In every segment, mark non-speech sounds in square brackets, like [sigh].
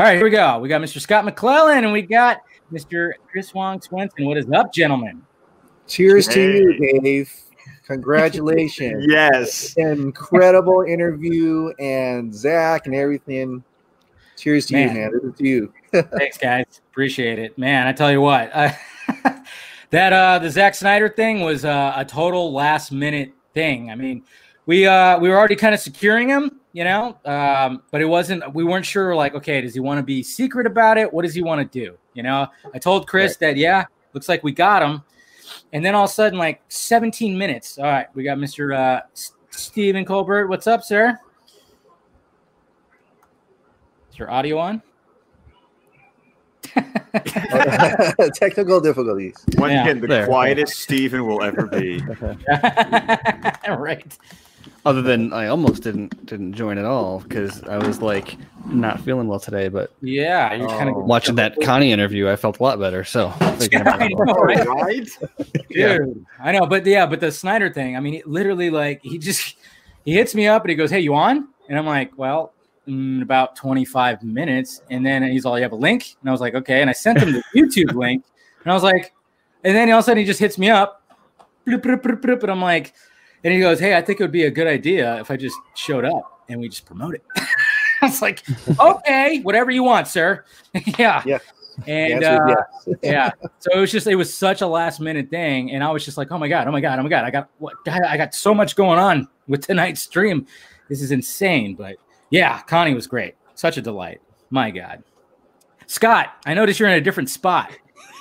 All right, here we go. We got Mr. Scott McClellan and we got Mr. Chris Wong Swenson. What is up, gentlemen? Cheers hey. to you, Dave. Congratulations. [laughs] yes. Incredible interview and Zach and everything. Cheers to man. you, man. This is to you. [laughs] Thanks, guys. Appreciate it. Man, I tell you what, uh, [laughs] that uh the Zack Snyder thing was uh, a total last minute thing. I mean, we uh we were already kind of securing him, you know, um, but it wasn't. We weren't sure. Like, okay, does he want to be secret about it? What does he want to do? You know, I told Chris right. that yeah, looks like we got him, and then all of a sudden, like 17 minutes. All right, we got Mr. Uh, Stephen Colbert. What's up, sir? Is your audio on? [laughs] Technical difficulties. Once yeah, again, the there. quietest Stephen will ever be. [laughs] right. Other than I almost didn't didn't join at all because I was like not feeling well today. But yeah, you kind of oh. watching that [laughs] Connie interview, I felt a lot better. So [laughs] I know, right? [laughs] right? Dude, yeah. I know, but yeah, but the Snyder thing. I mean, literally, like he just he hits me up and he goes, "Hey, you on?" And I'm like, "Well, in about 25 minutes. And then he's all, You have a link? And I was like, Okay. And I sent him the YouTube link. And I was like, And then all of a sudden he just hits me up. And I'm like, And he goes, Hey, I think it would be a good idea if I just showed up and we just promote it. [laughs] I was like, [laughs] Okay, whatever you want, sir. [laughs] yeah. Yeah. And uh, yes. yeah, so it was just it was such a last minute thing, and I was just like, oh my god, oh my god, oh my god, I got what I got so much going on with tonight's stream. This is insane, but yeah, Connie was great. Such a delight. My God. Scott, I noticed you're in a different spot.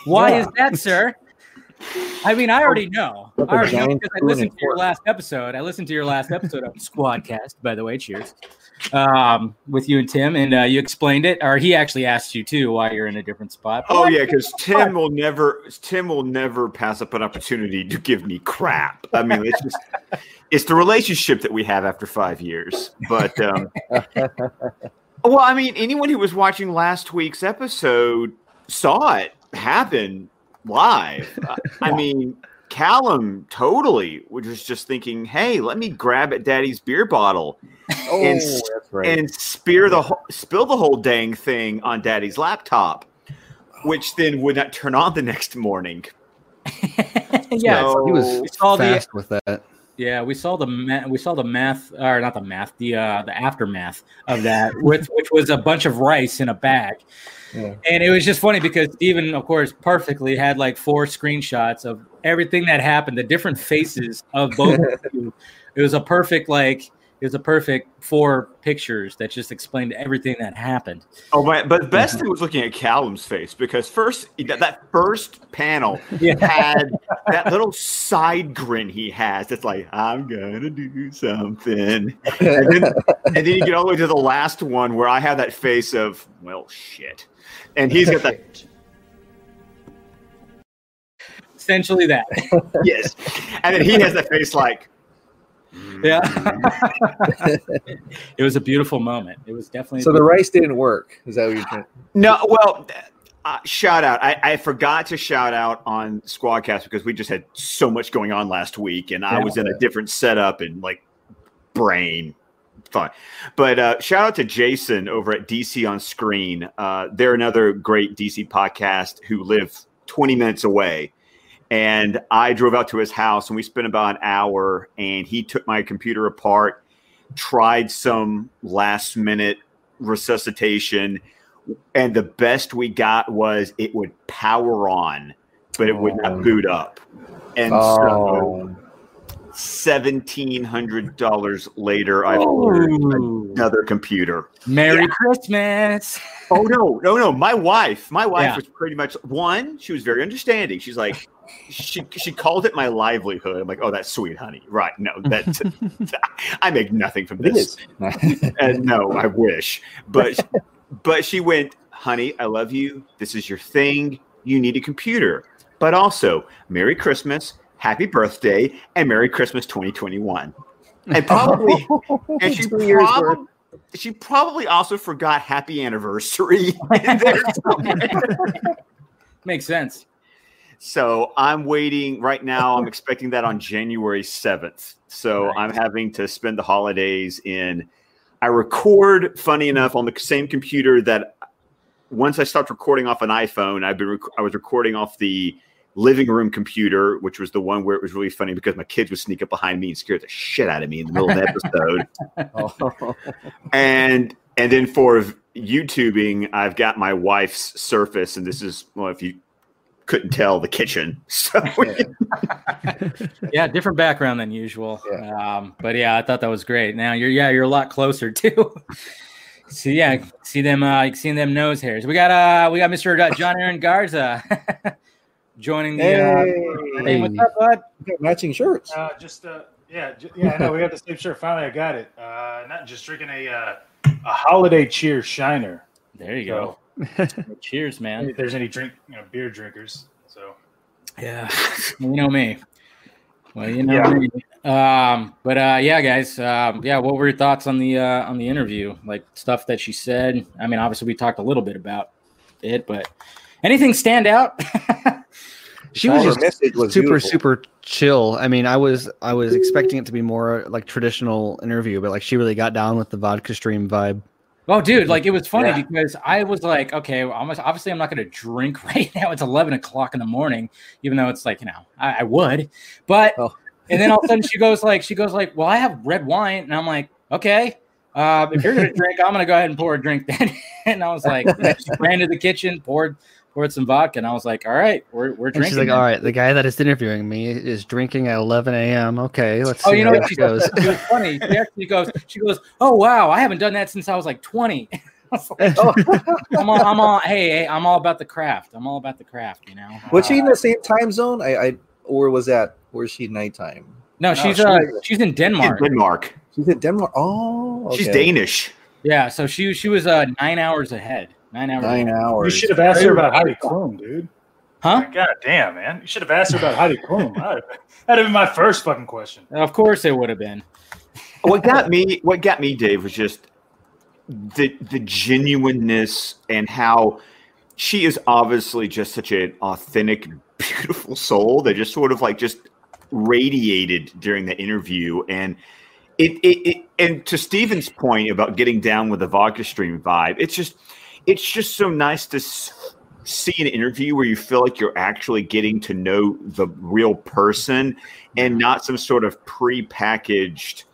Why yeah. is that, sir? I mean, I already know. I already know because I listened to your last episode. I listened to your last episode of Squadcast, by the way. Cheers. Um, with you and Tim, and uh, you explained it, or he actually asked you too why you're in a different spot. But oh yeah, because Tim will never, Tim will never pass up an opportunity to give me crap. I mean, it's just it's the relationship that we have after five years. But um, [laughs] well, I mean, anyone who was watching last week's episode saw it happen live. I mean, Callum totally was just thinking, "Hey, let me grab at Daddy's beer bottle." Oh, and, right. and spear the whole, spill the whole dang thing on Daddy's laptop, which then would not turn on the next morning. [laughs] yeah, so, he was fast the, with that. Yeah, we saw the ma- we saw the math or not the math, the uh the aftermath of that, which which was a bunch of rice in a bag. Yeah. And it was just funny because Steven, of course, perfectly had like four screenshots of everything that happened, the different faces of both of [laughs] you. It was a perfect like it was a perfect four pictures that just explained everything that happened. Oh my! But mm-hmm. best thing was looking at Callum's face because first that first panel [laughs] yeah. had that little side grin he has. That's like I'm gonna do something, and then, and then you get all the way to the last one where I have that face of well shit, and he's got that. [laughs] Essentially that. [laughs] yes, and then he has the face like yeah. it was a beautiful moment. It was definitely. So the rice didn't work. Is that what you're trying? No. Well, uh, shout out. I, I, forgot to shout out on Squadcast because we just had so much going on last week, and I was in a different setup and like brain But uh, shout out to Jason over at DC on Screen. Uh, they're another great DC podcast who live 20 minutes away. And I drove out to his house and we spent about an hour and he took my computer apart, tried some last minute resuscitation. And the best we got was it would power on, but it would not oh. boot up. And oh. so seventeen hundred dollars later, I've ordered another computer. Merry yeah. Christmas! Oh no, no, no! My wife, my wife yeah. was pretty much one. She was very understanding. She's like, she she called it my livelihood. I'm like, oh, that's sweet, honey. Right? No, that [laughs] [laughs] I make nothing from this. [laughs] and no, I wish, but but she went, honey, I love you. This is your thing. You need a computer, but also Merry Christmas, Happy Birthday, and Merry Christmas 2021. And probably, [laughs] and she probably. She probably also forgot happy anniversary. [laughs] Makes sense. So I'm waiting right now. I'm expecting that on January 7th. So nice. I'm having to spend the holidays in. I record, funny enough, on the same computer that once I stopped recording off an iPhone, I've been rec- I was recording off the living room computer, which was the one where it was really funny because my kids would sneak up behind me and scare the shit out of me in the middle of the episode. [laughs] Oh. and and then for YouTubing, I've got my wife's Surface, and this is well, if you couldn't tell, the kitchen. [laughs] So yeah, different background than usual. Yeah. Um, but yeah, I thought that was great. Now you're yeah, you're a lot closer [laughs] too. so yeah, see them uh seeing them nose hairs. We got uh we got Mr. John Aaron Garza joining the uh Hey. hey, what's up, bud? Matching shirts. Uh, just uh, yeah, j- yeah. I know we got the same shirt. Finally, I got it. Uh, not just drinking a uh, a holiday cheer shiner. There you So, go. [laughs] Cheers, man. if there's any drink, you know, beer drinkers. So Yeah, [laughs] you know me. Well, you know Yeah. me. Um, but uh, yeah, guys. Um, yeah, what were your thoughts on the uh, on the interview? Like stuff that she said. I mean, obviously we talked a little bit about it, but anything stand out? [laughs] She was just message was super beautiful. super chill. I mean, I was I was expecting it to be more like traditional interview, but like she really got down with the vodka stream vibe. oh, dude, like it was funny Yeah. because I was like, okay, well, almost obviously I'm not going to drink [laughs] right now. It's 11 o'clock in the morning, even though it's like you know I, I would, but Oh. and then all of a sudden she goes like she goes like, well, I have red wine, and I'm like, okay. Uh, if you're gonna [laughs] drink, I'm gonna go ahead and pour a drink then. [laughs] and I was like, she ran to the kitchen, poured poured some vodka, and I was like, all right, we're we're And drinking. she's like, then." "All right, the guy that is interviewing me is drinking at 11 a.m. Okay, let's see Oh, you know how what she goes." goes? It was funny. She actually goes, she goes, oh wow, I haven't done that since I was like 20. [laughs] I was like, [laughs] Oh, I'm all, I'm all, hey, hey, I'm all about the craft. I'm all about the craft, you know. was she in Uh, the same time zone? I, I or was that where's she nighttime? no, she's she uh, was- she's in Denmark. Denmark. She's in Denmark. Oh, She's. Danish. Yeah, so she she was uh nine hours ahead. Nine hours. Nine hours. you should have asked her about Heidi Klum, dude. Huh? God damn, man! You should have asked her about Heidi Klum. That'd that'd have been my first fucking question. Of course it would have been. what got me what got me dave was just the the genuineness and how she is obviously just such an authentic beautiful soul that just sort of like just radiated during the interview and it, it, it and to Steven's point about getting down with the vodka stream vibe, it's just it's just so nice to see an interview where you feel like you're actually getting to know the real person and not some sort of pre-packaged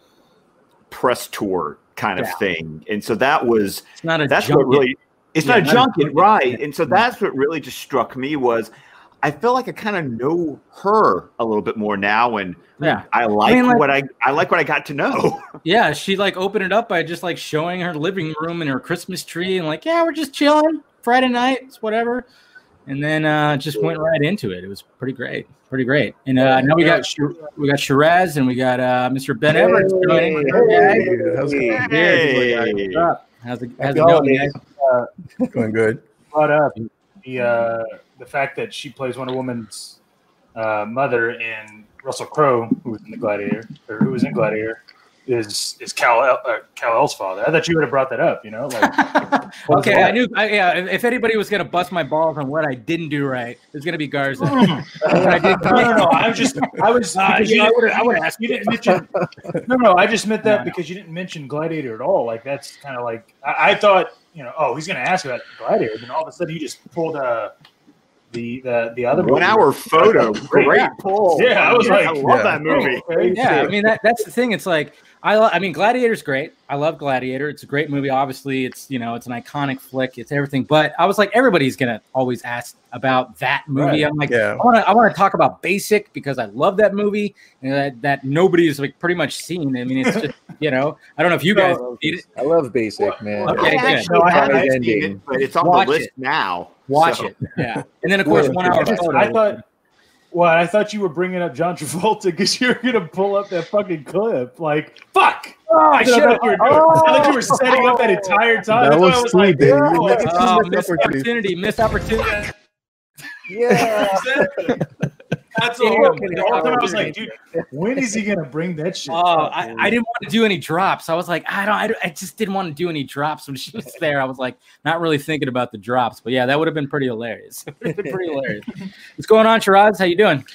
press tour kind of Yeah. thing. And so that was It's not a that's junket. what really it's Yeah, not a not a junket, junket. right? And so that's what really just struck me was I feel like I kind of know her a little bit more now, and Yeah. I like, mean, like- what I I like what I got to know. [laughs] Yeah, she like opened it up by just like showing her living room and her Christmas tree and like, yeah, we're just chilling Friday nights, whatever. And then uh just went right into it. It was pretty great. Pretty great. And uh now we got we got Shiraz and we got uh Mr. Ben Everett joining. Hey, how's it going? Hey. How's it, how's it going, holidays. guys? Going good. What up the uh, the fact that she plays Wonder Woman's uh, mother in Russell Crowe, who was in the Gladiator, or who was in Gladiator, is is Cal uh, Kal-El's father. I thought you would have brought that up. You know, like [laughs] Okay, I knew. I, yeah, if, anybody was gonna bust my balls on what I didn't do right, it's gonna be Garza. I [laughs] did no, no, no. I was just, I was, [laughs] Uh, you I would've- I would've asked You didn't mention. No, no. I just meant that no. because you didn't mention Gladiator at all. Like that's kind of like I, I thought. You know, oh, he's going to ask about Gladiator, then all of a sudden you just pulled uh, the the the other One movie. hour photo, [laughs] great Yeah. pull. Yeah, I was like, I love yeah. that movie. Yeah, I mean that, that's the thing. It's like I, I mean, Gladiator's great. I love Gladiator. It's a great movie. Obviously, it's you know, it's an iconic flick. It's everything. But I was like, everybody's gonna always ask about that movie. Right. I'm like, Yeah. I want to, I want to talk about Basic because I love that movie and that, that nobody's like pretty much seen. I mean, it's just [laughs] you know, I don't know if you guys No, seen. I love basic, man. Okay, I good. actually No, I haven't haven't. seen it, but it's on Watch the list it. now. Watch So- it. Yeah, and then of course, one hour I, just- photo. I thought. Well, I thought you were bringing up John Travolta because you were going to pull up that fucking clip. Like, fuck! oh, I That's should have. thought you were doing. I thought you were setting up that entire time. That That's why I was was sweet, like, dude. yeah. Missed Oh, missed missed opportunity. opportunity. Missed opportunity. Yeah. [laughs] Exactly. That's all. Damn. The whole time I was like, dude, when is he gonna bring that shit? Oh, up, I. I didn't want to do any drops. I was like, I don't, I don't, I just didn't want to do any drops when she was [laughs] there. I was like, not really thinking about the drops, but yeah, that would have been pretty hilarious. [laughs] It would have been pretty hilarious. What's going on, Shiraz? How you doing?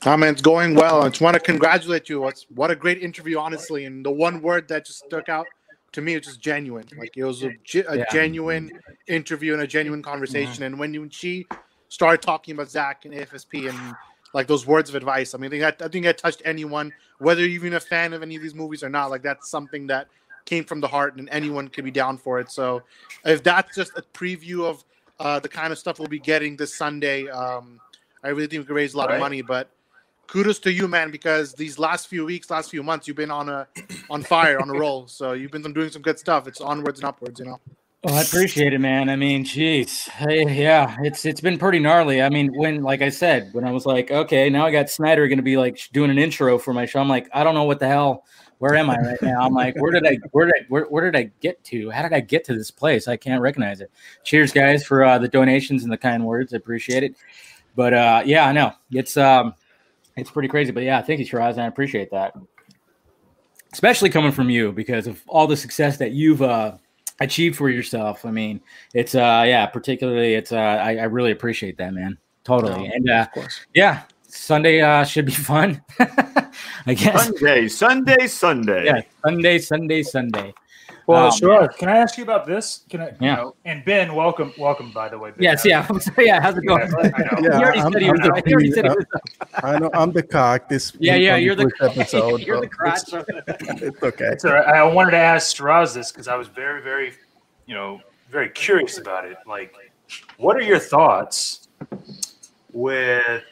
Comments going well. I just want to congratulate you. What's what a great interview, honestly. And the one word that just stuck out to me, it's just genuine. Like it was a, a Yeah. genuine interview and a genuine mm-hmm. conversation. And when, you, when she started talking about Zach and AFSP and like those words of advice, I mean, I think that, I think that touched anyone, whether you're even a fan of any of these movies or not. Like that's something that came from the heart, and anyone could be down for it. So if that's just a preview of uh, the kind of stuff we'll be getting this Sunday, um, I really think we could raise a lot of money. But kudos to you, man, because these last few weeks, last few months, you've been on a on fire, on a roll. So you've been doing some good stuff. It's onwards and upwards, you know. Oh, I appreciate it, man. I mean, jeez, hey, yeah, it's it's been pretty gnarly. I mean, when, like I said, when I was like, okay, now I got Snyder going to be like doing an intro for my show. I'm like, I don't know what the hell. Where am I right now? I'm like, where did I, where did I, where, where did I get to? How did I get to this place? I can't recognize it. Cheers, guys, for uh, the donations and the kind words. I appreciate it. But uh, yeah, I know it's um, it's pretty crazy. But yeah, thank you, Shiraz, I appreciate that, especially coming from you because of all the success that you've uh achieved for yourself. I mean, it's uh yeah, particularly it's uh I, I really appreciate that, man. Totally. No, and uh Of course. yeah, Sunday uh should be [laughs] fun. I guess. Sunday, Sunday, Sunday. Yeah, Sunday, Sunday, Sunday. Well, Um, sure. Can I ask you about this? Can I? You Yeah. know, and Ben, welcome, welcome. By the way. Ben. Yes, yeah. [laughs] Yeah, how's it going? Yeah, I know. He Yeah, already I'm- said he was- the he already said he was- I know I'm the cock this [laughs] Yeah, yeah, you're the episode. [laughs] you're the but crotch. It's, it's okay. It's all right. I wanted to ask Shiraz this because I was very, very, you know, very curious about it. Like, what are your thoughts with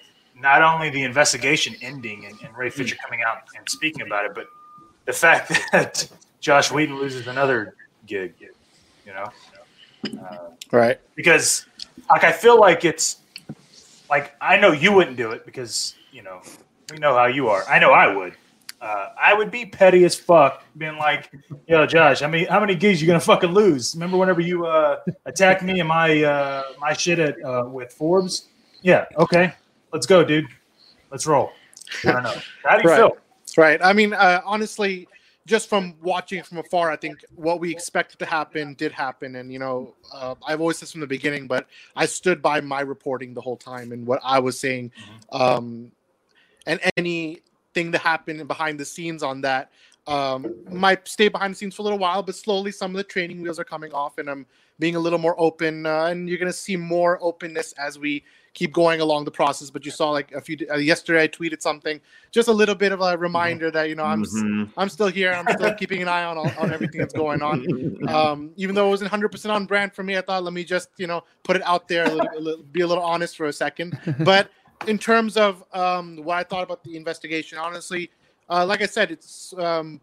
not only the investigation ending and, and Ray Fisher coming out and speaking about it, but the fact that Josh Whedon loses another gig, you know? Uh, Right. because like I feel like it's like I know you wouldn't do it because you know we know how you are. I know I would. Uh, I would be petty as fuck, being like, "Yo, Josh, how many how many gigs you gonna fucking lose? Remember whenever you uh, attacked me and my uh, my shit at uh, with Forbes? Yeah, okay, let's go, dude. Let's roll. I don't know. How do you Right. feel? Right. I mean, uh, honestly, just from watching from afar, I think what we expected to happen did happen. And, you know, uh, I've always said from the beginning, but I stood by my reporting the whole time and what I was saying. Um, and anything that happened behind the scenes on that um, might stay behind the scenes for a little while, but slowly some of the training wheels are coming off and I'm being a little more open. Uh, and you're going to see more openness as we keep going along the process. But you saw like a few, uh, yesterday I tweeted something, just a little bit of a reminder that, you know, I'm, Mhm. I'm still here. I'm still keeping an eye on all, on everything that's going on. [laughs] Um, even though it wasn't 100% on brand for me, I thought let me just you know put it out there, a little, a little, be a little honest for a second. [laughs] But in terms of um, what I thought about the investigation, honestly, uh, like I said, it's um,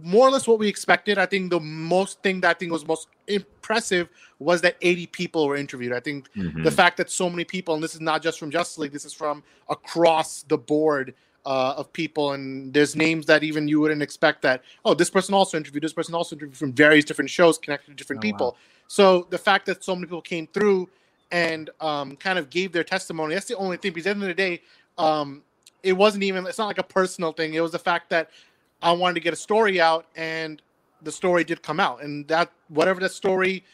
more or less what we expected. I think the most thing that I think was most impressive was that 80 people were interviewed. I think Mhm. the fact that so many people, and this is not just from Justice League, this is from across the board uh, of people, and there's names that even you wouldn't expect that. Oh, this person also interviewed. This person also interviewed from various different shows connected to different Oh, wow. people. So the fact that so many people came through and um, kind of gave their testimony, that's the only thing. Because at the end of the day, um, it wasn't even. It's not like a personal thing. It was the fact that I wanted to get a story out, and the story did come out, and that whatever that story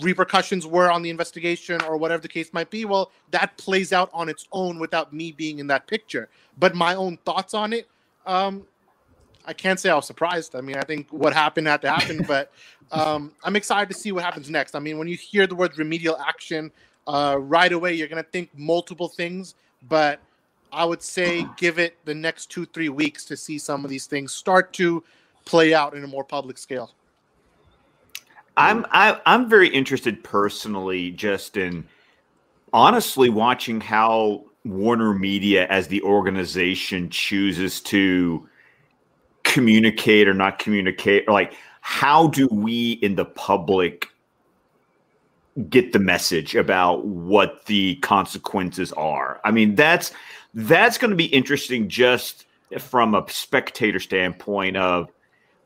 repercussions were on the investigation or whatever the case might be, well, that plays out on its own without me being in that picture. But my own thoughts on it, um, I can't say I was surprised. I mean, I think what happened had to happen, [laughs] but um, I'm excited to see what happens next. I mean, when you hear the word remedial action, uh, right away you're gonna think multiple things, but I would say give it the next two, three weeks to see some of these things start to play out in a more public scale. I'm I, I'm very interested personally, just in honestly watching how Warner Media, as the organization, chooses to communicate or not communicate. Like, how do we in the public get the message about what the consequences are? I mean, that's that's going to be interesting, just from a spectator standpoint of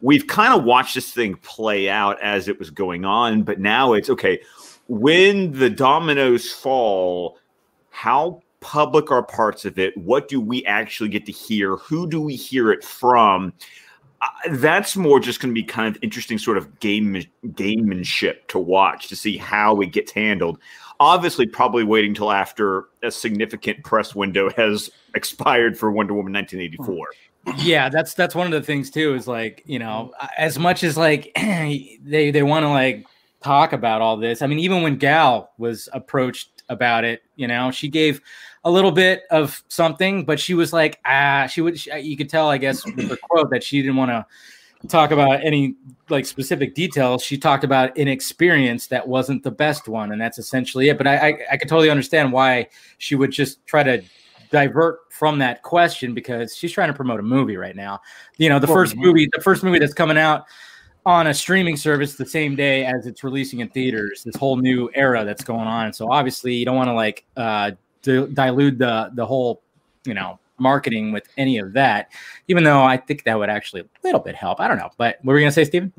we've kind of watched this thing play out as it was going on, but now it's okay. When the dominoes fall, how public are parts of it? What do we actually get to hear? Who do we hear it from? Uh, that's more just going to be kind of interesting, sort of game gamemanship to watch to see how it gets handled. Obviously, probably waiting till after a significant press window [laughs] has expired for Wonder Woman 1984. yeah that's that's one of the things too is like you know as much as like [clears throat] they they want to like talk about all this i mean even when gal was approached about it you know she gave a little bit of something but she was like ah she would she, you could tell i guess with her quote that she didn't want to talk about any like specific details she talked about an experience that wasn't the best one and that's essentially it but i i, I could totally understand why she would just try to divert from that question because she's trying to promote a movie right now. You know, the first movie, the first movie that's coming out on a streaming service the same day as it's releasing in theaters. This whole new era that's going on. So obviously, you don't want to like uh, di- dilute the the whole, you know, marketing with any of that. Even though I think that would actually a little bit help. I don't know. But what were you gonna say, Stephen?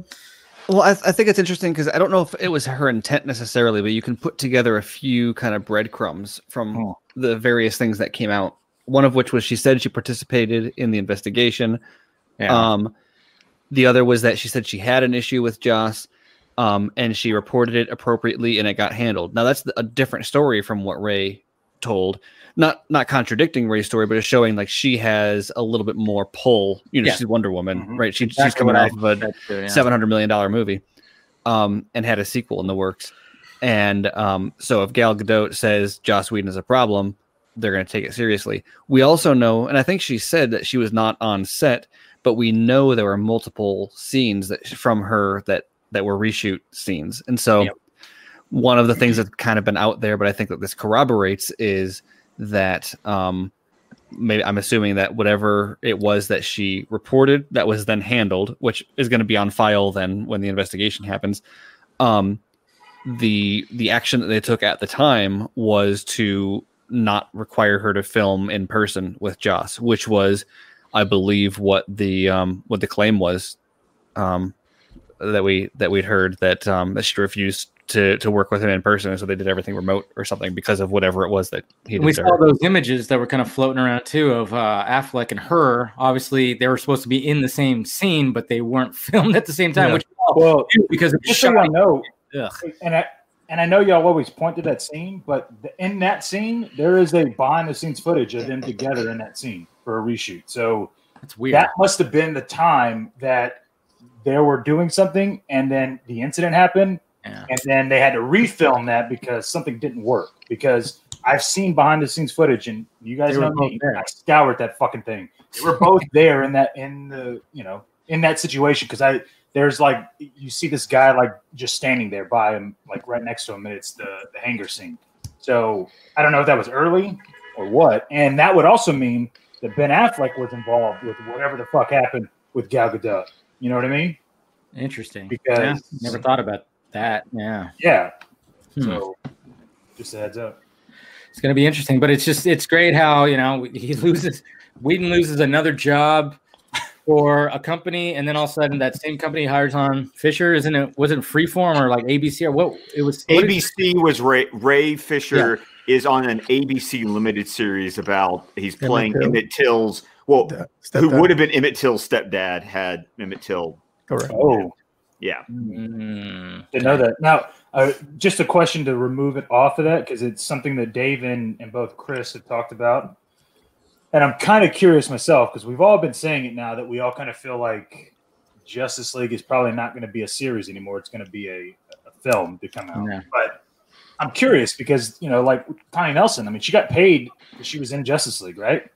Well, I, I think it's interesting because I don't know if it was her intent necessarily, but you can put together a few kind of breadcrumbs from Oh. the various things that came out. One of which was she said she participated in the investigation. Um, the other was that she said she had an issue with Joss, um, and she reported it appropriately, and it got handled. Now that's a different story from what Ray told. Not not contradicting Ray's story, but it's showing like she has a little bit more pull. You know, Yeah. she's Wonder Woman, Mhm. right? She, she's coming off of a yeah. seven hundred million dollar movie, um, and had a sequel in the works. And um, so if Gal Gadot says Joss Whedon is a problem, they're going to take it seriously. We also know, and I think she said that she was not on set, but we know there were multiple scenes that from her that that were reshoot scenes. And so Yep. one of the things that's kind of been out there, but I think that this corroborates is that um, maybe I'm assuming that whatever it was that she reported that was then handled, which is going to be on file then when the investigation happens. Um, the the action that they took at the time was to not require her to film in person with Joss, which was, I believe, what the um, what the claim was um, that we that we'd heard that um, that she refused to to work with him in person, so they did everything remote or something because of whatever it was that he did. we to saw those images that were kind of floating around too of uh, Affleck and her. Obviously, they were supposed to be in the same scene, but they weren't [laughs] filmed at the same time, Yeah. which Well, because it was just so shot. y'all know, Ugh. and I and I know y'all always point to that scene, but the, in that scene, there is a behind the scenes footage of them together in that scene for a reshoot. So That's weird. that must have been the time that they were doing something, and then the incident happened, yeah. and then they had to refilm that because something didn't work. Because I've seen behind the scenes footage, and you guys They know me. I scoured that fucking thing. They were both [laughs] there in that in the you know in that situation because I there's like you see this guy like just standing there by him, like right next to him, and it's the the hangar scene. So I don't know if that was early or what, and that would also mean that Ben Affleck was involved with whatever the fuck happened with Gal Gadot. You know what I mean? Interesting. Because- yeah, never thought about that. Yeah. Yeah. Hmm. So just a heads up. It's going to be interesting, but it's just it's great how you know he loses Whedon loses another job for a company, and then all of a sudden that same company hires on Fisher. Isn't it? Was it Freeform or like ABC or what? It was what did- ABC was Ray, Ray Fisher is on an ABC limited series about he's Emmett playing Till. Emmett Till's well, Da- who stepdad. would have been Emmett Till's stepdad had Emmett Till. correct? Oh, Yeah, Mm, didn't know that. Now, uh, just a question to remove it off of that because it's something that Dave and, and both Chris have talked about. And I'm kind of curious myself because we've all been saying it now that we all kind of feel like Justice League is probably not going to be a series anymore. It's going to be a, a film to come out. Yeah. But I'm curious because, you know, like Connie Nielsen, I mean, she got paid because she was in Justice League, right?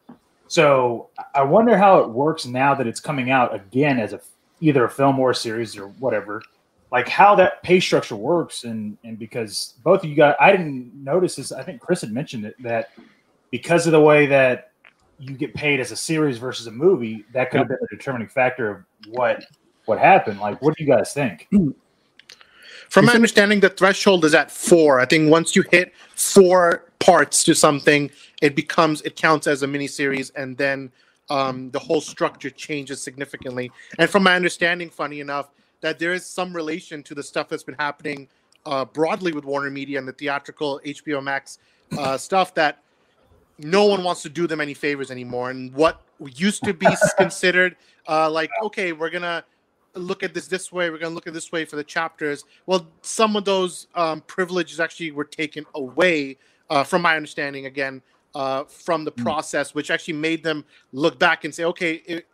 So I wonder how it works now that it's coming out again as a either a film or a series or whatever. Like how that pay structure works, and and because both of you guys, I didn't notice this. I think Chris had mentioned it that because of the way that you get paid as a series versus a movie, that could have been a determining factor of what what happened. Like, what do you guys think? From my understanding, the threshold is at four. I think once you hit four parts to something, it becomes it counts as a miniseries, and then um, the whole structure changes significantly. And from my understanding, funny enough, that there is some relation to the stuff that's been happening uh, broadly with Warner Media and the theatrical HBO Max uh, stuff that no one wants to do them any favors anymore. And what used to be [laughs] considered uh, like, okay, we're gonna look at this this way, we're gonna look at this way for the chapters. Well, some of those um, privileges actually were taken away, uh, from my understanding. Again, uh, from the process, which actually made them look back and say, okay, it,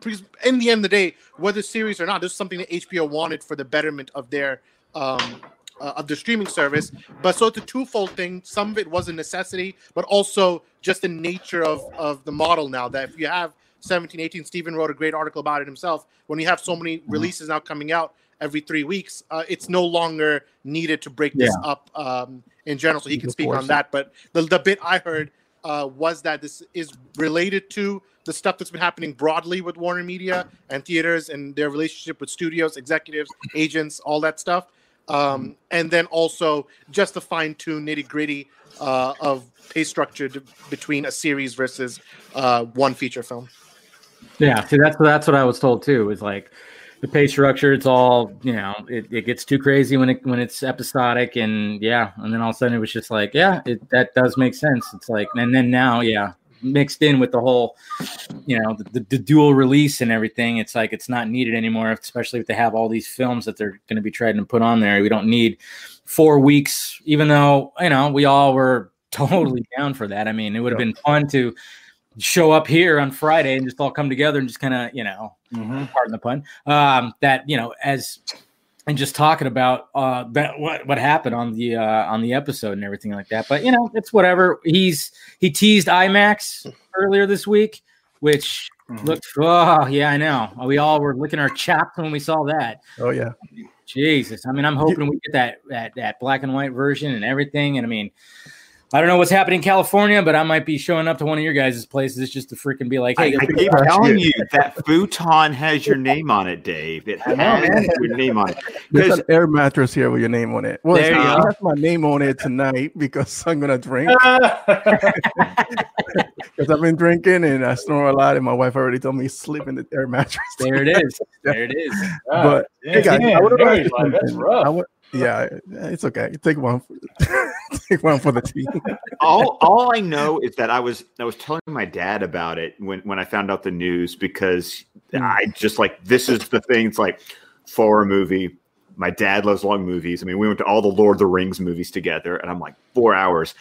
because in the end of the day, whether series or not, this is something that HBO wanted for the betterment of their um, uh, of the streaming service. But so it's a twofold thing. Some of it was a necessity, but also just the nature of of the model now. That if you have 17, 18, Stephen wrote a great article about it himself. When you have so many releases now coming out every three weeks, uh, it's no longer needed to break this up um, in general. So he can speak on that. But the, the bit I heard uh, was that this is related to the stuff that's been happening broadly with Warner Media and theaters and their relationship with studios, executives, agents, all that stuff. Um, and then also just the fine tune nitty gritty uh, of pay structure to, between a series versus uh, one feature film. Yeah, see, that's that's what I was told too. Is like the pay structure. It's all you know. It, it gets too crazy when it when it's episodic, and yeah, and then all of a sudden it was just like, yeah, it, that does make sense. It's like, and then now, yeah, mixed in with the whole, you know, the, the, the dual release and everything. It's like it's not needed anymore, especially if they have all these films that they're going to be trying to put on there. We don't need four weeks, even though you know we all were [laughs] totally down for that. I mean, it would have been fun to show up here on Friday and just all come together and just kind of, you know, pardon the pun, um, that you know, as and just talking about uh that what what happened on the uh on the episode and everything like that. But you know, it's whatever. He's he teased IMAX earlier this week, which looked oh yeah, I know. We all were licking our chops when we saw that. Oh yeah. Jesus. I mean, I'm hoping we get that that that black and white version and everything. And I mean, I don't know what's happening in California, but I might be showing up to one of your guys' places just to freaking be like, hey, I go keep telling you that futon has your name on it, Dave. It has your name on it. There's an air mattress here with your name on it. Well, There you I have my name on it tonight because [laughs] I'm gonna drink. [laughs] Because I've been drinking and I snore a lot, and my wife already told me sleep in the air mattress. there it is. [laughs] There it is. but hey guys, I damn, would have that's rough. I would, yeah, it's okay. Take one. For, [laughs] take one for the team. all all I know is that I was I was telling my dad about it when when I found out the news because hmm. I just like this is the thing. It's like for a movie. My dad loves long movies. I mean, we went to all the Lord of the Rings movies together, and I'm like four hours.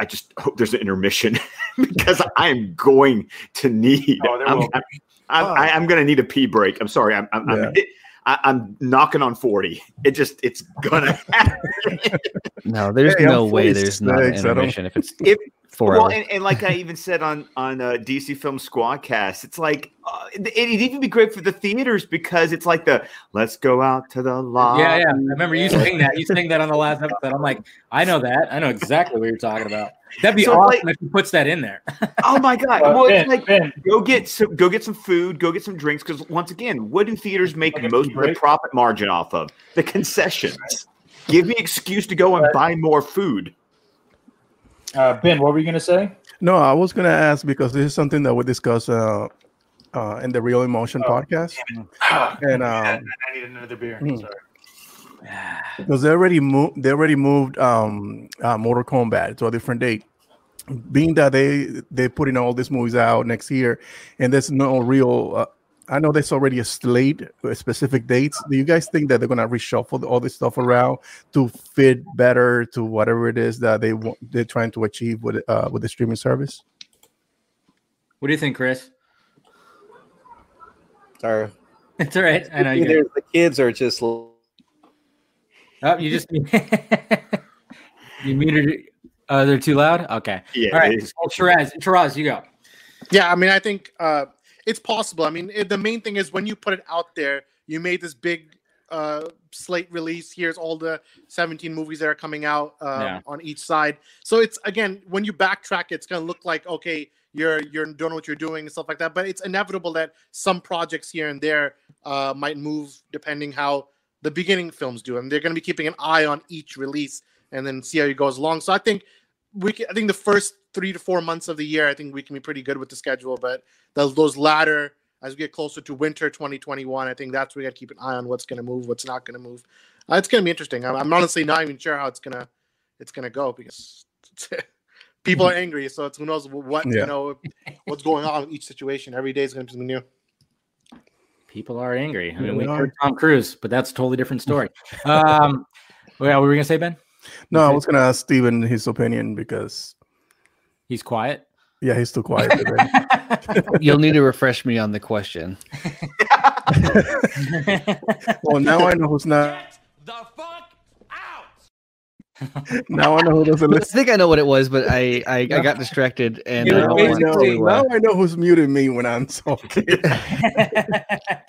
I just hope there's an intermission [laughs] because I'm going to need. Oh, I'm, I'm, I'm, I- I'm going to need a pee break. I'm sorry. I'm I'm, I'm, Yeah. I, I'm knocking on forty. It just it's gonna [laughs] happen. No, there's Hey, I'm no way there's not an 46, I don't- intermission if it's [laughs] If- four well, hours. and, and like I even said on on uh, DC Film Squadcast, it's like uh, it, it'd even be great for the theaters because it's like the let's go out to the lobby. Yeah, yeah. I remember you saying that. You saying that on the last episode. I'm like, I know that. I know exactly what you're talking about. That'd be So, awesome like- if he puts that in there. [laughs] Oh my god! Well, ben, it's like Ben, go get some go get some food, go get some drinks. Because once again, what do theaters make Okay, most of the profit margin off of? The concessions. Give me excuse to go and buy more food. uh, Ben, what were you going to say? No, I was gonna ask because this is something that we discussed uh, uh, in the Real Emotion Oh, podcast, and [sighs] um, I need another beer. Hmm. Sorry. [sighs] because they already moved, they already moved um, uh, Mortal Kombat to a different date. Being that they they're putting all these movies out next year, and there's no real. Uh, I know there's already a slate, uh, specific dates. Do you guys think that they're gonna reshuffle all this stuff around to fit better to whatever it is that they want, they're trying to achieve with uh, with the streaming service? What do you think, Chris? Sorry. It's all right. I know you. Either the kids are just l- Oh, you just [laughs] you muted. it. Uh, they're too loud. Okay. Yeah, All right. it is. Well, Shiraz, Shiraz, you go. Yeah, I mean, I think uh, it's possible. I mean, it, the main thing is when you put it out there, you made this big uh, slate release. Here's all the 17 movies that are coming out uh, Yeah. on each side. So it's again, when you backtrack, it's gonna look like okay, you're you're don't know what you're doing and stuff like that. But it's inevitable that some projects here and there uh, might move depending how the beginning films do, and they're gonna be keeping an eye on each release and then see how it goes along. So I think we can, I think the first three to four months of the year, I think we can be pretty good with the schedule. But those those latter, as we get closer to winter 2021, I think that's where we got to keep an eye on what's going to move, what's not going to move. Uh, it's going to be interesting. I'm, I'm honestly not even sure how it's gonna it's gonna go because [laughs] people are angry. So it's who knows what Yeah. you know what's going on with each situation. Every day is going to be new. People are angry. I mean, we they heard Tom Cruise, but that's a totally different [laughs] story. um, well, what were we gonna say, Ben? No, I was gonna ask Steven his opinion because He's quiet. Yeah, he's still quiet. [laughs] You'll need to refresh me on the question. [laughs] well, now I know who's not. The fuck out. Now I know who doesn't I think I know what it was, but I I, I got distracted and You I know, Now don't I know, to, uh, now I know who's muted me when I'm talking. [laughs]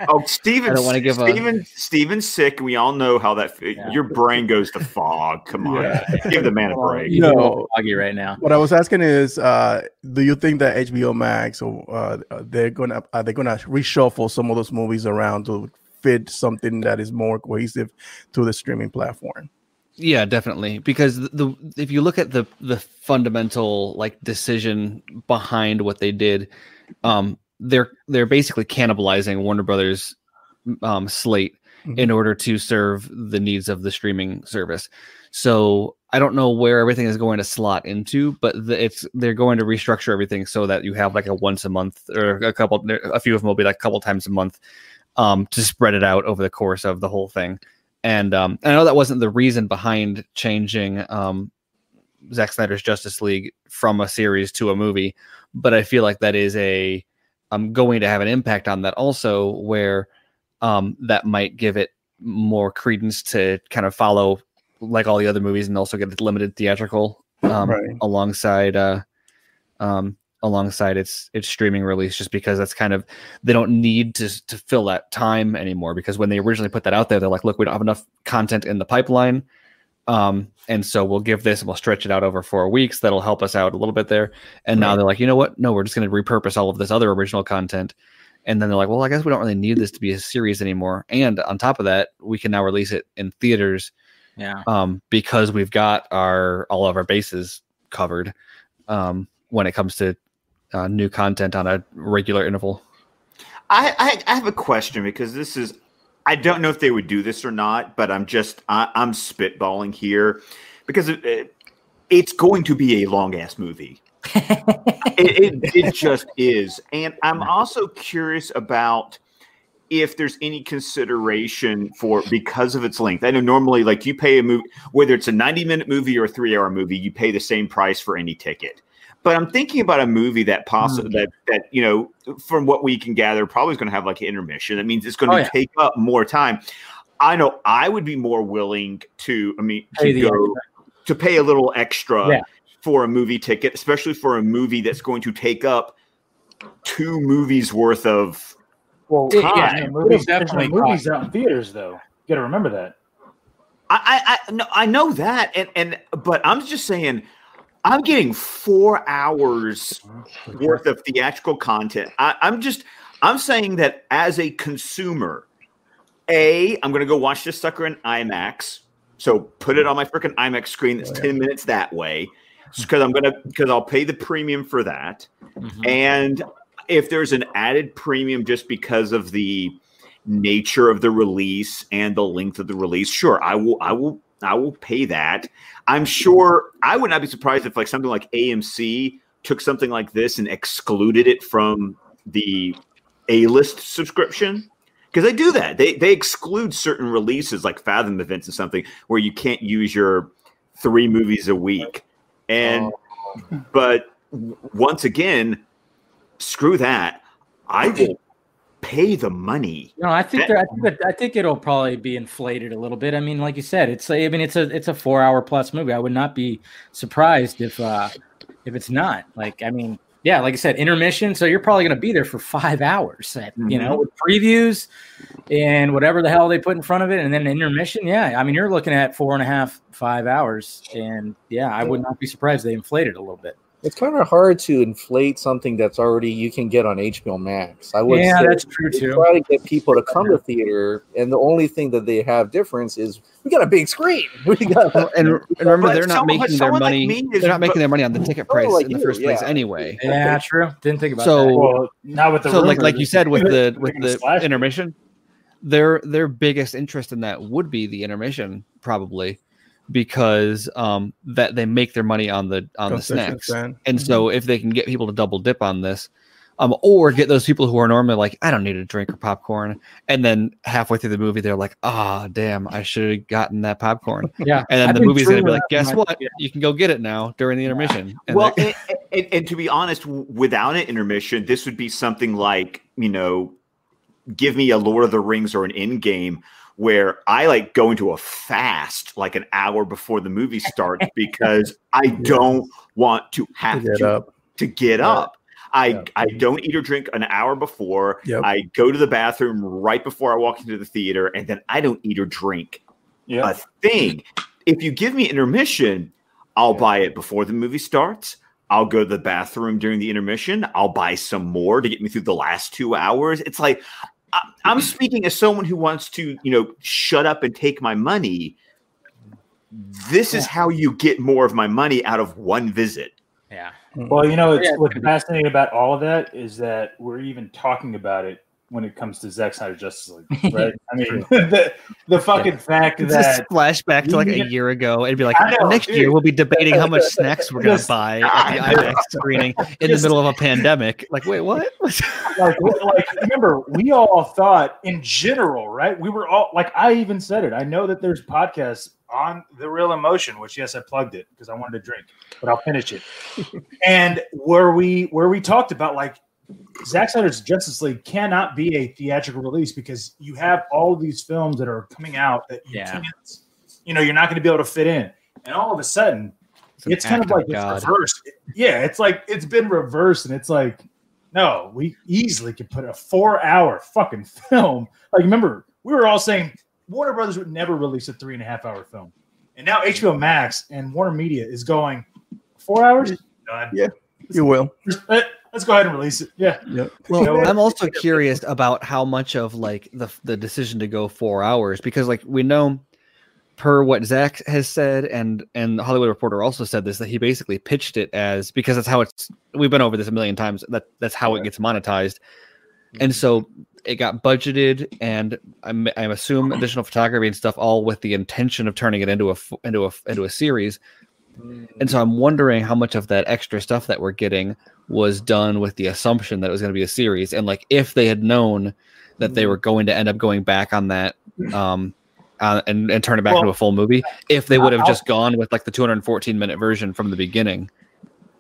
Oh, Steven, I don't wanna give a- Steven, Steven's sick. We all know how that. Your brain goes to fog. Come on, give the man a break. You No. know, foggy right now. What I was asking is, uh, do you think that HBO Max or uh, they're gonna are they gonna reshuffle some of those movies around to fit something that is more cohesive to the streaming platform? Yeah, definitely. Because the, the if you look at the the fundamental like decision behind what they did, um, they're they're basically cannibalizing Warner Brothers um, slate Mhm. in order to serve the needs of the streaming service. So I don't know where everything is going to slot into, but the, it's they're going to restructure everything so that you have like a once a month or a couple, a few of them will be like a couple times a month, um, to spread it out over the course of the whole thing. And um, I know that wasn't the reason behind changing um, Zack Snyder's Justice League from a series to a movie, but I feel like that is a I'm going to have an impact on that also, where um, that might give it more credence to kind of follow like all the other movies and also get limited theatrical um, Right. alongside uh, um, alongside its its streaming release just because that's kind of they don't need to to fill that time anymore because when they originally put that out there they're like look we don't have enough content in the pipeline. Um and so we'll give this and we'll stretch it out over four weeks. That'll help us out a little bit there. And now they're like you know what? No we're just going to repurpose all of this other original content. And then they're like well i guess we don't really need this to be a series anymore. And on top of that we can now release it in theaters Yeah. um, because we've got our all of our bases covered um, when it comes to uh, new content on a regular interval. I, I I have a question because this is I don't know if they would do this or not, but I'm just I, I'm spitballing here because it, it, it's going to be a long ass movie. [laughs] it, it, it just is, and I'm also curious about if there's any consideration for because of its length. I know normally, like you pay a movie, whether it's a 90 minute movie or a three hour movie, you pay the same price for any ticket. But I'm thinking about a movie that possibly hmm. that that you know, from what we can gather, probably is going to have like an intermission. That means it's going to Oh, yeah. take up more time. I know I would be more willing to. I mean, Pay to the go to pay a little extra Yeah. for a movie ticket, especially for a movie that's going to take up two movies worth of Well, Yeah, yeah, yeah, movies, definitely definitely movies out in theaters though. You got to remember that. I, I, I no, I know that, and and but I'm just saying, I'm getting four hours worth of theatrical content. I, I'm just, I'm saying that as a consumer, a, I'm going to go watch this sucker in IMAX. So put it on my freaking IMAX screen. That's ten minutes that way, because I'm gonna because I'll pay the premium for that. Mhm. And if there's an added premium just because of the nature of the release and the length of the release, sure, I will I will I will pay that. I'm sure I would not be surprised if like something like AMC took something like this and excluded it from the A-list subscription. Because they do that. They they exclude certain releases like Fathom events and something where you can't use your three movies a week. And oh. but once again, screw that. I [clears throat] will pay the money. No, I think there, I think that, I think it'll probably be inflated a little bit. I mean, like you said, it's I mean it's a it's a four hour plus movie. I would not be surprised if uh if it's not. Like I mean, yeah, like I said, intermission. So you're probably going to be there for five hours. uh, You know, with previews and whatever the hell they put in front of it, and then intermission. Yeah, I mean, you're looking at four and a half, five hours, and yeah, I would not be surprised they inflated a little bit. It's kind of hard to inflate something that's already you can get on HBO Max. I would Yeah, say that's true too. try to get people to come to theater, and the only thing that they have difference is we got a big screen. [laughs] We got Well, and, [laughs] and remember, But they're not someone- making their someone like money. is- they're not making their money on the ticket price like in the you, first place yeah. anyway. Yeah, true. Didn't think about So- that. Well, not with the so like like you said with [laughs] the with the intermission their their biggest interest in that would be the intermission probably because um that they make their money on the on the Concession snacks. stand. and so if they can get people to double dip on this um or get those people who are normally like i don't need a drink or popcorn and then halfway through the movie they're like ah damn i should have gotten that popcorn. [laughs] Yeah, and then I've the movie's gonna be like guess what? yeah. you can go get it now during the intermission. And well, and, And, and to be honest, without an intermission, this would be something like you know, give me a Lord of the Rings or an Endgame where I like go into a fast like an hour before the movie [laughs] starts because I don't want to have To get to up. to get Yeah. up. I, Yeah. I don't eat or drink an hour before. Yep. I go to the bathroom right before I walk into the theater, and then I don't eat or drink Yeah. a thing. If you give me intermission, I'll buy it before the movie starts. I'll go to the bathroom during the intermission. I'll buy some more to get me through the last two hours. It's like I, I'm speaking as someone who wants to, you know, shut up and take my money. This is how you get more of my money out of one visit. Yeah. Well, you know, it's, Yeah, what's fascinating about all of that is that we're even talking about it when it comes to Zack Snyder Justice League, [laughs] right? I mean, [laughs] the, the fucking fact It's that just flashback to like a year ago. It'd be like know, next dude. year we'll be debating how much [laughs] snacks we're gonna buy at the IMAX screening in the middle of a pandemic. Like, wait, what? like, like remember, we all thought in general, right? We were all like, I even said it. I know that there's podcasts on the Real Emotion, which yes, I plugged it because I wanted to drink, but I'll finish it. and where we where we talked about like Zack Snyder's Justice League cannot be a theatrical release because you have all these films that are coming out that you Yeah. can't, you know, you're not going to be able to fit in, and all of a sudden, an it's kind of act of like it's reversed. Yeah, it's like it's been reversed, and it's like, no, we easily could put a four-hour fucking film. Like, remember, we were all saying Warner Brothers would never release a three and a half hour film, and now HBO Max and Warner Media is going four hours. Done. Yeah. You will. Uh, Let's go ahead and release it. Yeah. Yep. Well, know, I'm also curious about how much of like the the decision to go four hours because like we know per what Zack has said and and the Hollywood Reporter also said this that he basically pitched it as because that's how it's we've been over this a million times that that's how it gets monetized and so it got budgeted and I'm I'm assume [clears throat] additional photography and stuff all with the intention of turning it into a into a into a series and so I'm wondering how much of that extra stuff that we're getting was done with the assumption that it was going to be a series. And like if they had known that they were going to end up going back on that um uh, and, and turn it back Well, into a full movie, if they would have I'll- just gone with like the 214 minute version from the beginning.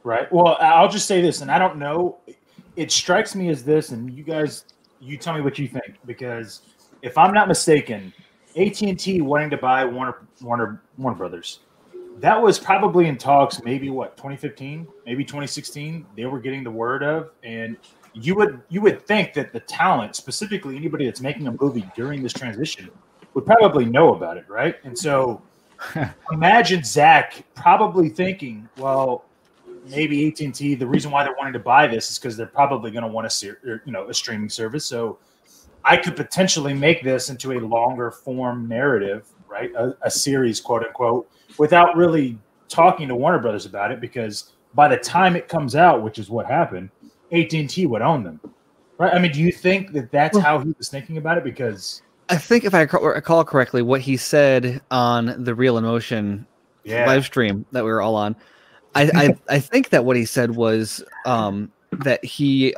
Right. Well, I'll just say this, and I don't know. It strikes me as this, and you guys, you tell me what you think, because if I'm not mistaken, AT and T wanting to buy Warner Warner Warner Brothers, that was probably in talks. Maybe what 2015, maybe 2016. They were getting the word of, and you would you would think that the talent, specifically anybody that's making a movie during this transition, would probably know about it, right? And so [laughs] imagine Zack probably thinking, well, maybe AT and T. The reason why they're wanting to buy this is because they're probably going to want a ser- or, you know a streaming service. So I could potentially make this into a longer form narrative, right? A, a series, quote unquote, without really talking to Warner Brothers about it, because by the time it comes out, which is what happened, AT and T would own them, right? I mean, do you think that that's how he was thinking about it? Because I think if I recall- recall correctly, what he said on the Real Emotion yeah, live stream that we were all on, I, I [laughs] I think that what he said was um that he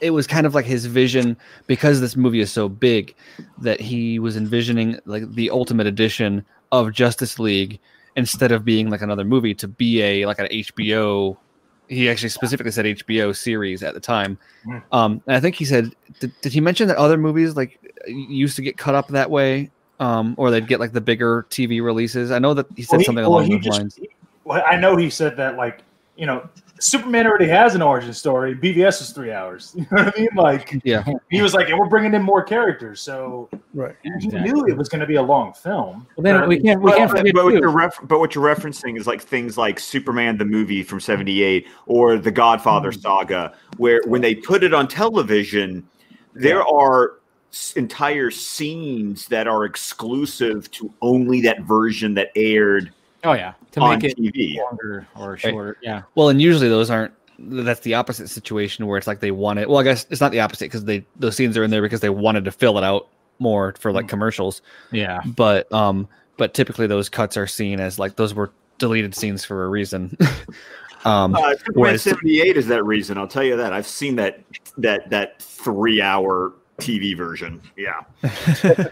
it was kind of like his vision because this movie is so big that he was envisioning like the ultimate edition of Justice League instead of being like another movie to be a like an HBO he actually specifically said HBO series at the time. Mm. Um and I think he said did, did he mention that other movies like used to get cut up that way um or they'd get like the bigger TV releases? I know that he said Well, he- something along he those just- lines. he- well, I know he said that like you know Superman already has an origin story. BVS is three hours. [laughs] You know what I mean? Like Yeah. he was like, and we're bringing in more characters, so Right. he knew it was going to be a long film. Well, then we can't we But, can't but, but what you're ref- but what you're referencing is like things like Superman the movie from '78 or the Godfather mm-hmm. saga, where when they put it on television, there are entire scenes that are exclusive to only that version that aired Oh yeah, to on make it TV. longer or shorter. Yeah. Well, and usually those aren't. That's the opposite situation where it's like they want it. Well, I guess it's not the opposite because they those scenes are in there because they wanted to fill it out more for like commercials. Yeah. But um, but typically those cuts are seen as like those were deleted scenes for a reason. [laughs] um, Uh, Whereas- '78 is that reason. I'll tell you that. I've seen that that that three hour TV version. Yeah. [laughs]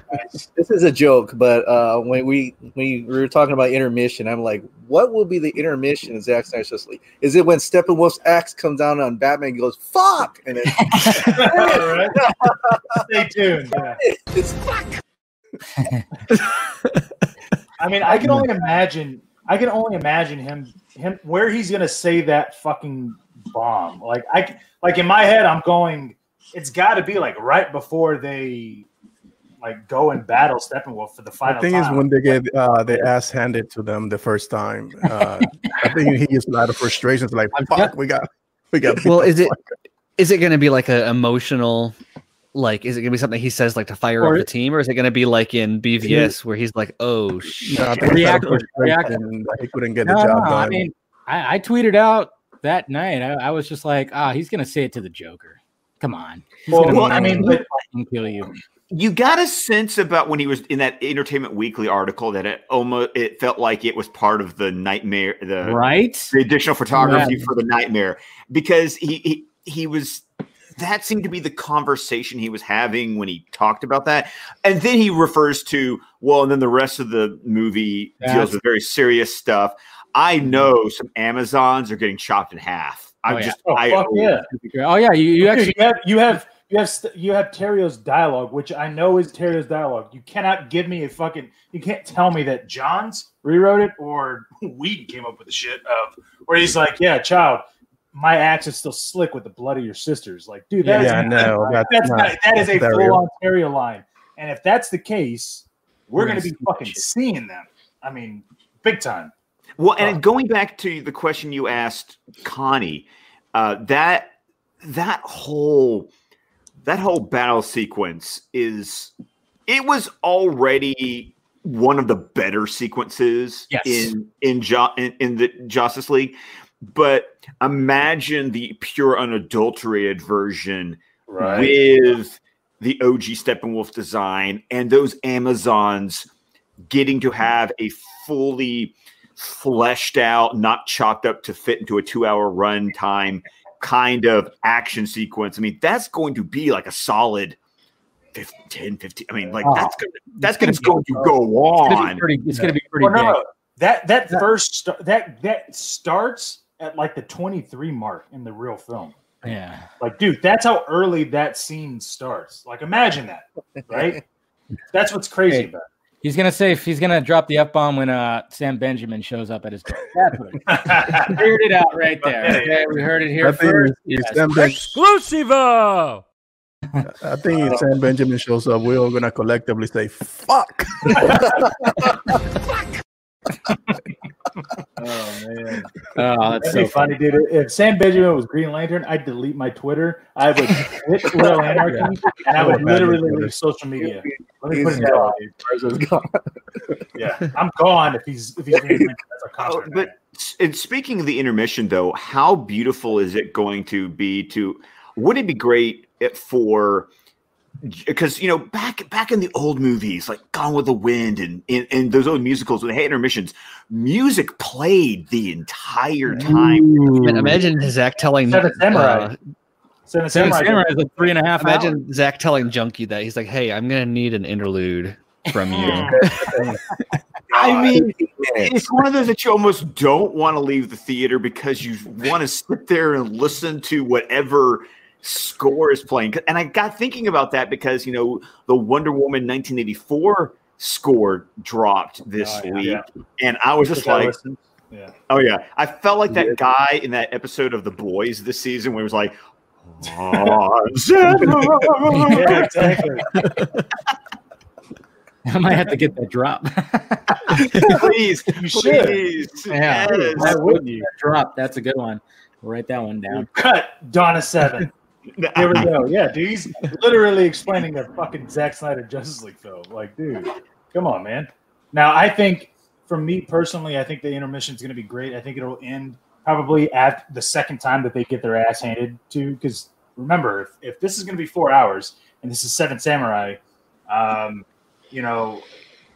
This is a joke, but uh, when we when we were talking about intermission, I'm like, what will be the intermission in Zack Snyder's Justice League? Is it when Steppenwolf's axe comes down on Batman and goes "fuck" and then [laughs] [laughs] Stay tuned. Yeah. it's fuck? I mean, I can only imagine. I can only imagine him him where he's gonna say that fucking bomb. Like I like in my head, I'm going. It's got to be like right before they like go and battle Steppenwolf for the final. The thing is, when they get uh, their ass handed to them the first time, uh, [laughs] I think he gets a lot of frustrations. Like, fuck, we got, we got. Well, is it is it going to be like an emotional? Like, is it going to be something he says like to fire Or- up the team, or is it going to be like in BVS where he's like, "Oh shit"? No, I React- it's out of react- he couldn't get the job no, done. I mean, I, I tweeted out that night. I, I was just like, ah, he's gonna say it to the Joker. Come on. He's Well, well, I mean, but- kill you. You got a sense about when he was in that Entertainment Weekly article that it almost it felt like it was part of the nightmare, the Right? the additional photography Yeah. for the nightmare because he, he he was that seemed to be the conversation he was having when he talked about that and then he refers to well and then the rest of the movie deals with very serious stuff i mm-hmm. know some amazons are getting chopped in half i'm Oh, yeah. just Oh, I, fuck yeah. Oh yeah, you, you actually you have you have you have st- you have Terrio's dialogue, which I know is Terrio's dialogue. You cannot give me a fucking. You can't tell me that Johns rewrote it or [laughs] Whedon came up with the shit of where he's like, "Yeah, child, my axe is still slick with the blood of your sisters." Like, dude, that is yeah, no, that's, that's not, not, that is a that's full on Terrio line. And if that's the case, we're We're going gonna to be fucking shit. seeing them. I mean, big time. Well, and going back to the question you asked Connie, uh, that that whole that whole battle sequence is it was already one of the better sequences Yes. in in, jo- in in the Justice League, but imagine the pure unadulterated version with the OG Steppenwolf design and those Amazons getting to have a fully fleshed out, not chopped up to fit into a two hour run time kind of action sequence. I mean, that's going to be like a solid 15, 10, 15. I mean, like Oh, that's gonna, that's gonna going be- to go it's gonna be on. pretty. It's gonna be pretty Well, no, no, that that Yeah. first st- that that starts at like the 23 mark in the real film. Yeah. Like, dude, that's how early that scene starts. Like, imagine that, right? [laughs] that's what's crazy Hey. about He's gonna say if he's gonna drop the f bomb when uh Sam Benjamin shows up at his door. That's what it- it. [laughs] Figured it out right there. Okay, we heard it here I think first. if Yes. Sam, ben- Exclusivo! I think if Sam Benjamin shows up, we're all gonna collectively say "fuck." [laughs] [laughs] oh man, [laughs] Oh, that's so be funny, dude. If Sam Benjamin was Green Lantern, I'd delete my Twitter. I would quit [laughs] Little Anarchy, and I would literally leave social media. Let me put it that gone. way. [laughs] Gone. Yeah, I'm gone if he's if he's Green Lantern. That's a Oh, but and speaking of the intermission, though, how beautiful is it going to be to? Would it be great if for? Because you know, back back in the old movies, like Gone with the Wind, and and, and those old musicals with the intermissions, music played the entire time. Man, imagine Zack telling Seven Samurai. uh, Seven Seven Samurai. Samurai is like three and a half. hours. imagine Zack telling Junkie that he's like, "Hey, I'm gonna need an interlude from you." [laughs] I mean, it's one of those that you almost don't want to leave the theater because you want to sit there and listen to whatever score is playing. And I got thinking about that because you know the Wonder Woman 1984 score dropped this Oh, yeah. week, Yeah. and I was just Which I like, yeah. oh yeah, I felt like that guy in that episode of The Boys this season where he was like. "Oh, [laughs] yeah, exactly. I might have to get that drop. [laughs] please, You should. please, Yeah. yes. Why wouldn't you? drop. That's a good one. We'll write that one down. Cut Donna Seven. There we go. Yeah, [laughs] dude, he's literally explaining the fucking Zack Snyder Justice League film. Like, dude, come on, man. Now, I think, for me personally, I think the intermission is going to be great. I think it'll end probably at the second time that they get their ass handed to. Because remember, if, if this is going to be four hours and this is Seven Samurai, um, you know,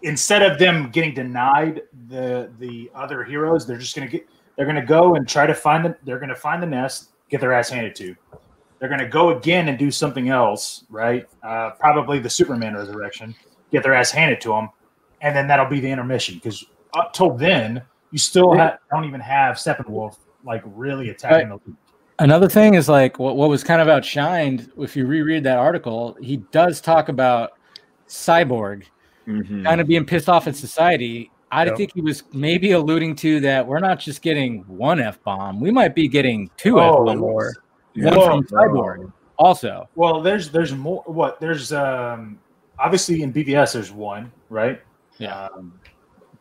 instead of them getting denied the the other heroes, they're just going to get they're going to go and try to find the they're going to find the nest, get their ass handed to. They're going to go again and do something else, right? Uh, probably the Superman resurrection. Get their ass handed to them, and then that'll be the intermission. Because up till then, you still ha- don't even have Steppenwolf like really attacking the league. Another thing is like what, what was kind of outshined. If you reread that article, he does talk about Cyborg Mhm. kind of being pissed off at society. I Yep. think he was maybe alluding to that we're not just getting one f bomb; we might be getting two Oh, f bombs. More. One Whoa. from Cyborg, also. Well, there's there's more. What there's um obviously in BVS there's one, right? Yeah. Um,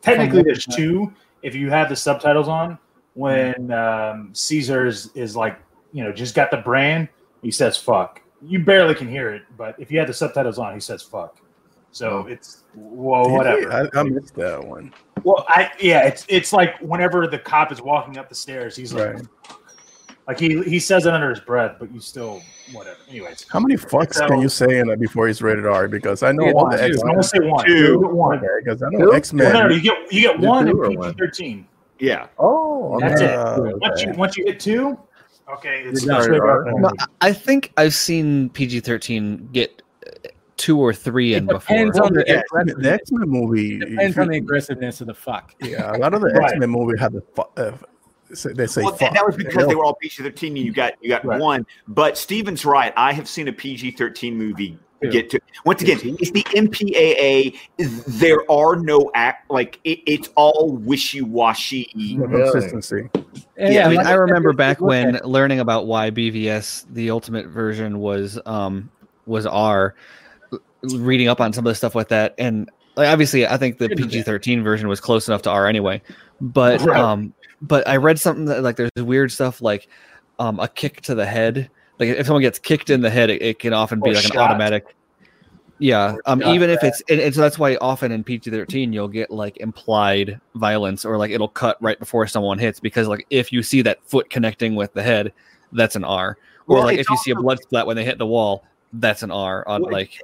technically, there's two if you have the subtitles on. When um, Cesar's is like you know just got the brand, he says "fuck." You barely can hear it, but if you have the subtitles on, he says "fuck." So it's well, whatever. I, I missed that one. Well, I yeah, it's it's like whenever the cop is walking up the stairs, he's like, Right. Like he he says it under his breath, but you still whatever. Anyways, How many fucks So- can you say in it before he's rated R? Because I know Yeah, all one, the two. X I want to say one. Two. One. because I Two? know X Well, no, Men. you get you get You one do and PG thirteen. Yeah. Oh, That's it. Once you once you hit two, okay, it's, You're it's done. way better than No. I- I think I've seen PG thirteen get uh, two or three in It before. depends on the, the X the X Men movie. depends on the aggressiveness of the fuck. Yeah, a lot of the [laughs] Right. X Men movie have the fu- uh, say- they say Well, fuck. that, that was because they were all PG thirteen. and You got you got Right. one, but Steven's right. I have seen a PG thirteen movie Two. get to once again. It's the MPAA. There are no act like it, it's all wishy washy. No consistency. Yeah, I mean, I remember back when learning about why BVS, the ultimate version, was um was R, l- reading up on some of the stuff with that, and like obviously, I think the PG thirteen version was close enough to R anyway. But Right. um, but I read something that like there's weird stuff like um a kick to the head. Like if someone gets kicked in the head, it, it can often be Or like an automatic. Yeah, um, shot, even if it's and, and so that's why often in PG thirteen you'll get like implied violence or like it'll cut right before someone hits because like if you see that foot connecting with the head, that's an R. Or Well, like if you see a blood splat when they hit the wall, that's an R. On Well, like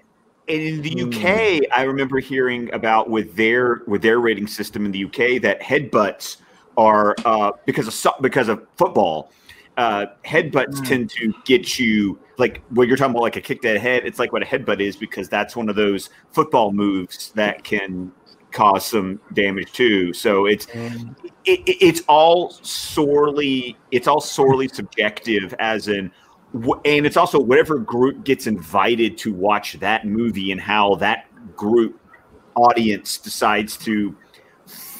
And in the UK, I remember hearing about with their with their rating system in the UK that headbutts are uh, because of because of football. Uh, headbutts tend to get you like what you're talking about, like a kick to the head. It's like what a headbutt is because that's one of those football moves that can cause some damage too. So it's it, it- it's all sorely it's all sorely subjective as in and it's also whatever group gets invited to watch that movie and how that group audience decides to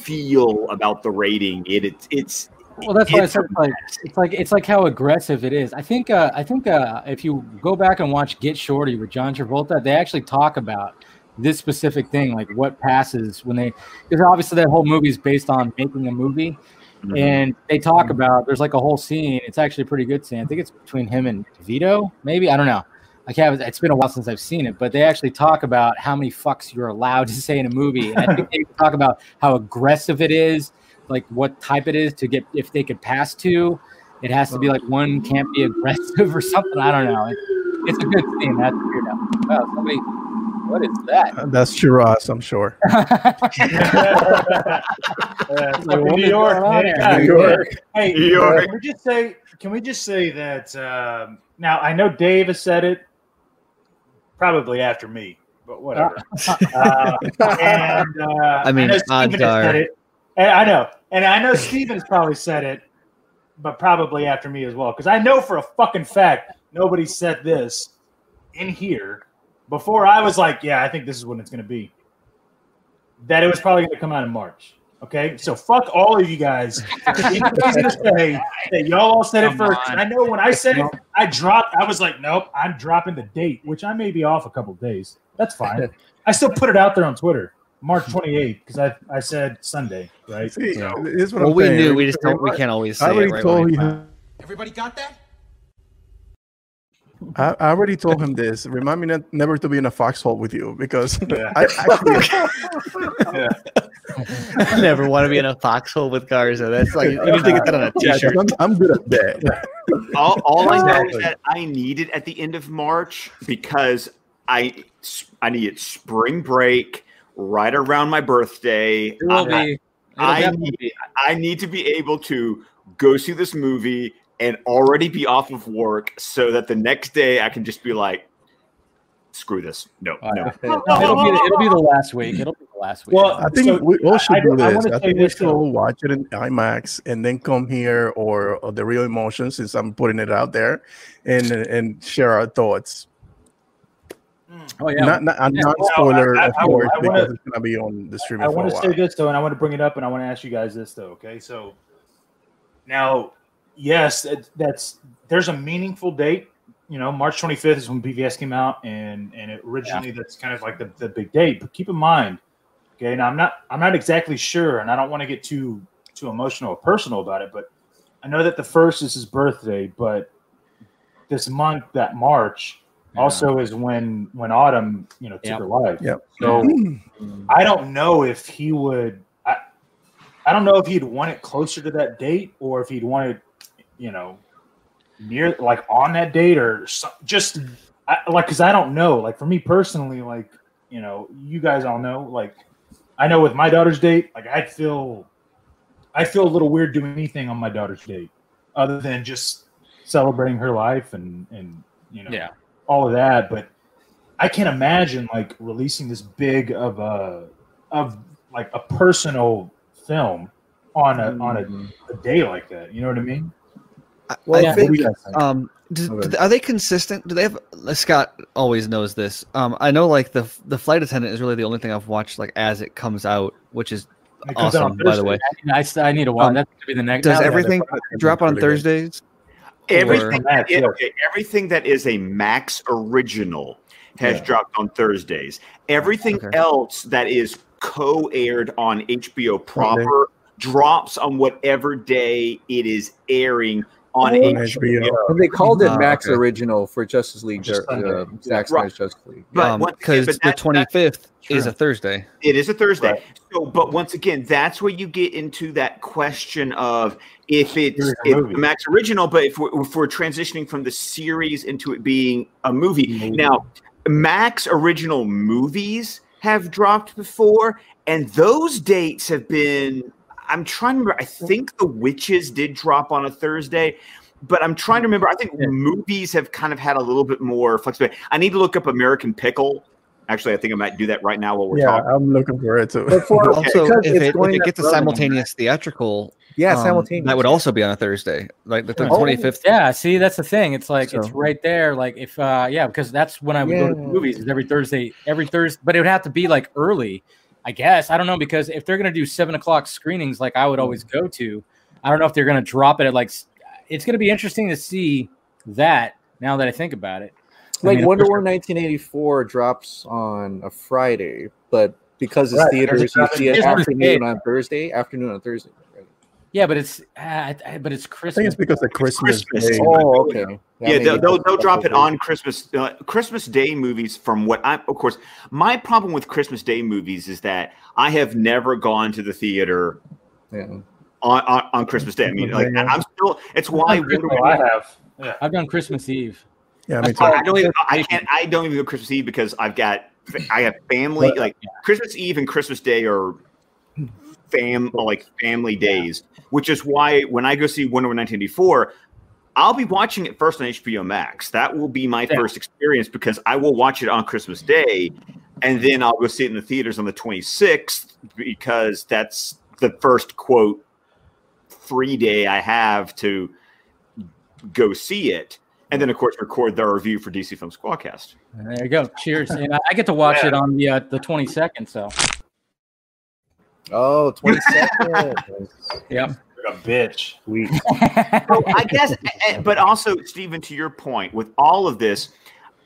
feel about the rating it, it's it's Well, that's why I it's said like it's like it's like how aggressive it is. I think uh, I think uh, if you go back and watch Get Shorty with John Travolta, they actually talk about this specific thing, like what passes when they because obviously that whole movie is based on making a movie, and they talk about there's like a whole scene. It's actually a pretty good scene. I think it's between him and Vito, maybe I don't know. I can't. It's been a while since I've seen it, but they actually talk about how many fucks you're allowed to say in a movie. And I think they talk about how aggressive it is, like what type it is to get if they could pass two. It has to be like one can't be aggressive or something. I don't know. It, it's a good scene. That's weird. Wow, somebody. What is that? That's Shiraz, I'm sure. [laughs] Uh, Like, New York, man. here? God, New York. Hey, New York. can we just say? Can we just say that? Um, now I know Dave has said it, probably after me, but whatever. [laughs] uh, and uh, [laughs] I mean, know odds Steven has are- said it. And I know, and I know Steven's probably said it, but probably after me as well, because I know for a fucking fact nobody said this in here before I was like, yeah, I think this is when it's going to be. That it was probably going to come out in March. Okay, so fuck all of you guys. Anybody's gonna say that y'all all said it first. I know when I said it, I dropped. I was like, nope, I'm dropping the date, which I may be off a couple days. That's fine. [laughs] I still put it out there on Twitter, March 28th, because I I said Sunday, right? See, So- what well, I'm we saying. knew we just don't we can't always say I already it right told you. Everybody got that? I, I already told him this. Remind me not, never to be in a foxhole with you because Yeah. [laughs] I actually [laughs] I never want to be in a foxhole with Garza. That's like you need to get that on a yeah, 'cause t-shirt. I'm, I'm good at that. all, all I know is that I need it at the end of March because I I needed spring break right around my birthday. It will I, be. It'll I need. I need to be able to go see this movie, and already be off of work so that the next day I can just be like, screw this. No, Uh, no. [laughs] It'll be the, it'll be the last week. It'll be the last week. Well, I think So, we all should I- do I this. wanna I, think we should all watch it in IMAX and then come here or, or the real emotions since I'm putting it out there and and share our thoughts. oh yeah, Not not Yeah. non-spoiler, I- I- of I- course, I wanna- because it's gonna be on the streaming I for want to say this though, and I want to bring it up, and I want to ask you guys this though. Okay, so now, yes, it- that's there's a meaningful date. You know, March 25th is when BVS came out, and and it originally that's kind of like the, the big date. But keep in mind, okay, now I'm not I'm not exactly sure, and I don't want to get too too emotional or personal about it, but I know that the first is his birthday, but this month, that March, Yeah. also is when when Autumn, you know, took Yep. her life. Yep. So I don't know if he would. I, I don't know if he'd want it closer to that date or if he'd want it, you know, near like on that date or some, just I, like because I don't know. Like for me personally, like you know, you guys all know. Like I know with my daughter's date, like I'd feel, I feel a little weird doing anything on my daughter's date other than just celebrating her life and and you know yeah. all of that, but I can't imagine like releasing this big of a of like a personal film on a on a, mm-hmm. a day like that. You know what I mean? Well, Yeah. Think- Um, do, Okay. do- are they consistent? Do they have? Scott always knows this. Um, I know like the the flight attendant is really the only thing I've watched like as it comes out, which is It comes out on awesome. By the way, I, st- I need to watch. Um, That's gonna be the next. does everything they're drop on. Thursdays? Everything, Or- that is, okay, everything that is a Max original has Yeah. dropped on Thursdays. Everything Okay. else that is co-aired on HBO proper drops on whatever day it is airing on On HBO. HBO. And they called it Ah, Max okay. Original for Justice League, Just uh, Sunday. Zack Right. Justice League. But because but the that- that- twenty fifth is a Thursday. It is a Thursday. Right. So, but once again, that's where you get into that question of if it's if Max original, but if we're, if we're transitioning from the series into it being a movie. Movie. Now, Max original movies have dropped before, and those dates have been. I'm trying to remember. I think The Witches did drop on a Thursday. But I'm trying to remember. I think movies have kind of had a little bit more flexibility. I need to look up American Pickle. Actually, I think I might do that right now while we're Yeah, talking. I'm looking for it too. But for, [laughs] Also, if it's it, if it gets a road, simultaneous theatrical, yeah, um, simultaneous. that would also be on a Thursday, like the Oh, twenty fifth. Yeah, see, that's the thing. It's like it's right there. Like if uh yeah, because that's when I would go to the movies is every Thursday, every Thursday, but it would have to be like early, I guess. I don't know because if they're gonna do seven o'clock screenings like I would always mm. go to, I don't know if they're gonna drop it at like. It's gonna be interesting to see that now that I think about it. I like mean, Wonder Woman 1984 drops on a Friday, but because it's Right, theaters, you see it afternoon on Thursday, afternoon on Thursday. Yeah, but it's uh, but it's Christmas. I think it's because of Christmas. Christmas. Day. Oh, okay. That yeah, may they'll, they'll, they'll drop it on Christmas uh, Christmas Day movies. From what I, of course, my problem with Christmas Day movies is that I have never gone to the theater Yeah. on on, on Christmas Day. I mean, like I'm still. It's why Wonder I Woman. have. Yeah. I've done Christmas Eve. Yeah, me too. I don't even. I can't. I don't even go Christmas Eve because I've got. I have family. Like Christmas Eve and Christmas Day are fam like family days, which is why when I go see Wonder Woman 1984, I'll be watching it first on HBO Max. That will be my Yeah. first experience because I will watch it on Christmas Day, and then I'll go see it in the theaters on the 26th because that's the first quote free day I have to go see it. And then, of course, record the review for DC Film Squadcast. There you go. Cheers. [laughs] And I, get to watch Yeah. it on the uh, the twenty second. So Oh, [laughs] 22nd. yeah. Like a bitch. Sweet. [laughs] So I guess, eh, but also, Stephen, to your point, with all of this,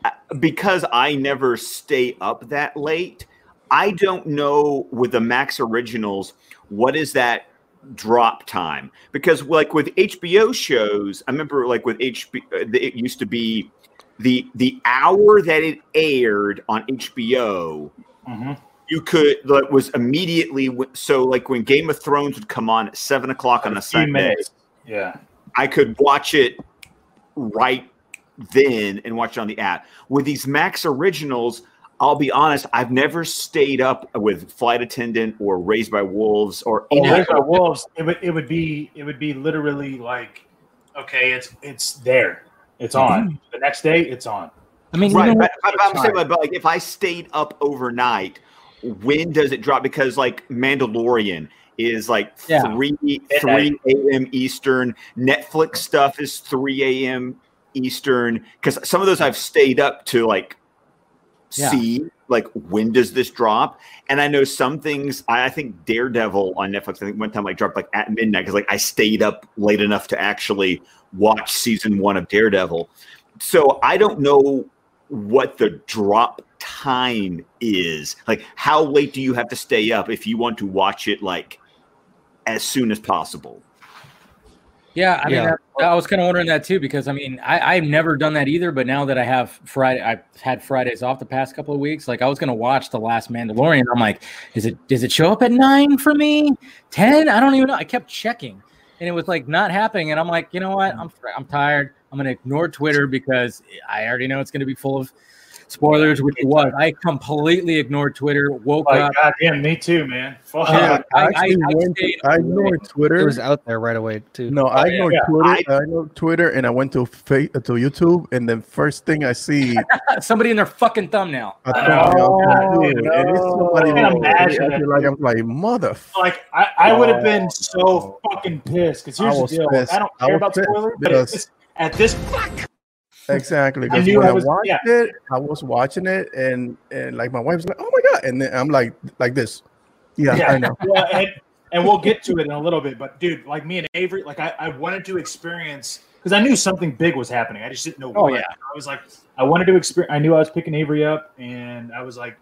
uh, because I never stay up that late, I don't know with the Max Originals what is that drop time because, like with HBO shows, I remember like with HBO, it used to be the the hour that it aired on HBO hmm you could that was immediately so like when Game of Thrones would come on at seven o'clock on a Sunday, Yeah. I could watch it right then and watch it on the app. With these Max originals, I'll be honest, I've never stayed up with Flight Attendant or Raised by Wolves or Oh, Raised by Wolves. It would it would be it would be literally like okay, it's it's there, it's on. Mm-hmm. The next day, it's on. I mean, right, even but, but I'm saying, but like, if I stayed up overnight, when does it drop? Because like Mandalorian is like Yeah. three three a.m. Eastern. Netflix stuff is three a.m. Eastern. Because some of those I've stayed up to like Yeah. see like when does this drop? And I know some things. I, I think Daredevil on Netflix. I think one time I dropped like at midnight because like I stayed up late enough to actually watch season one of Daredevil. So I don't know what the drop time is. Like, how late do you have to stay up if you want to watch it like as soon as possible? Yeah, I mean, Yeah. that, I was kind of wondering that too because I mean, I, I've never done that either. But now that I have Friday, I've had Fridays off the past couple of weeks. Like I was gonna watch the last Mandalorian. I'm like, is it does it show up at nine for me? Ten? I don't even know. I kept checking, and it was like not happening. And I'm like, you know what? Mm. I'm I'm tired. I'm gonna ignore Twitter because I already know it's gonna be full of spoilers, which it was. I completely ignored Twitter. Woke Like, up. goddamn, me too, man. Fuck. Yeah, I, I, I went- I ignored Twitter. It was out there right away too. No, I oh, yeah. ignored Yeah, Twitter. I, ignored Twitter, and I went to fa- to YouTube, and then first thing I see, [laughs] somebody in their fucking thumbnail. I Oh, thought, and it's somebody I can imagine I like I'm like mother. Like I, I would have been so fucking pissed because I here's the deal. pissed. I don't I care was about pissed spoilers, but because- it's, at this Exactly. I Because knew when I I, was- watched yeah. it, I was watching it, and and like my wife's like, "Oh my god!" And then I'm like, like this. Yeah, I know. [laughs] well, and, and we'll get to it in a little bit. But dude, like me and Avery, like I, I wanted to experience because I knew something big was happening. I just didn't know. Oh, what. yeah. I was like, I wanted to experience. I knew I was picking Avery up, and I was like,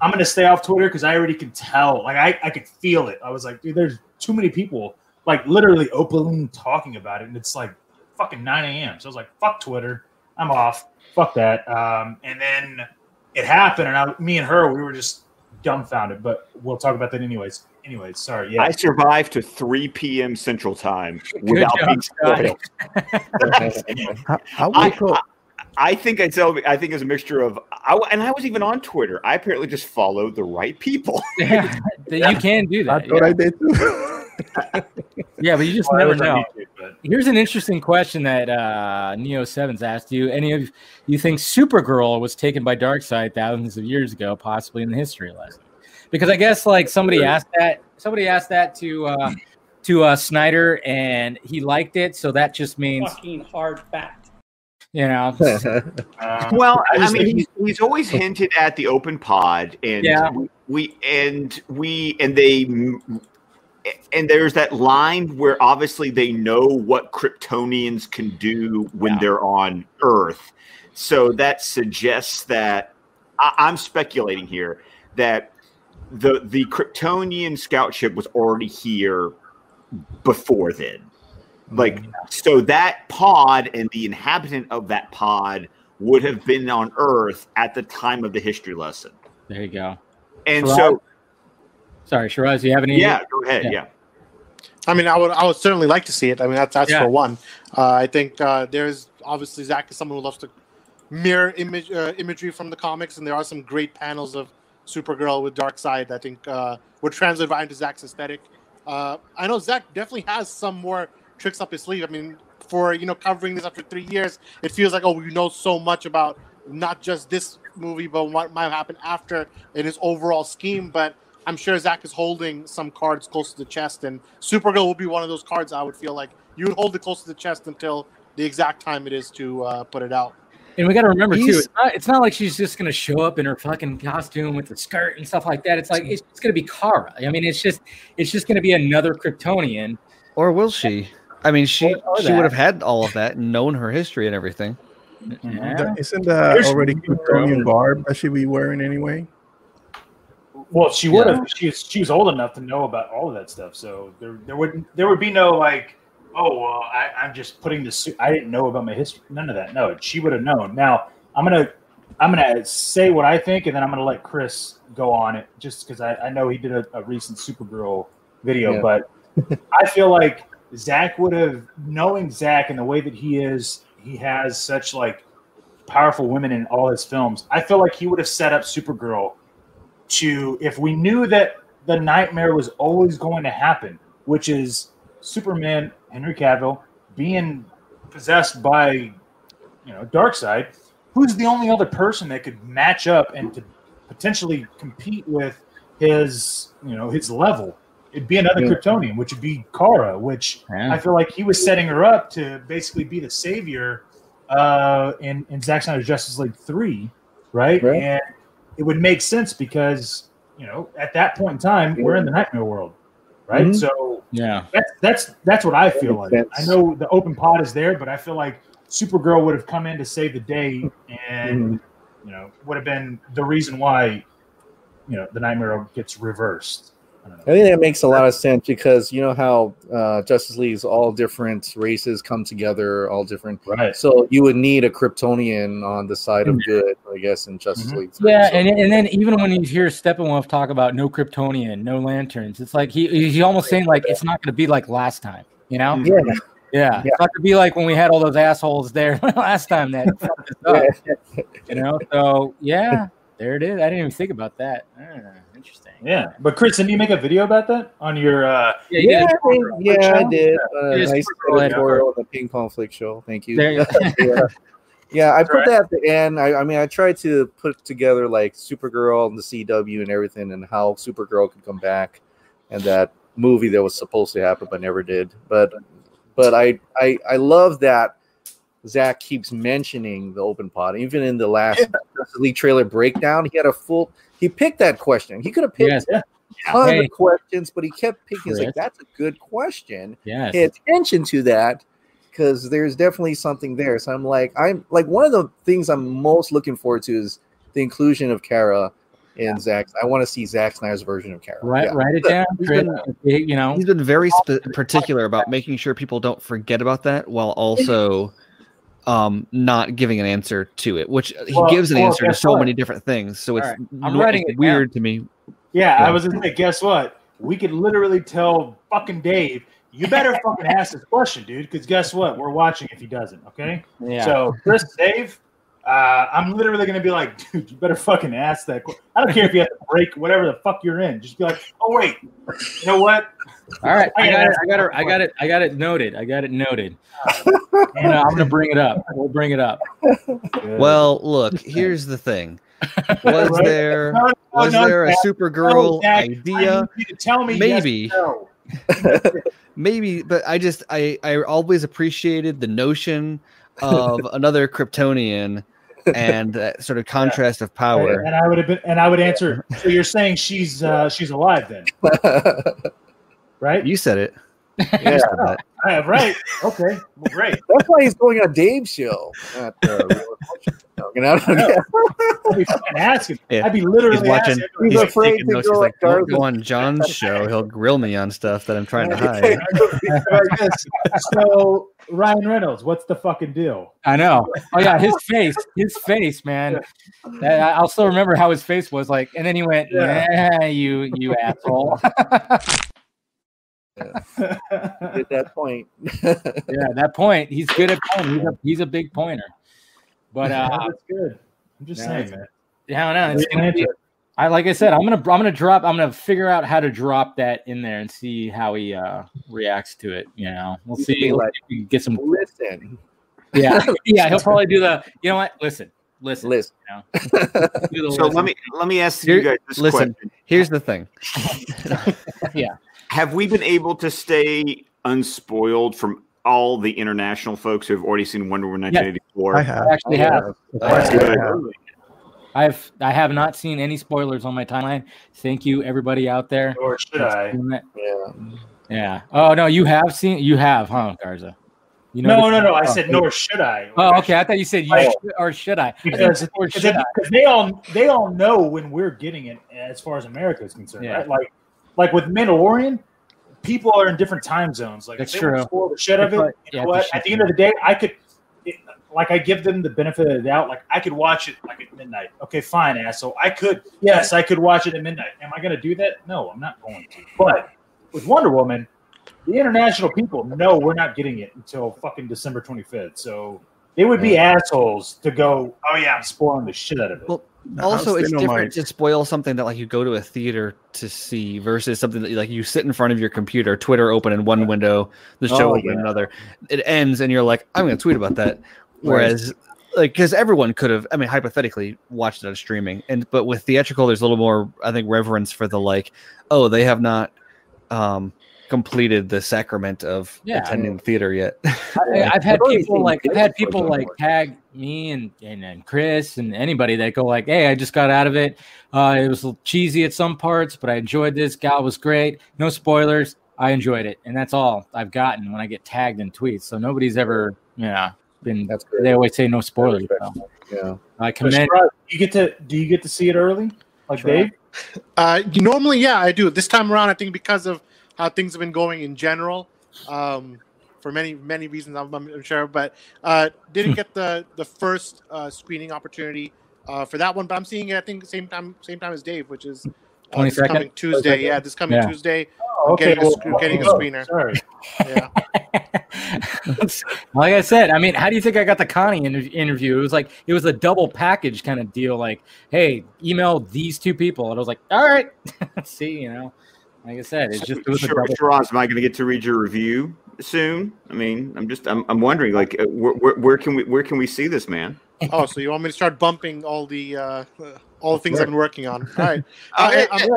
I'm gonna stay off Twitter because I already can tell. Like I, I could feel it. I was like, dude, there's too many people like literally openly talking about it, and it's like fucking 9 a.m. So I was like, fuck Twitter. I'm off. Fuck that. Um, and then it happened, and I, me and her, we were just dumbfounded. But we'll talk about that anyways. Anyways, sorry. Yeah. I survived to 3 p.m. Central Time [laughs] without being Scott. spoiled. [laughs] I, I I. I think I tell. I think it's a mixture of. I, and I was even on Twitter. I apparently just followed the right people. Yeah, [laughs] you can do I that. thought Yeah. I did too. Yeah, but you just Well, never know. YouTube, Here's an interesting question that uh, Neo Sevens asked you. Any of you think Supergirl was taken by Darkseid thousands of years ago, possibly in the history lesson? Because I guess like somebody asked that, somebody asked that to uh, to uh, Snyder, and he liked it, so that just means fucking hard fact. you know. Um, [laughs] Well, I I, mean, he's, he's always hinted at the open pod, and Yeah. we, we and we and they and there's that line where obviously they know what Kryptonians can do when Yeah. they're on Earth, so that suggests that I, I'm speculating here that the the Kryptonian scout ship was already here before then. Like mm-hmm. so that pod and the inhabitant of that pod would have been on Earth at the time of the history lesson. There you go. And so Sorry, Shiraz, you have any? yeah, go ahead. Yeah. Yeah. I mean, I would, I would certainly like to see it. I mean, that's that's Yeah. for one. Uh, I think uh, there's obviously Zack is someone who loves to mirror image uh, imagery from the comics, and there are some great panels of Supergirl with Darkseid. That I think uh, would translate right into Zack's aesthetic. Uh, I know Zack definitely has some more tricks up his sleeve. I mean, for you know covering this after three years, it feels like oh, we know so much about not just this movie, but what might happen after in his overall scheme. But I'm sure Zack is holding some cards close to the chest, and Supergirl will be one of those cards. I would feel like you would hold it close to the chest until the exact time it is to uh, put it out. And we got to remember too, it's not, it's not like she's just going to show up in her fucking costume with the skirt and stuff like that. It's like it's, it's going to be Kara. I mean, it's just it's just going to be another Kryptonian. Or will she? I mean, she Or- or she would have had all of that and known her history and everything. Yeah. Isn't that Here's- already Kryptonian garb that she'd be wearing anyway? Well, she would have. She was she was old enough to know about all of that stuff. So there there would there would be no like, oh well, I, I'm just putting this. suit- I didn't know about my history. None of that. No, she would have known. Now I'm gonna I'm gonna say what I think, and then I'm gonna let Chris go on it, just because I, I know he did a, a recent Supergirl video, Yeah. but [laughs] I feel like Zack would have, knowing Zack and the way that he is, he has such like powerful women in all his films. I feel like he would have set up Supergirl to if we knew that the nightmare was always going to happen, which is Superman, Henry Cavill, being possessed by, you know, Darkseid, who's the only other person that could match up and to potentially compete with his, you know, his level? It'd be another Yeah. Kryptonian, which would be Kara, which Yeah. I feel like he was setting her up to basically be the savior uh, in in Zack Snyder's Justice League three, right? Right. And it would make sense because you know at that point in time we're in the nightmare world, right? Mhm. So Yeah. that's that's that's what I feel like. makes I know the open pod is there, but I feel like Supergirl would have come in to save the day, and Mm-hmm. you know would have been the reason why you know the nightmare gets reversed. I don't I know. think that makes a lot of sense because you know how uh, Justice League's all different races come together, all different. Right. So you would need a Kryptonian on the side of good, I guess, in Justice Mhm. League. Yeah, So- and, and then even when you hear Steppenwolf talk about no Kryptonian, no lanterns, it's like he he's almost saying like it's not going to be like last time, you know? yeah, Yeah, Yeah. it's not going to be like when we had all those assholes there [laughs] last time that fucked us up, you know? So yeah, there it is. I didn't even think about that. Ah, interesting. Yeah, but Chris, didn't you make a video about that on your? uh Yeah, you yeah, did. I think- yeah, I did. Uh, It is nice Supergirl editorial on the ping pong flick show. Thank you. There you [laughs] yeah. yeah, I put Right. that at the end. I, I mean, I tried to put together like Supergirl and the CW and everything, and how Supergirl could come back, and that movie that was supposed to happen but never did. But but I I I love that Zack keeps mentioning the open pod. Even in the last Justice League trailer breakdown, he had a full. He picked that question. He could have picked Yes. Yeah. tons Hey. of questions, but he kept picking. He's like, "That's a good question." Yes. pay attention to that because there's definitely something there. So I'm like, I'm like one of the things I'm most looking forward to is the inclusion of Kara and Zack. I want to see Zack Snyder's version of Kara. Right, Yeah. write it down. Been- you know, He's been very spe- particular about making sure people don't forget about that while also um, not giving an answer to it, which he Well- gives an well, answer to so what? many different things. So it's, All right. I'm no- it's it weird to me. Yeah, Yeah. I was gonna say, guess what? We could literally tell fucking Dave, you better fucking ask this question, dude, because guess what? We're watching if he doesn't. Okay. yeah. So Chris, Dave, uh, I'm literally gonna be like, dude, you better fucking ask that. que- I don't care if you have to break whatever the fuck you're in. Just be like, oh wait, you know what? All right, I I got it. I got it. I got it. I got it noted. I got it noted. And uh, I'm gonna bring it up. We'll bring it up. Well, look, here's the thing. Was Right? there No, no, was no, there a Zack, Supergirl no, idea? you tell me Maybe. Yes no. [laughs] Maybe, but I just I I always appreciated the notion of another Kryptonian and that sort of [laughs] contrast of power. And I would have been, and I would answer. [laughs] So you're saying she's uh, she's alive then, [laughs] right? You said it. You [laughs] Yeah. I have right. Okay, well, great. [laughs] That's why he's going on Dave's show. Not, uh, Real Emotion. You know, [laughs] I'd be fucking asking. Yeah. I'd be literally He's watching. asking. He's He's afraid to notes. go like, like don't go on John's show. He'll grill me on stuff that I'm trying to hide. So Ryan Reynolds, what's the fucking deal? I know. Oh yeah, his face, his face, man. That- I- I'll still remember how his face was like, and then he went, "Yeah, you, you asshole." At that point. [laughs] yeah, at that point, he's good at pointing. He's a, he's a big pointer. But uh, that's good. I'm just No, saying, it's- man. yeah, I don't know. It's gonna be- I like I said, I'm gonna I'm gonna drop. I'm gonna figure out how to drop that in there and see how he uh reacts to it. You know, we'll You see. can be We'll like- if we can get some. Listen, Yeah, yeah. He'll [laughs] probably do the. You know what? Listen, listen. listen. You know? So listen. let me let me ask you guys this listen. question: Here's the thing. [laughs] Have we been able to stay unspoiled from all the international folks who have already seen Wonder Woman Yeah. 1984? I have. I actually oh, have. That's Good. good. I've I have not seen any spoilers on my timeline. Thank you, everybody out there. Or should I? Yeah. Yeah. Oh no, you have seen. You have, huh, Garza? You know No, this- no, no. I oh, said nor should I. Oh, okay. I thought you said you should, or should I? I Because, said, or because should I? they all they all know when we're getting it as far as America is concerned, Yeah. right? Like like with Mandalorian, people are in different time zones. Like That's if they true. spoil the shit of it. like- you yeah, know it's a what? shit At the end of the day, I could. It, like I give them the benefit of the doubt. Like I could watch it like at midnight. Okay, fine, asshole. I could. Yes, I could watch it at midnight. Am I going to do that? No, I'm not going to. But with Wonder Woman, the international people know we're not getting it until fucking December 25th. So they would be assholes to go. Oh yeah, I'm spoiling the shit out of it. Well, also it's still on my- different to spoil something that like you go to a theater to see versus something that like you sit in front of your computer twitter open in one window the show Oh, open in yeah. another. It ends and you're like i'm gonna tweet about that. Whereas like because everyone could have i mean hypothetically watched it on streaming. And but with theatrical there's a little more i think reverence for the like oh they have not um completed the sacrament of Yeah, I attending theater yet I, I've had people like I've had people like tag me and, and and Chris and anybody that go like, "Hey, I just got out of it. Uh, it was a little cheesy at some parts, but I enjoyed this. Gal was great. No spoilers. I enjoyed it, and that's all I've gotten when I get tagged in tweets. So nobody's ever, yeah, been. That's great. They always say no spoilers. So Yeah. I commend. Shrug, you get to do you get to see it early, like Sure. Dave? Uh, normally, yeah, I do. This time around, I think because of how things have been going in general, um, for many many reasons, I'm, I'm sure, but uh, didn't get the the first uh, screening opportunity uh, for that one. But I'm seeing it, I think, same time same time as Dave, which is uh, this coming Tuesday. Yeah, this coming Yeah. Tuesday. Oh, Getting a well, sc- getting a oh, screener. Sorry. Yeah. [laughs] like I said, I mean, how do you think I got the Connie inter- interview? It was like it was a double package kind of deal. Like, hey, email these two people, and I was like, all right, [laughs] see, you know, like I said, it's just it was a Sure, double. Shiraz, am I going to get to read your review soon? I mean, I'm just, I'm, I'm wondering, like, uh, where, where, where can we, where can we see this, man? [laughs] Oh, so you want me to start bumping all the uh, all the things I've been working on? All right. [laughs] Uh, I- I'm-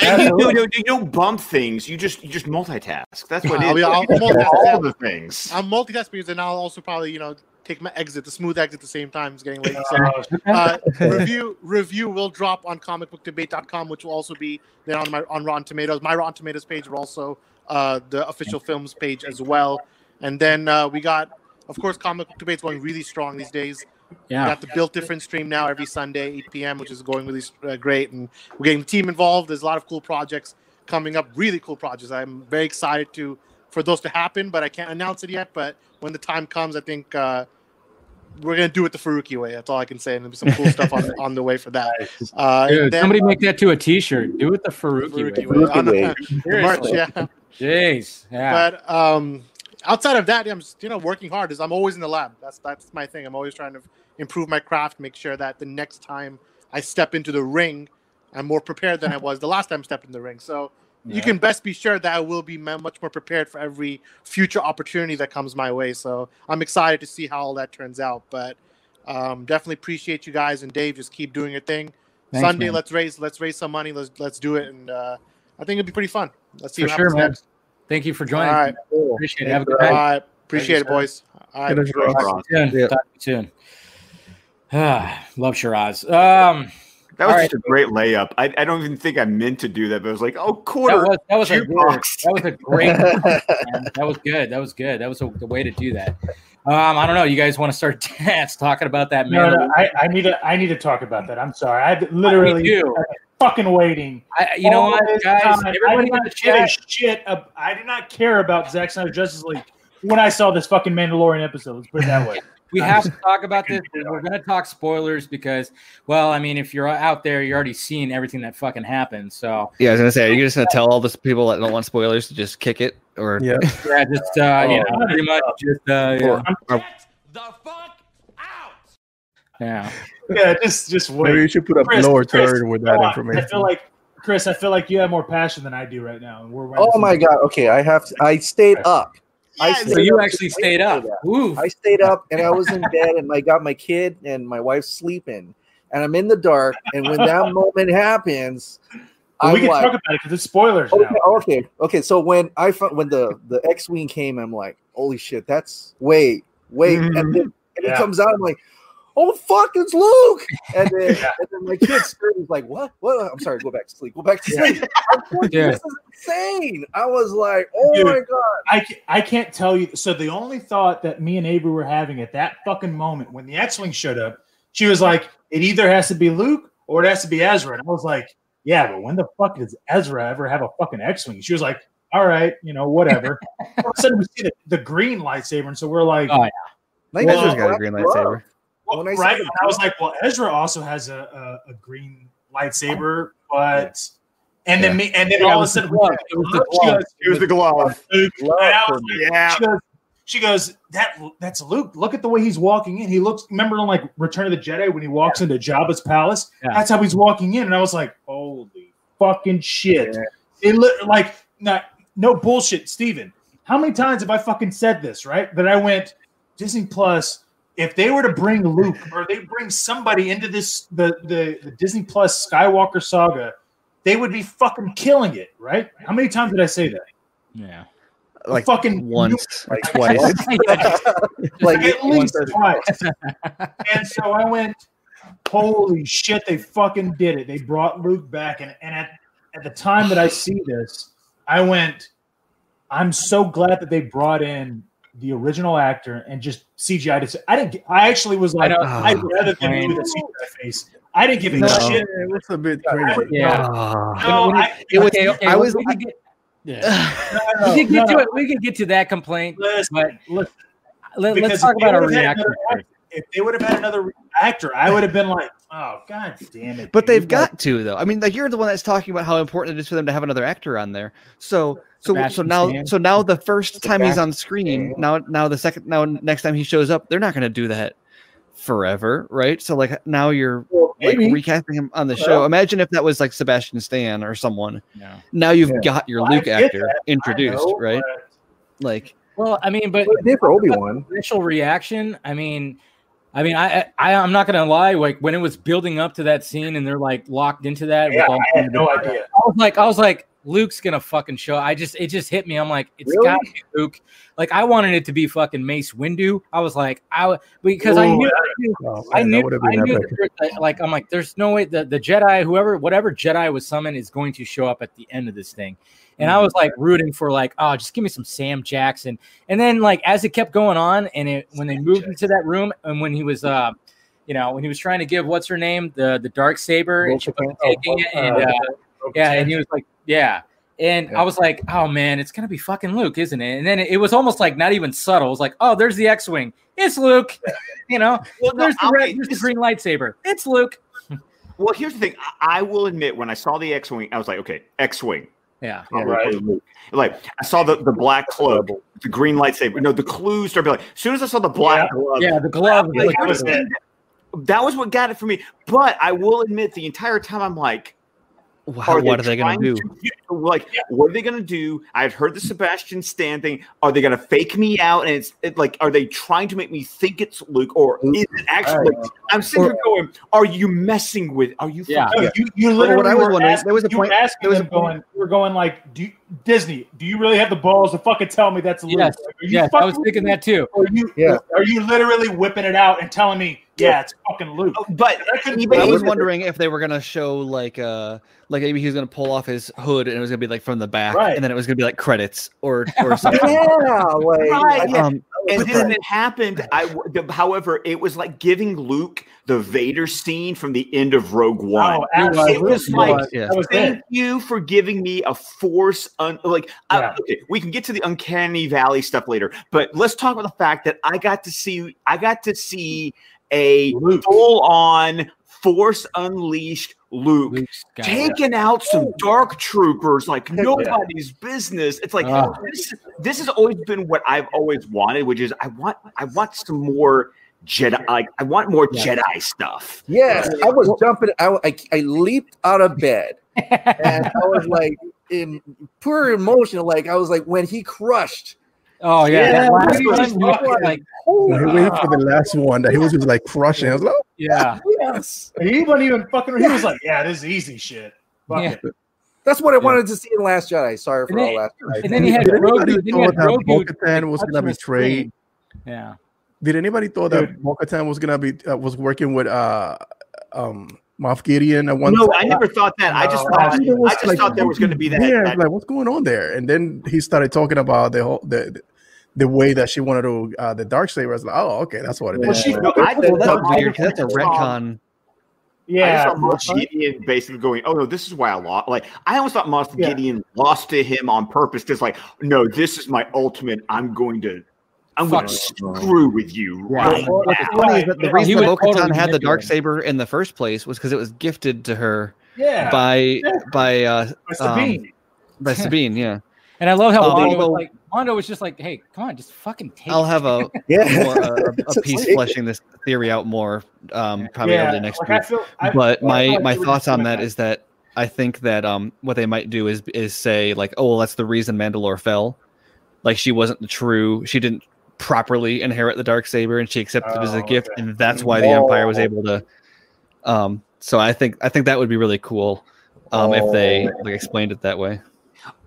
And you, you, you don't bump things. You just, you just multitask. That's what [laughs] it is. I'll is. be- I'll You do multitask, all yeah. the things. I'm multitasking because then I'll also probably you know take my exit, the smooth exit, at the same time. It's getting late. So Uh, uh, review review will drop on comicbookdebate.com, which will also be there on my on Rotten Tomatoes. My Rotten Tomatoes page, but also uh, the official films page as well. And then uh, we got, of course, comic book debates going really strong these days. We Yeah, got the Built Different stream now every Sunday, 8 p.m., which is going really uh, great. And we're getting the team involved. There's a lot of cool projects coming up, really cool projects. I'm very excited to for those to happen, but I can't announce it yet. But when the time comes, I think uh, we're gonna do it the Faruqi way. That's all I can say. And there'll be some cool stuff on, on the way for that. [laughs] Uh, Dude, then- somebody make that to a T-shirt. Do it the Faruqi, Faruqi way. way. On the- the [laughs] merch, yeah. Jeez, yeah. But um, outside of that, I'm just, you know working hard. Is I'm always in the lab. That's that's my thing. I'm always trying to improve my craft, make sure that the next time I step into the ring, I'm more prepared than I was the last time I stepped in the ring. So you can best be sure that I will be much more prepared for every future opportunity that comes my way. So I'm excited to see how all that turns out. But um, definitely appreciate you guys and Dave. Just keep doing your thing. Thanks, Sunday, man. let's raise let's raise some money. Let's let's do it, and uh, I think it'll be pretty fun. Let's see For what sure, happens man. next. Thank you for All joining. right, Appreciate it. Have a good night. right. Appreciate Thank it, boys. All right. Good night, Shiraz. Shiraz. Soon. Yeah. Talk to you soon. Ah, love Shiraz. Um, That was All just a great layup. I, I don't even think I meant to do that, but I was like, oh, that quarter. was that was a good, that was a great. [laughs] That was good. That was good. That was a, the way to do that. Um, I don't know. You guys want to start [laughs] dance talking about that no, man? no, I, I need to I need to talk about that. I'm sorry. I've literally too. been fucking waiting. I, you know what, guys? time. I did not give a chat. shit. ab- I did not care about Zack Snyder Justice League when I saw this fucking Mandalorian episode. Let's put it that way. [laughs] We have to talk about this. We're going to talk spoilers because, well, I mean, if you're out there, you're already seeing everything that fucking happened. So yeah i was gonna say are you just gonna tell all the people that don't want spoilers to just kick it or Yeah. [laughs] yeah, just uh, you know, pretty much just uh, yeah. Or- or- Get the fuck out! yeah. Yeah, just just wait. Maybe you should put a Chris, lower Chris, third with that on. information. I feel like Chris. I feel like you have more passion than I do right now, and we're Oh my god. Okay, I have. To, I stayed up. I Yes. stayed So you up actually stayed wait up. that. I stayed up and I was in bed and I got my kid and my wife sleeping and I'm in the dark and when that [laughs] moment happens, Well, I'm we can like, talk about it because it's spoilers okay, now. okay, okay. So when I when the the X wing came, I'm like, holy shit, that's wait, wait, and then and Yeah. it comes out. I'm like, oh fuck, it's Luke. [laughs] And then Yeah. and then my kid scared was like, what? What? I'm sorry, go back to sleep. Go back to sleep. I'm like, Yeah. This is insane. I was like, oh Dude. my god. I, I can't tell you. So the only thought that me and Avery were having at that fucking moment when the X-wing showed up, she was like, "It either has to be Luke or it has to be Ezra." And I was like, "Yeah, but when the fuck does Ezra ever have a fucking X-wing?" She was like, "All right, you know, whatever." [laughs] All of a sudden, we see the, the green lightsaber, and so we're like, Oh, Like, Ezra's got a green lightsaber well, Oh, when I saw right? the I was like, "Well, Ezra also has a, a, a green lightsaber, but." And then me, and then Yeah, it all of a was the sudden, glove. It was the she glove. goes, It was the glove. Luke. Love And I for was me. like, Yeah. she goes, She goes, "That that's Luke. Look at the way he's walking in. He looks. Remember in like Return of the Jedi when he walks into Jabba's palace? Yeah. That's how he's walking in." And I was like, "Holy fucking shit!" Yeah. It looked like not no bullshit, Steven. How many times have I fucking said this? Right? That I went Disney Plus. If they were to bring Luke or they bring somebody into this the the, the Disney Plus Skywalker saga, they would be fucking killing it. Right? How many times did I say that? Yeah. Like fucking once, [laughs] Like twice. [laughs] [laughs] like at least twice. and so I went, holy shit, they fucking did it. They brought Luke back. And, and at, at the time that I see this, I went, I'm so glad that they brought in the original actor and just CGI. to- I didn't. I actually was like, I know. I'd rather them do the CGI face. I didn't give a No, shit. it was a bit crazy. Yeah. Ah. No, I, It was- Okay, okay, I we- was- we could [laughs] get, no, [laughs] no, we could get no, to no. it. We could get to that complaint, Listen, but listen. let, us talk if they about our would've had another actor- If they would have had another actor, I would have been like, "Oh God damn it!" But dude. they've Like, got to though. I mean, like you're the one that's talking about how important it is for them to have another actor on there. So, so, so now, Stan. so now the first time he's on screen, Stan. now, now the second, now next time he shows up, they're not going to do that forever, right? So, like now you're like maybe. recasting him on the Well- show. Imagine if that was like Sebastian Stan or someone. Yeah. Now you've Yeah. got your Well, Luke actor that. Introduced, know, right? but- Like, Well, I mean, but Well, for Obi Wan. initial reaction. I mean, I mean, I, I, I'm not gonna lie. Like when it was building up to that scene, and they're like locked into that. Yeah, with all I had no idea. I was like, I was like, Luke's gonna fucking show. I just, it just hit me. I'm like, it's Really? got to be Luke. Like I wanted it to be fucking Mace Windu. I was like, I because I Ooh, knew, Oh, I knew, I knew, that like I'm like, there's no way the the Jedi, whoever, whatever Jedi was summoned, is going to show up at the end of this thing. And I was like rooting for like, oh, just give me some Sam Jackson. And then like as it kept going on, and it when they moved into that room, and when he was uh, you know, when he was trying to give what's her name the the dark saber, and she was taking it, and uh, yeah, and he was like, yeah. And Yeah. I was like, oh man, it's gonna be fucking Luke, isn't it? And then it, it was almost like not even subtle. It was like, oh, there's the X-wing. It's Luke. [laughs] You know, Well, no, there's the red, there's the green lightsaber. It's Luke. [laughs] Well, here's the thing. I, I will admit, when I saw the X-wing, I was like, okay, X-wing. Yeah. Yeah, right. Like I saw the, the black cloak, the green lightsaber. No, the clues started like. As soon as I saw the black glove, Yeah, the glove. like, like, was that was what got it for me. But I will admit, the entire time I'm like, wow, what are they going to do? to- like, what are they going to do? I've heard the Sebastian Stan thing. Are they going to fake me out? And it's it, like, are they trying to make me think it's Luke, or is it actually? Like, I'm sitting here going, are you messing with? Are you? Yeah. fucking- No, you, you literally what I was were wondering- asking, there was a point- were asking there was a point- going, we're going like, do you, Disney, do you really have the balls to fucking tell me that's Luke? Yes, Like, are you yes, I was thinking that too. Are you, Yeah. are you literally whipping it out and telling me, yeah, it's fucking Luke? Oh, But I even I was wondering if they were gonna show like uh like maybe he was gonna pull off his hood and it was gonna be like from the back Right. and then it was gonna be like credits or or [laughs] something. Yeah, like Right. Um, and then it happened, I the- however, it was like giving Luke the Vader scene from the end of Rogue One. Oh, absolutely. It was like, yeah. Thank you for giving me a force. Un- like, I- Yeah. okay, we can get to the uncanny valley stuff later, but let's talk about the fact that I got to see, I got to see a full-on Force Unleashed Luke Luke's it. taking out some dark troopers like nobody's business. It's like Ah. this, this has always been what I've always wanted, which is I want I want some more Jedi. Like I want more Yeah. Jedi stuff. Yes, I was jumping. I, I, I leaped out of bed [laughs] and I was like in pure emotion. Like I was like when he crushed. Oh yeah, Yeah, that last he one, was like When he waited for the last one, that he was just like crushing. I was like, oh, yeah, Yes, He wasn't even fucking. He was like, "Yeah, this is easy shit." Fuck Yeah. it. that's what I wanted to see in Last Jedi. Sorry for And all then- Last Jedi. and then he had Did Grogu. anybody Then he thought had that Grogu. Bo-Katan was gonna the betray? screen. Yeah, Did anybody thought that Bo-Katan was gonna be uh, was working with uh um Moff Gideon at one No, time? I never thought that. I just thought There was, I just like, thought there was going to be that. Yeah, that- like what's going on there? And then he started talking about the whole the the way that she wanted to uh the dark saber. I was like, oh, okay, that's what it Well, is. she- no, I well, that's I- weird 'cause that's a retcon. Yeah, I just saw Moff Gideon basically going, "Oh no, this is why I lost." Like I almost thought Moff Yeah. Gideon lost to him on purpose. Just like, no, this is my ultimate. I'm going to, I'm going to screw with you Yeah. right Well, now. What's funny is that the reason He that Bo-Katan totally had the dark saber in the first place was because it was gifted to her yeah, by Yeah. by uh Mr. um, by Sabine. Yeah, and I love how Um, long although- like. Mando was just like, "Hey, come on, just fucking take." I'll it." have a [laughs] Yeah. more, a, a [laughs] piece fleshing this theory out more um, probably over the next like, week. Feel, I, but I my like my thoughts on doing that is that I think that um what they might do is is say like oh well that's the reason Mandalore fell, like she wasn't the true she didn't properly inherit the dark saber and she accepted it as a Oh, gift okay. and that's why the Empire was Oh. able to. Um, so I think I think that would be really cool, um, if they Oh. like explained it that way.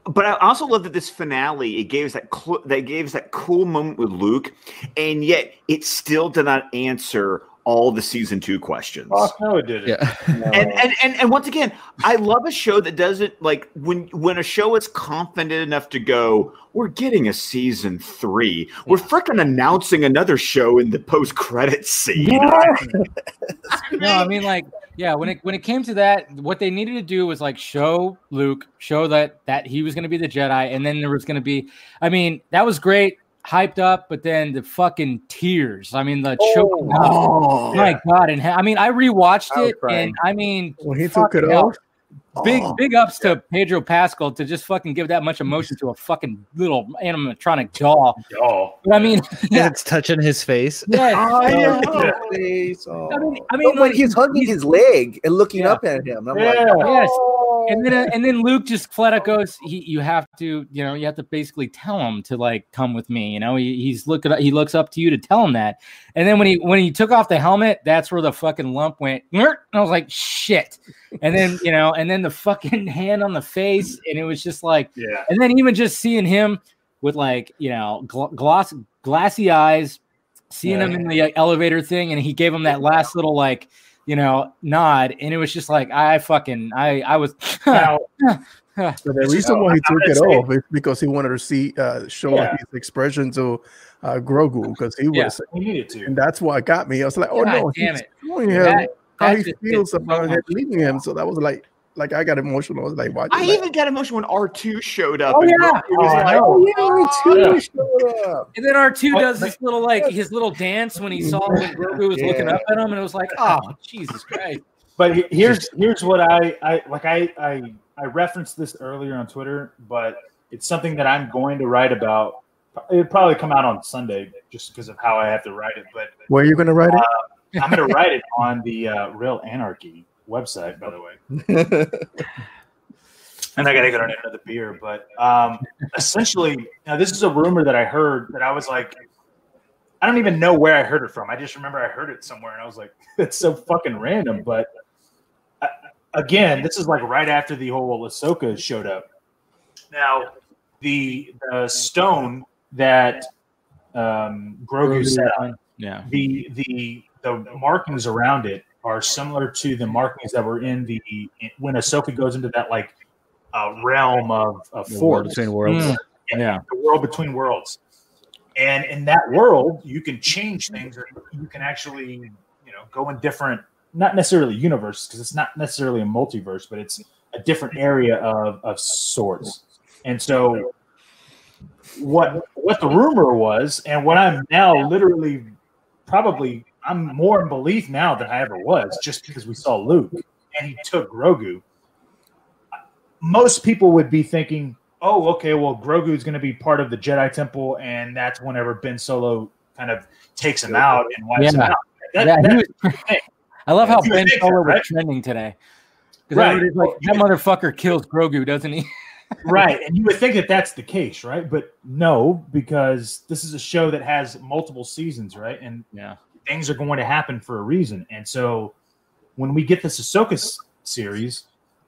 But I also love that this finale it gave us that cl- that gave us that cool moment with Luke, and yet it still did not answer all the season two questions. Fuck no, it didn't. Yeah, [laughs] And, and and and once again, I love a show that doesn't like when when a show is confident enough to go. We're getting a season three. We're freaking announcing another show in the post credit scene. no, I mean like yeah, when it when it came to that, what they needed to do was like show Luke, show that that he was going to be the Jedi, and then there was going to be, I mean, that was great, hyped up, but then the fucking tears. I mean, the oh. choking up. Oh, My God, and I mean, I rewatched I it, crying. and I mean, When he took it fucking off, big Oh. big ups to Pedro Pascal to just fucking give that much emotion to a fucking little animatronic jaw. Y'all. But I mean, [laughs] yeah, it's touching his face. [laughs] yeah. Oh, yeah. [laughs] Yeah. Face. Oh. I mean, I mean, but like, he's hugging his leg and looking Yeah. up at him. I'm Yeah. like, Yes. Oh. and then uh, and then Luke just flat out goes, he, you have to, you know, you have to basically tell him to like come with me. You know, he, he's looking, he looks up to you to tell him that. And then when he when he took off the helmet, that's where the fucking lump went. And I was like, shit. And then you know, and then the fucking [laughs] hand on the face, and it was just like, Yeah. and then even just seeing him with like you know gl- gloss glassy eyes, seeing him in the elevator thing, and he gave him that last little like you know nod, and it was just like I fucking I I was. [laughs] Now, [laughs] the reason why he took it off is because he wanted to see uh, show Yeah. his expression to uh, Grogu because he Yeah. was, we needed to. and that's what got me. I was like, oh God no, damn he's it. showing him That- how he feels hit so about him leaving him. So that was like, like I got emotional. I was like, watching. I like, even got emotional when R two showed up. Oh, yeah. It was Oh, I like, know. Oh, yeah, me too. Yeah. Showed up. And then R two does this little like his little dance when he saw mm-hmm. when Grogu was looking up at him, and it was like, ah. oh Jesus Christ! But here's here's what I I like I I I referenced this earlier on Twitter, but it's something that I'm going to write about. It'll probably come out on Sunday just because of how I have to write it. But where are you gonna write it? Uh, I'm going to write it on the uh, Real Anarchy website, by the way. [laughs] And I got to get on another beer. But um, essentially, now this is a rumor that I heard that I was like, I don't even know where I heard it from. I just remember I heard it somewhere, and I was like, [laughs] it's so fucking random. But uh, again, this is like right after the whole Ahsoka showed up. Now, the the stone that um, Grogu set on Yeah, the the the markings around it are similar to the markings that were in the when Ahsoka goes into that like uh, realm of, of The war force, between worlds. Mm. yeah. the world between worlds. And in that world, you can change things, or you can actually, you know, go in different, not necessarily universes, because it's not necessarily a multiverse, but it's a different area of, of sorts. And so, what what the rumor was, and what I'm now literally, probably, I'm more in belief now than I ever was, just because we saw Luke and he took Grogu. Most people would be thinking, oh, okay, well, Grogu is going to be part of the Jedi Temple, and that's whenever Ben Solo kind of takes him out and wipes him out. That- Yeah, that- was- [laughs] I love how Ben Solo that, was right? trending today. Right. like, that motherfucker kills Grogu, doesn't he? [laughs] right, and you would think that that's the case, right? But no, because this is a show that has multiple seasons, right? And Yeah. Things are going to happen for a reason. And so when we get this Ahsoka series,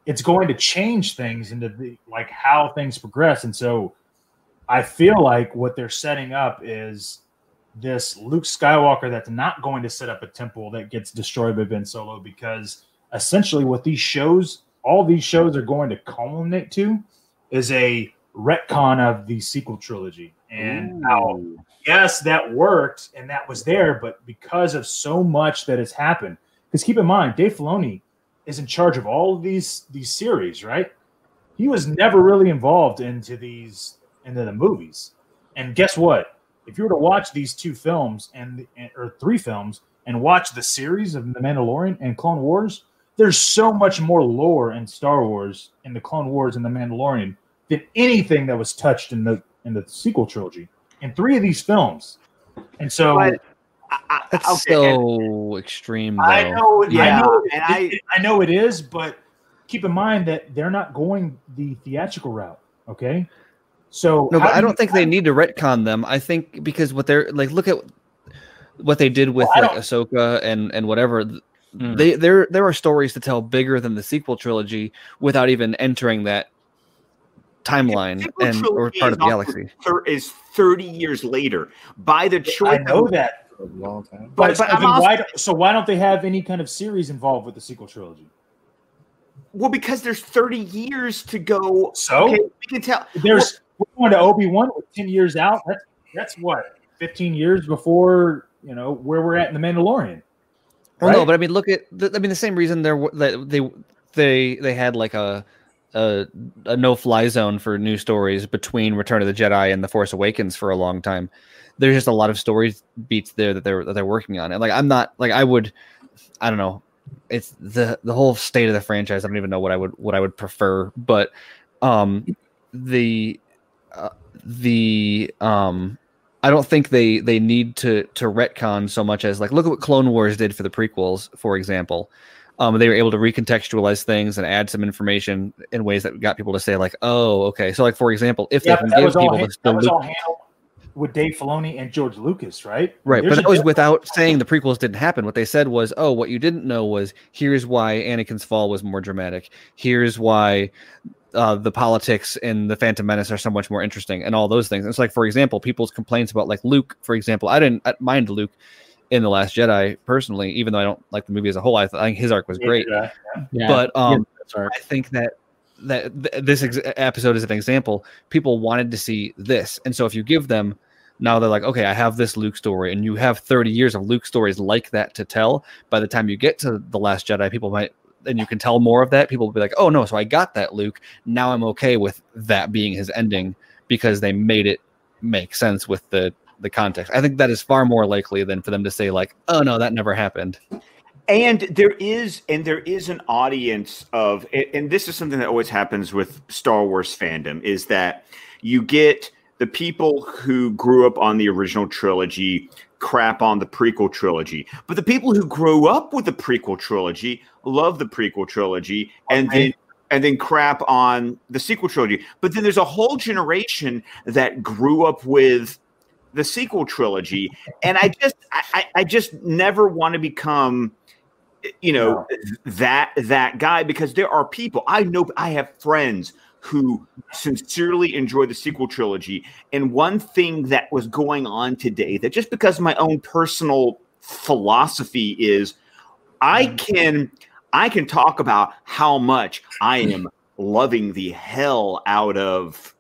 it's going to change things into the like how things progress. And so I feel like what they're setting up is this Luke Skywalker that's not going to set up a temple that gets destroyed by Ben Solo because essentially what these shows, all these shows are going to culminate to is a retcon of the sequel trilogy and how yes, that worked and that was there, but because of so much that has happened, because keep in mind, Dave Filoni is in charge of all of these these series, right? He was never really involved into these into the movies. And guess what? If you were to watch these two films and or three films and watch the series of The Mandalorian and Clone Wars, there's so much more lore in Star Wars in the Clone Wars and The Mandalorian than anything that was touched in the in the sequel trilogy in three of these films, and so But I, I, That's okay, and- so extreme, though. I know, I Yeah, know, and it- I- it- I know it is, but keep in mind that they're not going the theatrical route. Okay, so No, how but I do don't you- think they need to retcon them. I think because what they're like, look at what they did with Well, like Ahsoka and and whatever. Mm. They there there are stories to tell bigger than the sequel trilogy without even entering that timeline sequel and or part of the galaxy. is 30 years later by the choice. I choice know that, a long time. but, But- but so also- why? don't- So why don't they have any kind of series involved with the sequel trilogy? well because there's 30 years to go So okay, we can tell there's we're going to Obi Wan ten years out. That's that's what fifteen years before you know where we're at in the Mandalorian. Well, no, but I mean, look at the, I mean the same reason there wa- that they they they had like a a, a no fly zone for new stories between Return of the Jedi and The Force Awakens for a long time. There's just a lot of stories beats there that they're that they're working on, and like I'm not like I would, I don't know, it's the the whole state of the franchise. I don't even know what I would what I would prefer, but um the uh, the um I don't think they they need to to retcon so much as like look at what Clone Wars did for the prequels, for example. Um, they were able to recontextualize things and add some information in ways that got people to say like, oh, okay. So like for example, if yeah, they can give people han- this that was all handled with Dave Filoni and George Lucas, right? Right, There's but that was without saying the prequels didn't happen. What they said was, "Oh, what you didn't know was here's why Anakin's fall was more dramatic. Here's why uh, the politics in the Phantom Menace are so much more interesting, and all those things." It's like, for example, people's complaints about like Luke, for example. I didn't mind Luke in the Last Jedi personally, even though I don't like the movie as a whole. I, th- I think his arc was great, Yeah, Yeah. but um, sorry. I think that that th- this ex- episode is an example. People wanted to see this, and so if you give them now, they're like, okay, I have this Luke story, and you have 30 years of Luke stories like that to tell. By the time you get to the Last Jedi, people might, and you can tell more of that. People will be like, oh no, so I got that Luke. Now I'm okay with that being his ending because they made it make sense with the the context. I think that is far more likely than for them to say like, oh no, that never happened. and there is and there is an audience of and- this is something that always happens with star wars fandom is that you get the people who grew up on the original trilogy crap on the prequel trilogy but the people who grew up with the prequel trilogy love the prequel trilogy and then and then crap on the sequel trilogy but then there's a whole generation that grew up with the sequel trilogy and i just i, I just never want to become you know that that guy because there are people I know I have friends who sincerely enjoy the sequel trilogy and one thing that was going on today that just because my own personal philosophy is I mm. can I can talk about how much I am loving the hell out of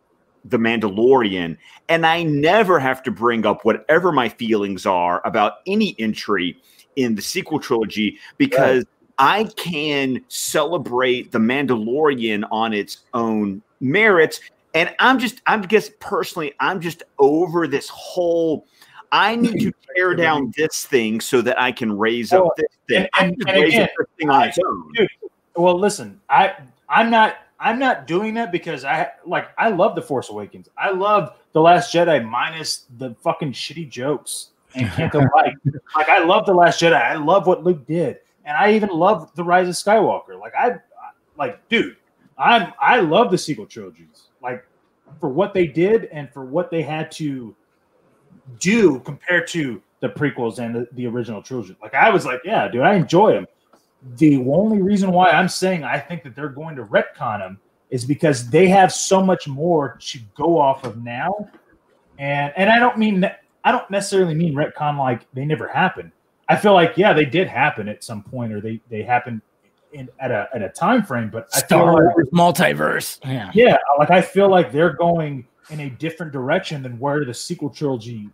the Mandalorian and I never have to bring up whatever my feelings are about any entry in the sequel trilogy because I can celebrate the Mandalorian on its own merits. And I'm just, I'm just personally, I'm just over this whole. I need to [clears throat] tear down this thing so that I can raise up this thing. and- and- and again, up this thing on its own. Dude, well, listen, I I'm not I'm not doing that because I like I love the Force Awakens. I love the Last Jedi minus the fucking shitty jokes and [laughs] Canto Bight. like I love the Last Jedi. I love what Luke did, and I even love the Rise of Skywalker. Like I like, dude, I'm I love the sequel trilogies. Like for what they did and for what they had to do compared to the prequels and the, the original trilogy. Like I was like, yeah, dude, I enjoy them. The only reason why I'm saying I think that they're going to retcon them is because they have so much more to go off of now. And and I don't mean I don't necessarily mean retcon like they never happened. I feel like yeah, they did happen at some point or they they happened in at a at a time frame, but I feel Star like multiverse. Yeah. yeah, like I feel like they're going in a different direction than where the sequel trilogy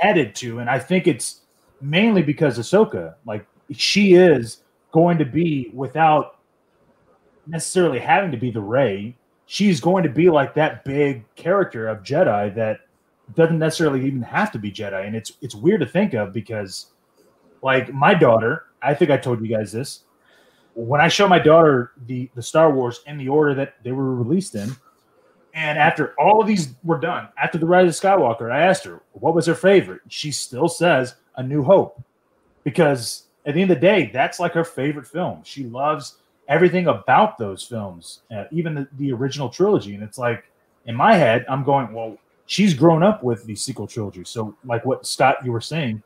headed to, and I think it's mainly because Ahsoka, like she is going to be without necessarily having to be the Rey. She's going to be like that big character of Jedi that doesn't necessarily even have to be Jedi, and it's it's weird to think of because, like my daughter, I think I told you guys this when I show my daughter the the Star Wars in the order that they were released in, And after all of these were done, after the Rise of Skywalker, I asked her what was her favorite. She still says A New Hope, because at the end of the day, that's like her favorite film. She loves everything about those films, uh, even the, the original trilogy. And it's like in my head, I'm going, well, she's grown up with the sequel trilogy. So, like what Scott you were saying,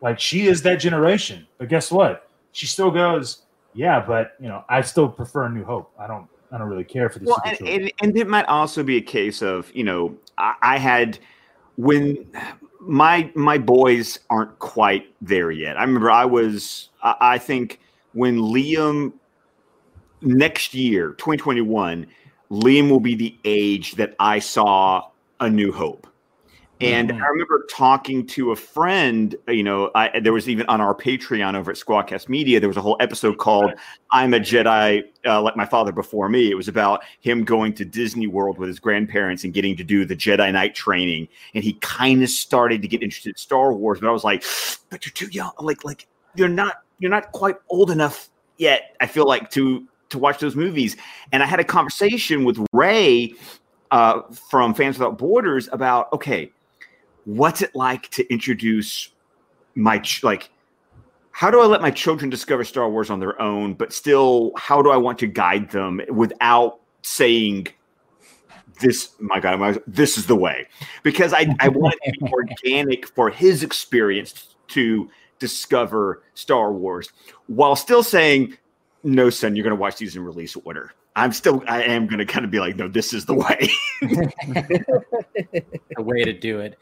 like she is that generation. But guess what? She still goes, yeah, but you know, I still prefer New Hope. I don't, I don't really care for the Well, sequel and, trilogy. and, and it might also be a case of you know I, I had when my my boys aren't quite there yet. I remember I was I, I think when Liam next year 2021 Liam will be the age that I saw A New Hope. And I remember talking to a friend, you know, I, there was even on our Patreon over at Squadcast Media, there was a whole episode [laughs] called I'm a Jedi uh, like my father before me. It was about him going to Disney World with his grandparents and getting to do the Jedi Knight training. And he kind of started to get interested in Star Wars, but I was like, but you're too young. Like, like you're not, you're not quite old enough yet. I feel like to to watch those movies. And I had a conversation with Ray uh, from Fans Without Borders about okay, what's it like to introduce my ch- like how do I let my children discover Star Wars on their own, but still how do I want to guide them without saying this my god my, this is the way because I, I want it to be [laughs] organic for his experience to discover Star Wars while still saying no son you're going to watch these in release order I'm still I am going to kind of be like no this is the way [laughs] the way to do it.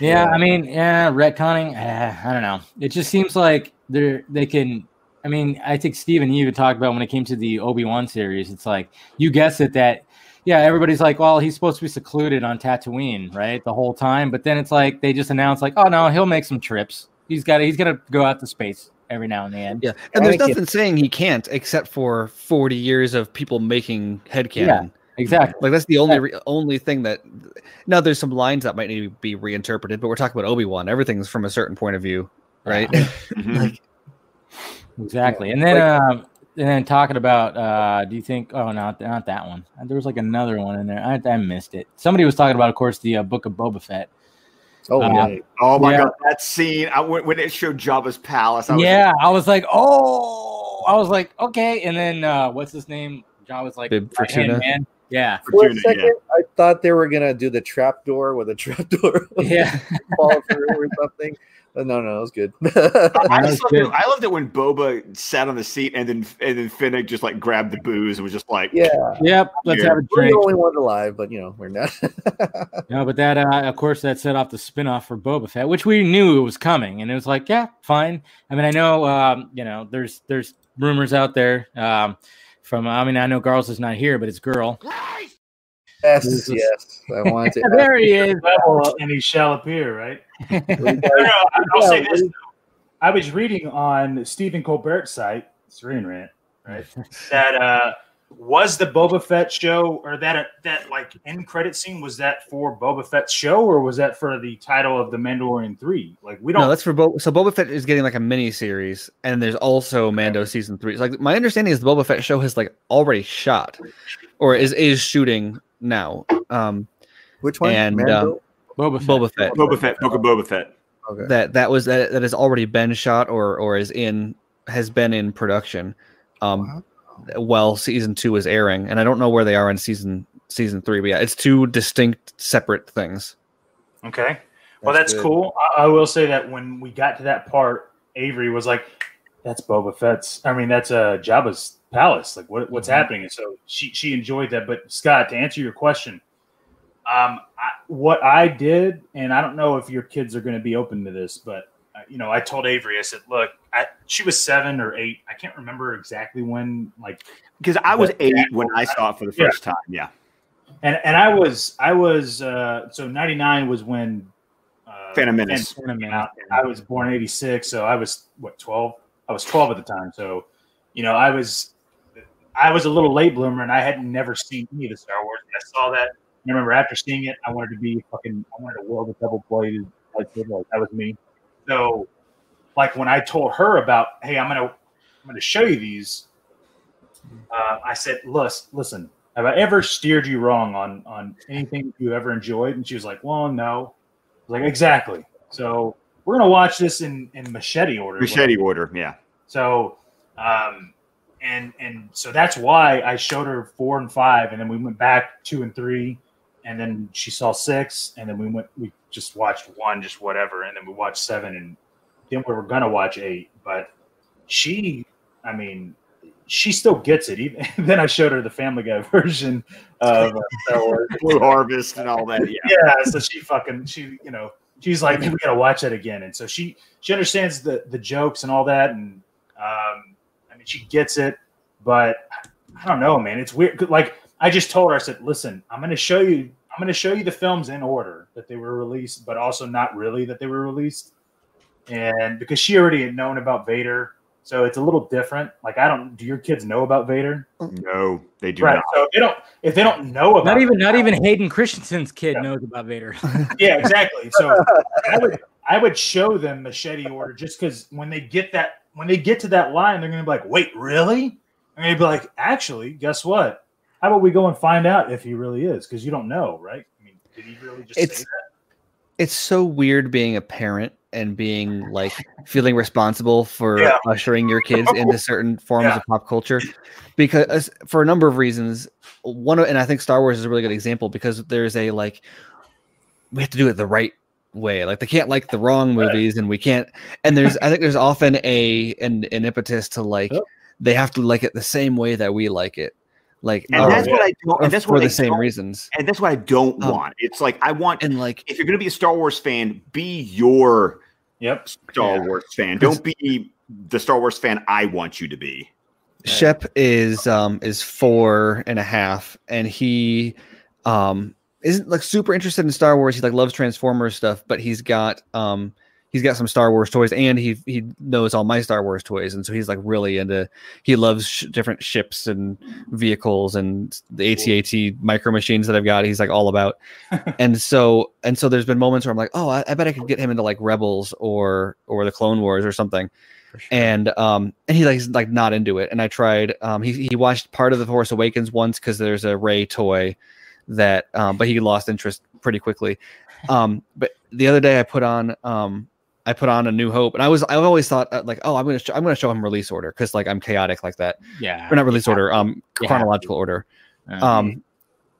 Yeah, I mean, yeah, retconning. Uh, I don't know. It just seems like they're they can. I mean, I think Steven, you even talked about when it came to the Obi Wan series. It's like you guess it that yeah, everybody's like, well, he's supposed to be secluded on Tatooine, right, the whole time. But then it's like they just announce like, oh no, he'll make some trips. He's got he's gonna go out to space every now and then. Yeah, and there's Anakin- nothing saying he can't, except for 40 years of people making headcanon. Yeah, exactly. Like that's the only re- only thing that. Now there's some lines that might need to be reinterpreted, but we're talking about Obi Wan. Everything's from a certain point of view, right? [laughs] [laughs] Mhm. Exactly. And then um and then talking about uh do you think oh no not that one. There was like another one in there. I, I missed it. Somebody was talking about of course the uh, book of Boba Fett. Oh, Uh, yeah. Oh my Yeah. god, that scene! I, when, when it showed Jabba's palace, I was yeah, I was like, "Oh." I was like, "Okay." And then uh what's his name? John was like, Bib Fortuna. man." Yeah. [laughs] For a second, yeah. I thought they were gonna do the trap door with a [laughs] trap door Yeah. fall through or something. But no, no, it was good. I, [laughs] That just was loved it, good. I loved it when Boba sat on the seat and then and then Fennec just like grabbed the booze and was just like, yeah, Yep. Let's Yeah. have a drink." we're the only ones alive, but you know we're not. [laughs] No, but that, uh, of course, that set off the spinoff for Boba Fett, which we knew it was coming, and it was like, yeah, fine. I mean, I know, um, you know, there's there's rumors out there um, from. I mean, I know Garls is not here, but it's girl. Yes, yes, I want to. [laughs] there he is. level and he shall appear, right? No, no, I'll say this. though. I was reading on Stephen Colbert's site, Screen Rant, right? [laughs] that uh, was the Boba Fett show or that uh, that like end credit scene was that for Boba Fett's show or was that for the title of the Mandalorian three? Like we don't. No, that's for Bo- so Boba Fett is getting like a mini series, and there's also Mando season three. So, like my understanding is the Boba Fett show has like already shot, or is is shooting now. Um, Which one? And, Mando? Boba Fett. Boba Fett Boba Fett, Book of Boba Fett. okay. that that was that that has already been shot or or is in has been in production. Um, while season two is airing, and I don't know where they are in season season three, but yeah, it's two distinct separate things. Okay. Well, That's that's, good. cool. I, I will say that when we got to that part, Avery was like, "That's Boba Fett's. I mean, that's uh, Jabba's palace. Like, what, what's happening?" And so she she enjoyed that. But Scott, to answer your question, um, I, what I did, and I don't know if your kids are going to be open to this, but uh, you know, I told Avery, I said, "Look, I, she was seven or eight. I can't remember exactly when. Like, Because I was eight when I saw it for the Yeah. first time. Yeah. and and I was I was uh, so ninety nine was when." Uh, Phantom Menace. Phantom Menace. I was born in '86, so I was what 12. I was 12 at the time, so you know I was I was a little late bloomer, and I had never seen any of the Star Wars. And I saw that. And I remember after seeing it, I wanted to be fucking. I wanted to wield a double bladed lightsaber. Like that was me. So, like when I told her about, hey, I'm gonna I'm gonna show you these. Uh, I said, listen, listen, have I ever steered you wrong on on anything you ever enjoyed?" And she was like, "Well, no." I was like, "Exactly." So we're gonna watch this in in machete order. Machete order, yeah. So, um, and and so that's why I showed her four and five, and then we went back two and three, and then she saw six, and then we went we just watched one, just whatever, and then we watched seven, and then we were gonna watch eight, but she, I mean, she still gets it. Even [laughs] then, I showed her the Family Guy [laughs] version of uh. [laughs] Blue Harvest and all that. Yeah. yeah, so she fucking she, you know, she's like, we gotta watch that again, and so she she understands the the jokes and all that, and um, she gets it, but I don't know, man. It's weird. Like I just told her, I said, listen, I'm gonna show you. I'm going to show you the films in order that they were released, but also not really that they were released. And because she already had known about Vader, so it's a little different. Like I don't. Do your kids know about Vader? No, they do right. not. So they don't. If they don't know about Not even not even Hayden Christensen's kid Yeah. knows about Vader. [laughs] [laughs] Yeah, exactly. So I would I would show them machete order just because when they get that when they get to that line, they're gonna be like, wait, really? And they'd be like, actually, guess what? How about we go and find out if he really is? Because you don't know, right? I mean, did he really just It's- say it's so weird being a parent and being like feeling responsible for Yeah. ushering your kids [laughs] into certain forms Yeah. of pop culture because for a number of reasons one and i think star wars is a really good example because there's a like we have to do it the right way like they can't like the wrong Right. movies and we can't and there's i think there's often a an, an impetus to like Yep. they have to like it the same way that we like it like And or- that's what I don't. And that's for what the I same don't- reasons And that's what I don't Um, want. It's like I want. and like if you're going to be a Star Wars fan, be your Yep. Star Yeah. Wars fan. Don't be the Star Wars fan I want you to be. Shep is um is four and a half, and he um isn't like super interested in Star Wars. He like loves Transformers stuff, but he's got um he's got some Star Wars toys, and he he knows all my Star Wars toys, and so he's like really into. He loves sh- different ships and vehicles and the AT-AT micro machines that I've got. He's like all about, [laughs] and so and so there's been moments where I'm like, oh, I, I bet I could get him into like Rebels or or the Clone Wars or something and um and he like he's like not into it and i tried um he, he watched part of the force awakens once because there's a Rey toy that um but he lost interest pretty quickly. Um but the other day i put on um i put on a new hope and i was i've always thought uh, like oh i'm gonna sh- i'm gonna show him release order because like i'm chaotic like that. Yeah. or not release order um chronological order. Uh, um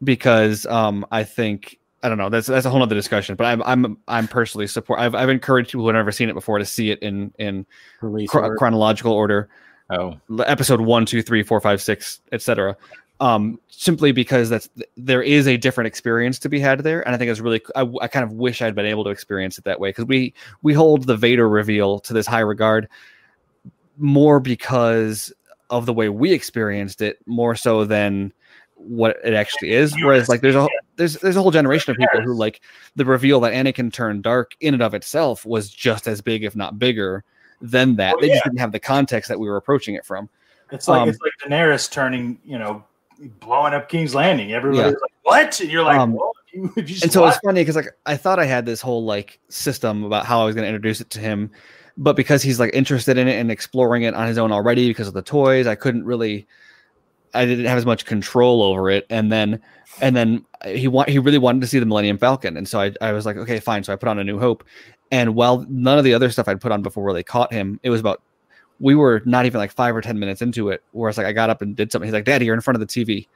because um i think i don't know that's that's a whole other discussion but i'm i'm i'm personally support i've, I've encouraged people who have never seen it before to see it in in chro- order. chronological order. Oh, episode one two three four five six etc um simply because that's there is a different experience to be had there. And i think it's really i, I kind of wish i'd been able to experience it that way. Because we we hold the vader reveal to this high regard more because of the way we experienced it more so than what it actually is. Whereas like there's a there's there's a whole generation of people who like the reveal that anakin turned dark in and of itself was just as big if not bigger than that. Oh, they yeah. just didn't have the context that we were approaching it from. It's like Um, it's like Daenerys turning, you know, blowing up King's Landing. Everybody's like, "What?" And you're like, Um, "Well, you, you and so it's funny because like I thought I had this whole like system about how I was going to introduce it to him, but because he's like interested in it and exploring it on his own already because of the toys, I couldn't really, I didn't have as much control over it. And then, and then he want he really wanted to see the Millennium Falcon, and so I I was like, okay, fine. So I put on a New Hope, and while none of the other stuff I'd put on before really caught him, it was about. We were not even like five or ten minutes into it, where it's like I got up and did something. He's like, "Daddy, you're in front of the TV.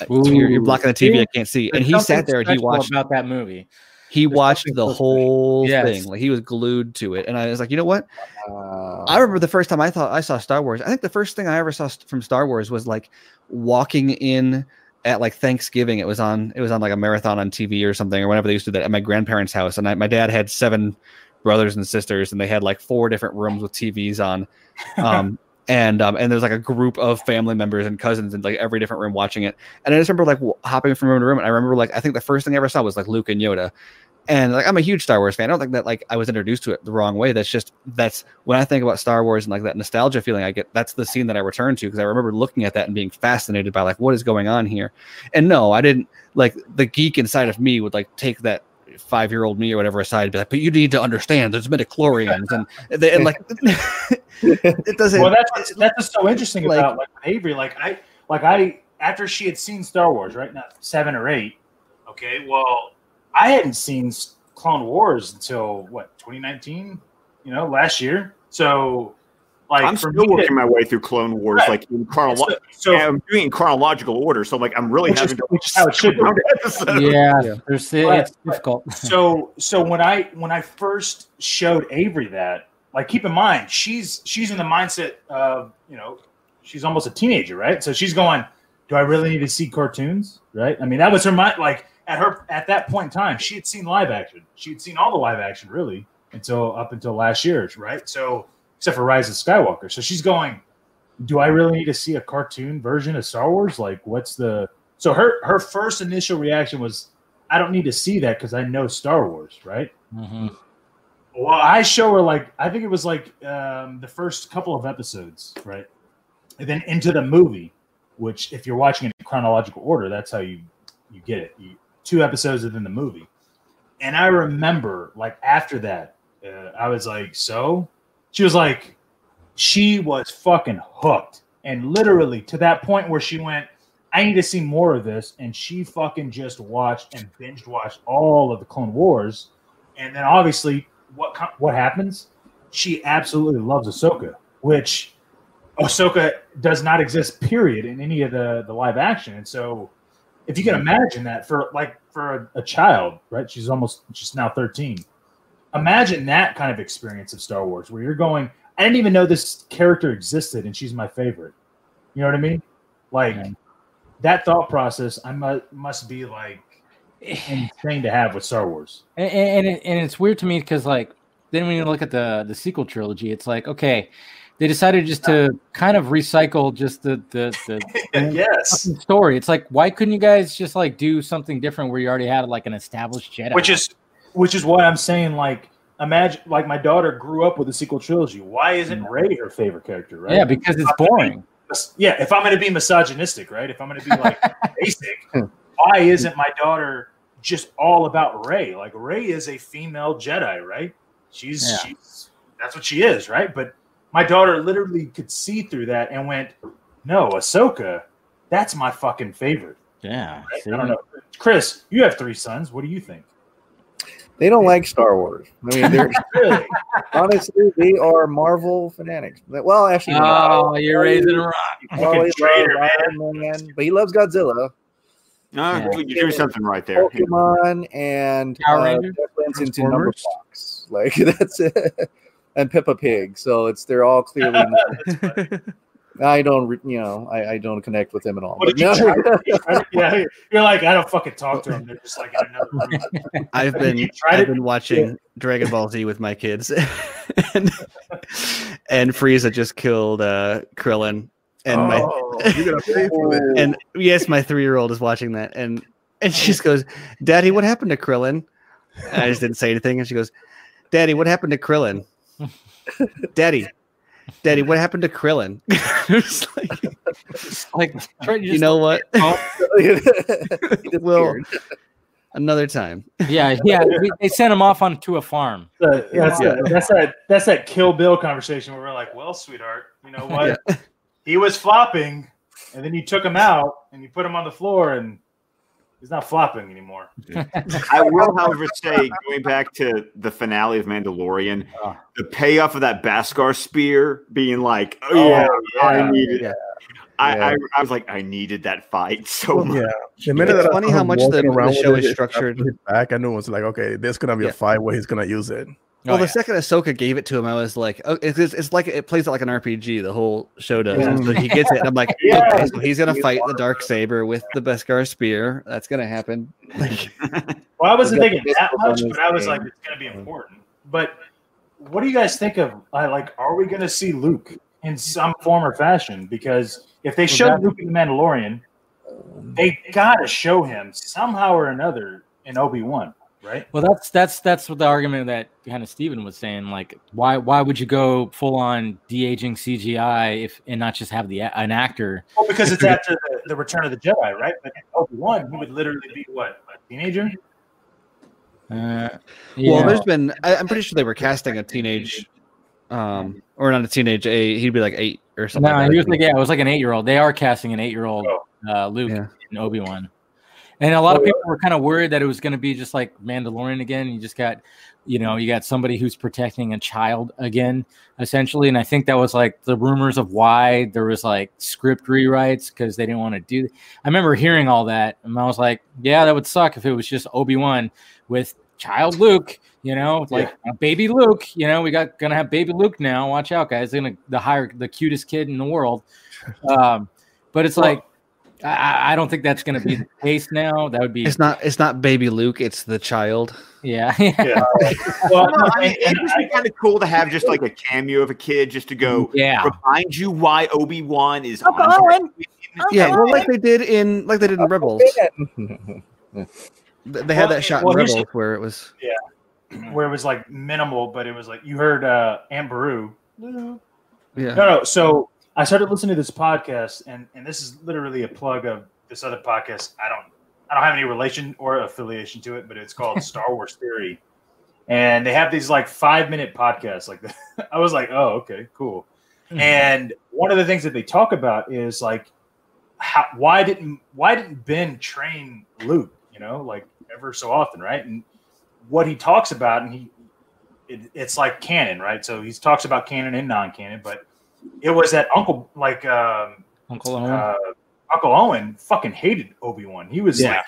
Uh, You're, you're blocking the TV. See? I can't see." And he sat there and he watched about that movie. he There's watched the whole Yes. thing like he was glued to it and i was like you know what Uh, i remember the first time i thought i saw star wars i think the first thing i ever saw from star wars was like walking in at like thanksgiving it was on it was on like a marathon on tv or something or whenever they used to do that at my grandparents house and I, my dad had seven brothers and sisters and they had like four different rooms with tvs on um [laughs] and um and there's like a group of family members and cousins in like every different room watching it and i just remember like hopping from room to room and i remember like i think the first thing i ever saw was like luke and yoda and like I'm a huge Star Wars fan. I don't think that like I was introduced to it the wrong way. That's just that's when I think about Star Wars and like that nostalgia feeling I get. That's the scene that I return to because I remember looking at that and being fascinated by like what is going on here. And no, I didn't like the geek inside of me would like take that five year old me or whatever aside and be like, but you need to understand there's midichlorians and, they, and like [laughs] [laughs] it doesn't. Well, that's what's, that's what's so interesting like- about like Avery. Like I, like I, after she had seen Star Wars, right? Not seven or eight. Okay, well, I hadn't seen Clone Wars until what 2019. You know, last year. So, like, I'm still me to- working my way through Clone Wars, Right. like in chronological. so, so I'm doing in chronological order, so like I'm really Which is- having to which how it should be. [laughs] around. Yeah, Yeah. there's But- it's difficult. so so when I when I first showed Avery that, like keep in mind, she's she's in the mindset of, you know, she's almost a teenager, right? So she's going, Do I really need to see cartoons? Right? I mean, that was her mind like at her at that point in time, she had seen live action. She had seen all the live action really until up until last year, right? So except for Rise of Skywalker. So she's going, Do I really need to see a cartoon version of Star Wars? Like what's the so her her first initial reaction was I don't need to see that because I know Star Wars, right? Mhm. Well, I show her like I think it was like um, the first couple of episodes, right, and then into the movie, which if you're watching it in chronological order, that's how you you get it. You, two episodes within the movie, and I remember like after that, uh, I was like, so she was like, she was fucking hooked, and literally to that point where she went. I need to see more of this, and she fucking just watched and binge watched all of the Clone Wars, and then obviously what what happens? She absolutely loves Ahsoka, which Ahsoka does not exist, period, in any of the the live action. And so, if you can imagine that for like for a, a child, right? She's almost she's now thirteen. Imagine that kind of experience of Star Wars, where you're going. I didn't even know this character existed, and she's my favorite. You know what I mean? Like Yeah. that thought process, I mu- must be like [sighs] insane to have with Star Wars. and and, it, and it's weird to me because like then when you look at the the sequel trilogy it's like okay they decided just to kind of recycle just the the, the [laughs] yes. story it's like why couldn't you guys just like do something different where you already had like an established jedi which is which is what I'm saying. Like, imagine like my daughter grew up with the sequel trilogy. Why isn't mm. Rey her favorite character? Right? yeah because it's boring yeah. If I'm going to be misogynistic, right? If I'm going to be like [laughs] basic, why isn't my daughter just all about Rey? Like Rey is a female Jedi, right? She's Yeah. she's that's what she is, right? But my daughter literally could see through that and went, "No, Ahsoka, that's my fucking favorite." yeah Right? I don't know, Chris. You have three sons. What do you think? They don't like Star Wars. I mean, they're [laughs] Really? honestly they are Marvel fanatics. Well, actually, oh you're raising a rock Probably traitor, loves Iron Man, but he loves Godzilla, No, Yeah. you're doing something right there. Pokemon, and Power uh, Rangers? Into number Transformers? box. Like [laughs] that's it. And Peppa Pig. So it's they're all clearly. [laughs] I don't, you know, I, I don't connect with them at all. What you no, try? [laughs] yeah, you're like, I don't fucking talk to them. They're just like in another room. I've been I've been watching Dragon Ball Z with my kids, [laughs] and, and Frieza just killed uh, Krillin, and my oh, you're gonna pay [laughs] for it. and yes, my three year old is watching that, and and she just goes, "Daddy, what happened to Krillin?" And I just didn't say anything, and she goes, "Daddy, what happened to Krillin?" Daddy, Daddy, what happened to Krillin? [laughs] It's like, like try, you know what? [laughs] Oh. [laughs] He Well, another time. yeah yeah we- they sent him off onto a farm So, yeah, that's, Yeah. that's that. That's that Kill Bill conversation where we're like, well, sweetheart, you know what? He was flopping, and then you took him out and you put him on the floor, and he's not flopping anymore. [laughs] I will, however, say going back to the finale of Mandalorian, Ah. the payoff of that Beskar spear being like, oh, Oh, yeah, yeah. I needed. Yeah. I, Yeah. I, I was like, I needed that fight [laughs] so much. Yeah, the minute It's that I funny how much the- the show is structured. Back, I knew it was like, okay, there's gonna be Yeah. a fight where he's gonna use it. Well, Oh, the yeah. second Ahsoka gave it to him, I was like, oh, it's, it's it's like it plays it like an RPG. The whole show does. Yeah. So he gets it, and I'm like, [laughs] Yeah. okay, so he's gonna fight the dark saber with the Beskar spear. That's gonna happen. Like, [laughs] [laughs] Well, I wasn't thinking that much, but I was thing. like, it's going to be important. But what do you guys think of? Uh, like, are we going to see Luke in some form or fashion? Because if they showed that- Luke in the Mandalorian, they got to show him somehow or another in Obi Wan, right? Well, that's that's that's what the argument that kind of Steven was saying. Like, why why would you go full on de aging CGI if and not just have the an actor? Well, because it's after the, the Return of the Jedi, right? But Obi Wan, he would literally be what a teenager. Uh, well, yeah. there's been. I, I'm pretty sure they were casting a teenage, um, or not a teenage. A he'd be like eight or something. no, like he was like yeah, it was like an eight year old. They are casting an eight year old Oh. uh, Luke Yeah. and Obi Wan. And a lot of people were kind of worried that it was going to be just like Mandalorian again. You just got, you know, you got somebody who's protecting a child again, essentially. And I think that was like the rumors of why there was like script rewrites because they didn't want to do. I remember hearing all that, and I was like, yeah, that would suck if it was just Obi Wan with child Luke. You know, like a baby Luke. You know, we got gonna have baby Luke now. Watch out, guys! They're gonna the hire the cutest kid in the world. [laughs] Um, but it's like I- I, I don't think that's going to be the [laughs] case now. That would be It's not. It's not baby Luke. It's the child. yeah. Yeah. [laughs] well, No, I mean, it would be kind of cool to have just like a cameo of a kid just to go yeah. remind you why Obi Wan is Uncle on. Owen. Yeah, well, like they did in like they did in Rebels. They had Well, that shot well, in here's- Rebels where it was. Yeah. Where it was like minimal, but it was like you heard uh Aunt Beru. No, Yeah. no. So I started listening to this podcast, and and this is literally a plug of this other podcast. I don't I don't have any relation or affiliation to it, but it's called [laughs] Star Wars Theory, and they have these like five minute podcasts. Like [laughs] I was like, oh, okay, cool. Hmm. And one of the things that they talk about is like, how, why didn't why didn't Ben train Luke? You know, like ever so often, right? And what he talks about, and he it, it's like canon, right? So he talks about canon and non-canon, but it was that Uncle like um, Uncle Owen. uh, Uncle Owen fucking hated Obi Wan. He was Yeah. like,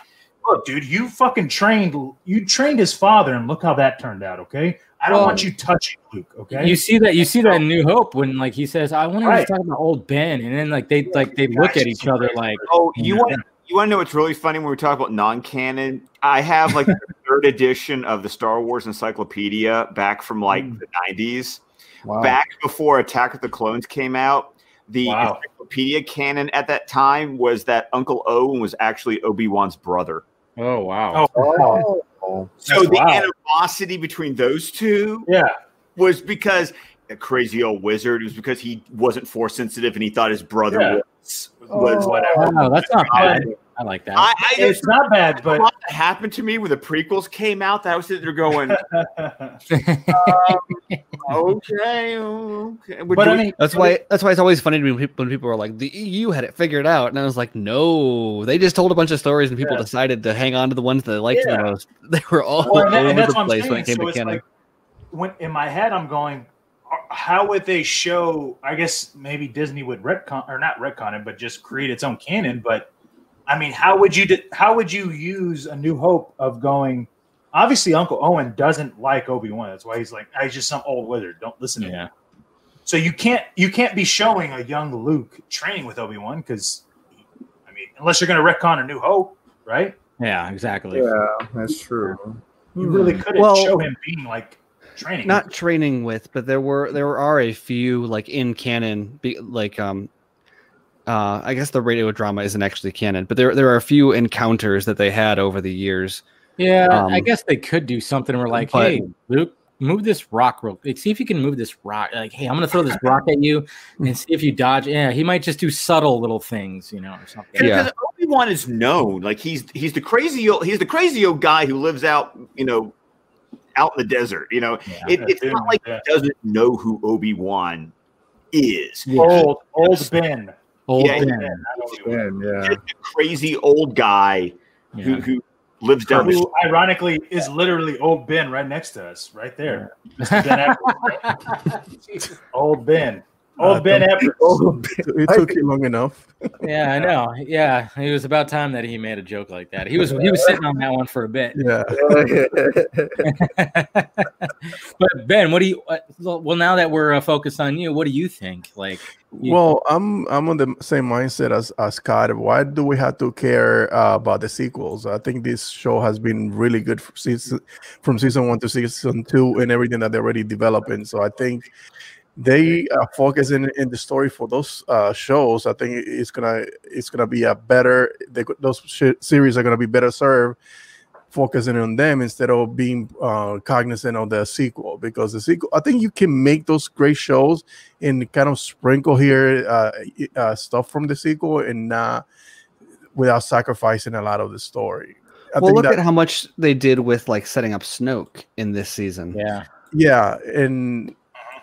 "Look, dude, you fucking trained you trained his father, and look how that turned out. Okay, I don't Well, want you touching Luke. Okay, You see that? You see that in New Hope when like he says, "I want Right. to talk about old Ben," and then like they like they look at each other like, Oh, you Yeah. want you want to know what's really funny when we talk about non-canon? I have like the [laughs] third edition of the Star Wars Encyclopedia back from like Mm. the nineties, Wow. back before Attack of the Clones came out. The Wow. encyclopedia canon at that time was that Uncle Owen was actually Obi Wan's brother. "Oh wow." oh, Oh. So That's the wild. animosity between those two yeah, was because a crazy old wizard. It was because he wasn't force sensitive and he thought his brother Yeah. was was oh, whatever. Wow, that's not bad. I like that. I, I It's not bad, but what happened to me when the prequels came out. That I was sitting there going, [laughs] okay, okay. We're but I mean, That's why. That's why it's always funny to me when people, when people are like, "The EU had it figured out," and I was like, "No, they just told a bunch of stories, and people Yeah. decided to hang on to the ones that they liked Yeah. the most. [laughs] They were all Well, and, that- and over the place when it came So to canon." like, when in my head, I'm going, uh, how would they show? I guess maybe Disney would retcon or not retcon it, but just create its own canon. But I mean, how would you do, how would you use a New Hope of going? Obviously, Uncle Owen doesn't like Obi Wan. That's why he's like, "Ah, he's just some old wizard. Don't listen to him. So you can't you can't be showing a young Luke training with Obi Wan because, I mean, unless you're going to retcon a New Hope, right? Yeah, exactly. Yeah, that's true. You really couldn't Well- show him being like training. not training with, but there were there are a few like in canon, be, like um, uh, I guess the radio drama isn't actually canon, but there there are a few encounters that they had over the years. Yeah, I Um, guess they could do something. Where like, but- hey, Luke, move this rock real. Like, see if you can move this rock. Like, hey, I'm gonna throw this rock at you [laughs] and see if you dodge. Yeah, he might just do subtle little things, you know, or something. Yeah. because Obi Wan is known, like he's he's the crazy old he's the crazy old guy who lives out, you know, out in the desert. You know, Yeah. it, it's dude, not like yeah. he doesn't know who Obi Wan is. old old Ben. Old Yeah, Ben. Ben, not Yeah, yeah. Just a crazy old guy who, Yeah. who lives down the Who ironically is literally old Ben right next to us, right there. Mr. Ben Everett. [laughs] old Ben. Old Uh, Ben Everett. [laughs] Oh, It took you long enough. [laughs] Yeah, I know. Yeah, it was about time that he made a joke like that. He was he was sitting on that one for a bit. Yeah. [laughs] but Ben, what do you? uh, Well, now that we're uh, focused on you, what do you think? Like, you- Well, I'm I'm on the same mindset as, as Scott. Why do we have to care uh, about the sequels? I think this show has been really good for season, from season one to season two and everything that they're already developing. So I think they uh, focus in, in the story for those uh, shows. I think it's gonna it's gonna be a better. They, those sh- series are gonna be better served focusing on them instead of being uh, cognizant of the sequel because the sequel i think you can make those great shows and kind of sprinkle here uh, uh, stuff from the sequel and not without sacrificing a lot of the story i well, think look that at how much they did with like setting up Snoke in this season. yeah, yeah and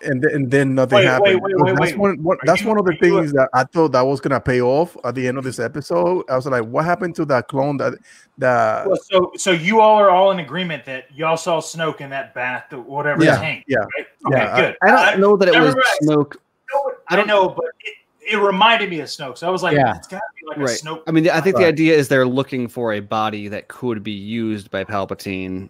and then, and then nothing Wait, wait, happened. wait, But wait, that's wait. one. one that's you- one of the are you things that I thought that was gonna pay off at the end of this episode. I was like, what happened to that clone that that Well, so so you all are all in agreement that y'all saw Snoke in that bath, or whatever Yeah, tank. yeah, Right? Okay, yeah, good. I don't know that it was remember I- Snoke. I don't know, but it, it reminded me of Snoke. So I was like, Yeah. it's got to be like Right. a Snoke. I mean, I think the idea is they're looking for a body that could be used by Palpatine,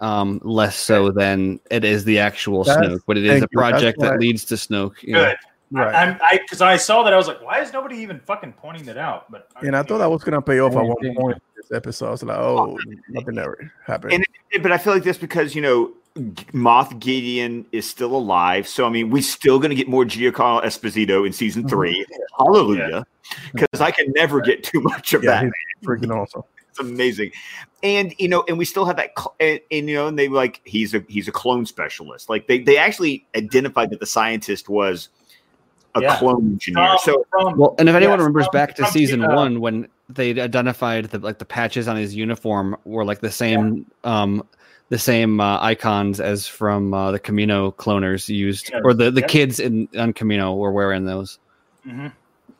um, less so than it is the actual That's- Snoke, but it is a project that leads to Snoke. you know. Good. right. I'm I because I saw that I was like, why is nobody even fucking pointing that out? But and I thought that was gonna pay off at Yeah, one yeah. point in this episode. I was like, oh, nothing ever happened. And but I feel like this because you know Moff Gideon is still alive, so I mean we're still going to get more Giancarlo Esposito in season 3 Hallelujah! Because I can never get too much of yeah, that. he's freaking awesome. It's amazing, and you know, and we still have that, cl- and, and you know, and they like he's a he's a clone specialist. Like they they actually identified that the scientist was a Yeah. clone engineer. From- So from- Well, and if anyone yes, remembers from- back to from, season uh, one when they identified the like the patches on his uniform were like the same um the same uh, icons as from uh, the Kamino cloners used Yeah, or the the yep. kids in on Kamino were wearing those. Mhm.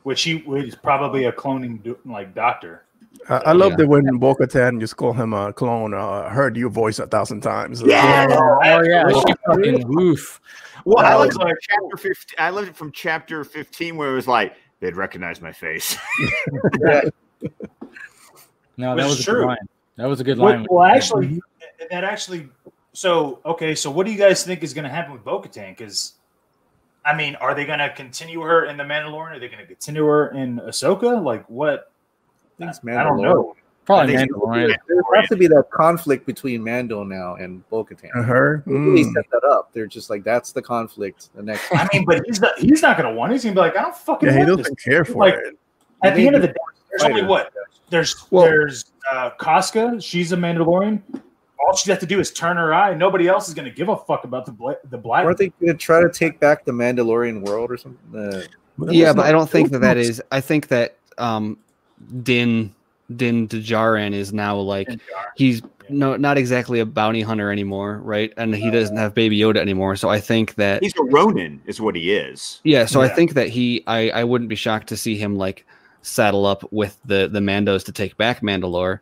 which he was probably a cloning do- like doctor. I, I love Yeah. that when Bo Katan just call him a clone. Uh, heard your voice a thousand times. Yeah. Oh yeah, she fucking woof. well, I Oh, loved it from chapter fifteen. I loved from chapter fifteen where it was like they'd recognize my face. [laughs] No, Which that is was a true. good line. That was a good Well, line. well, actually, that actually. So okay, so what do you guys think is going to happen with Bo-Katan? Because, I mean, are they going to continue her in the Mandalorian? Are they going to continue her in Ahsoka? Like what? I think it's I don't know. probably I think- Mandalorian. There has to be that conflict between Mando now and Bo-Katan. And her. They really Mm. set that up. They're just like, that's the conflict. The next. I mean, but he's not, he's not going to want. it. He's going to be like, I don't fucking. Yeah, he doesn't care for Like, it. At the end of the day, there's only Fighter. what there's Well- there's uh, Koska. She's a Mandalorian. All she has to do is turn her eye. Nobody else is going to give a fuck about the bla- the black. Aren't they going to try to take back the Mandalorian world or something? Uh, Yeah, but I don't think that that is. I think that um, Din Din Djarin is now like he's no not exactly a bounty hunter anymore, right? And he doesn't have Baby Yoda anymore. So I think that He's a Ronin, is what he is. yeah. So I think that he I I wouldn't be shocked to see him like saddle up with the the Mandos to take back Mandalore.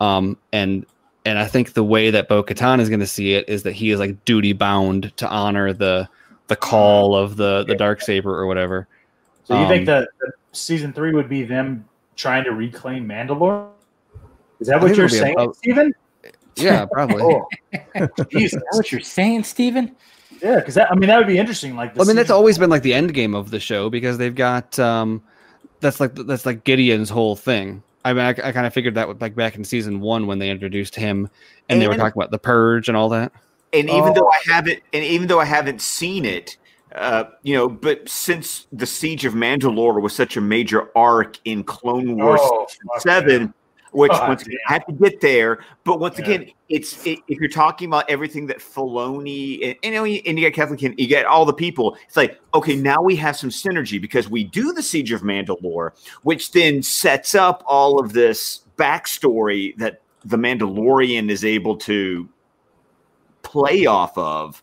Um and and I think the way that Bo Katan is going to see it is that he is like duty bound to honor the the call of the the dark saber or whatever. So you Um, think that that season three would be them trying to reclaim Mandalore? Is that what you're saying, about- Steven? Yeah, probably. [laughs] Oh, [laughs] Jesus. Is that what you're saying, Steven? Yeah, because I mean that would be interesting. Like, the I mean, that's always been like the end game of the show because they've got um, that's like that's like Gideon's whole thing. I mean, I, I kind of figured that with like back in season one when they introduced him and, they were talking about the purge and all that. and even Oh. though I haven't, and even though I haven't seen it, uh, you know, but since the Siege of Mandalore was such a major arc in Clone Wars Oh, Seven, which Oh, once again. I had to get there. But once Yeah. again, it's it, if you're talking about everything that Filoni and, and, you know, and you get and you get all the people. It's like okay, now we have some synergy because we do the Siege of Mandalore, which then sets up all of this backstory that the Mandalorian is able to play off of.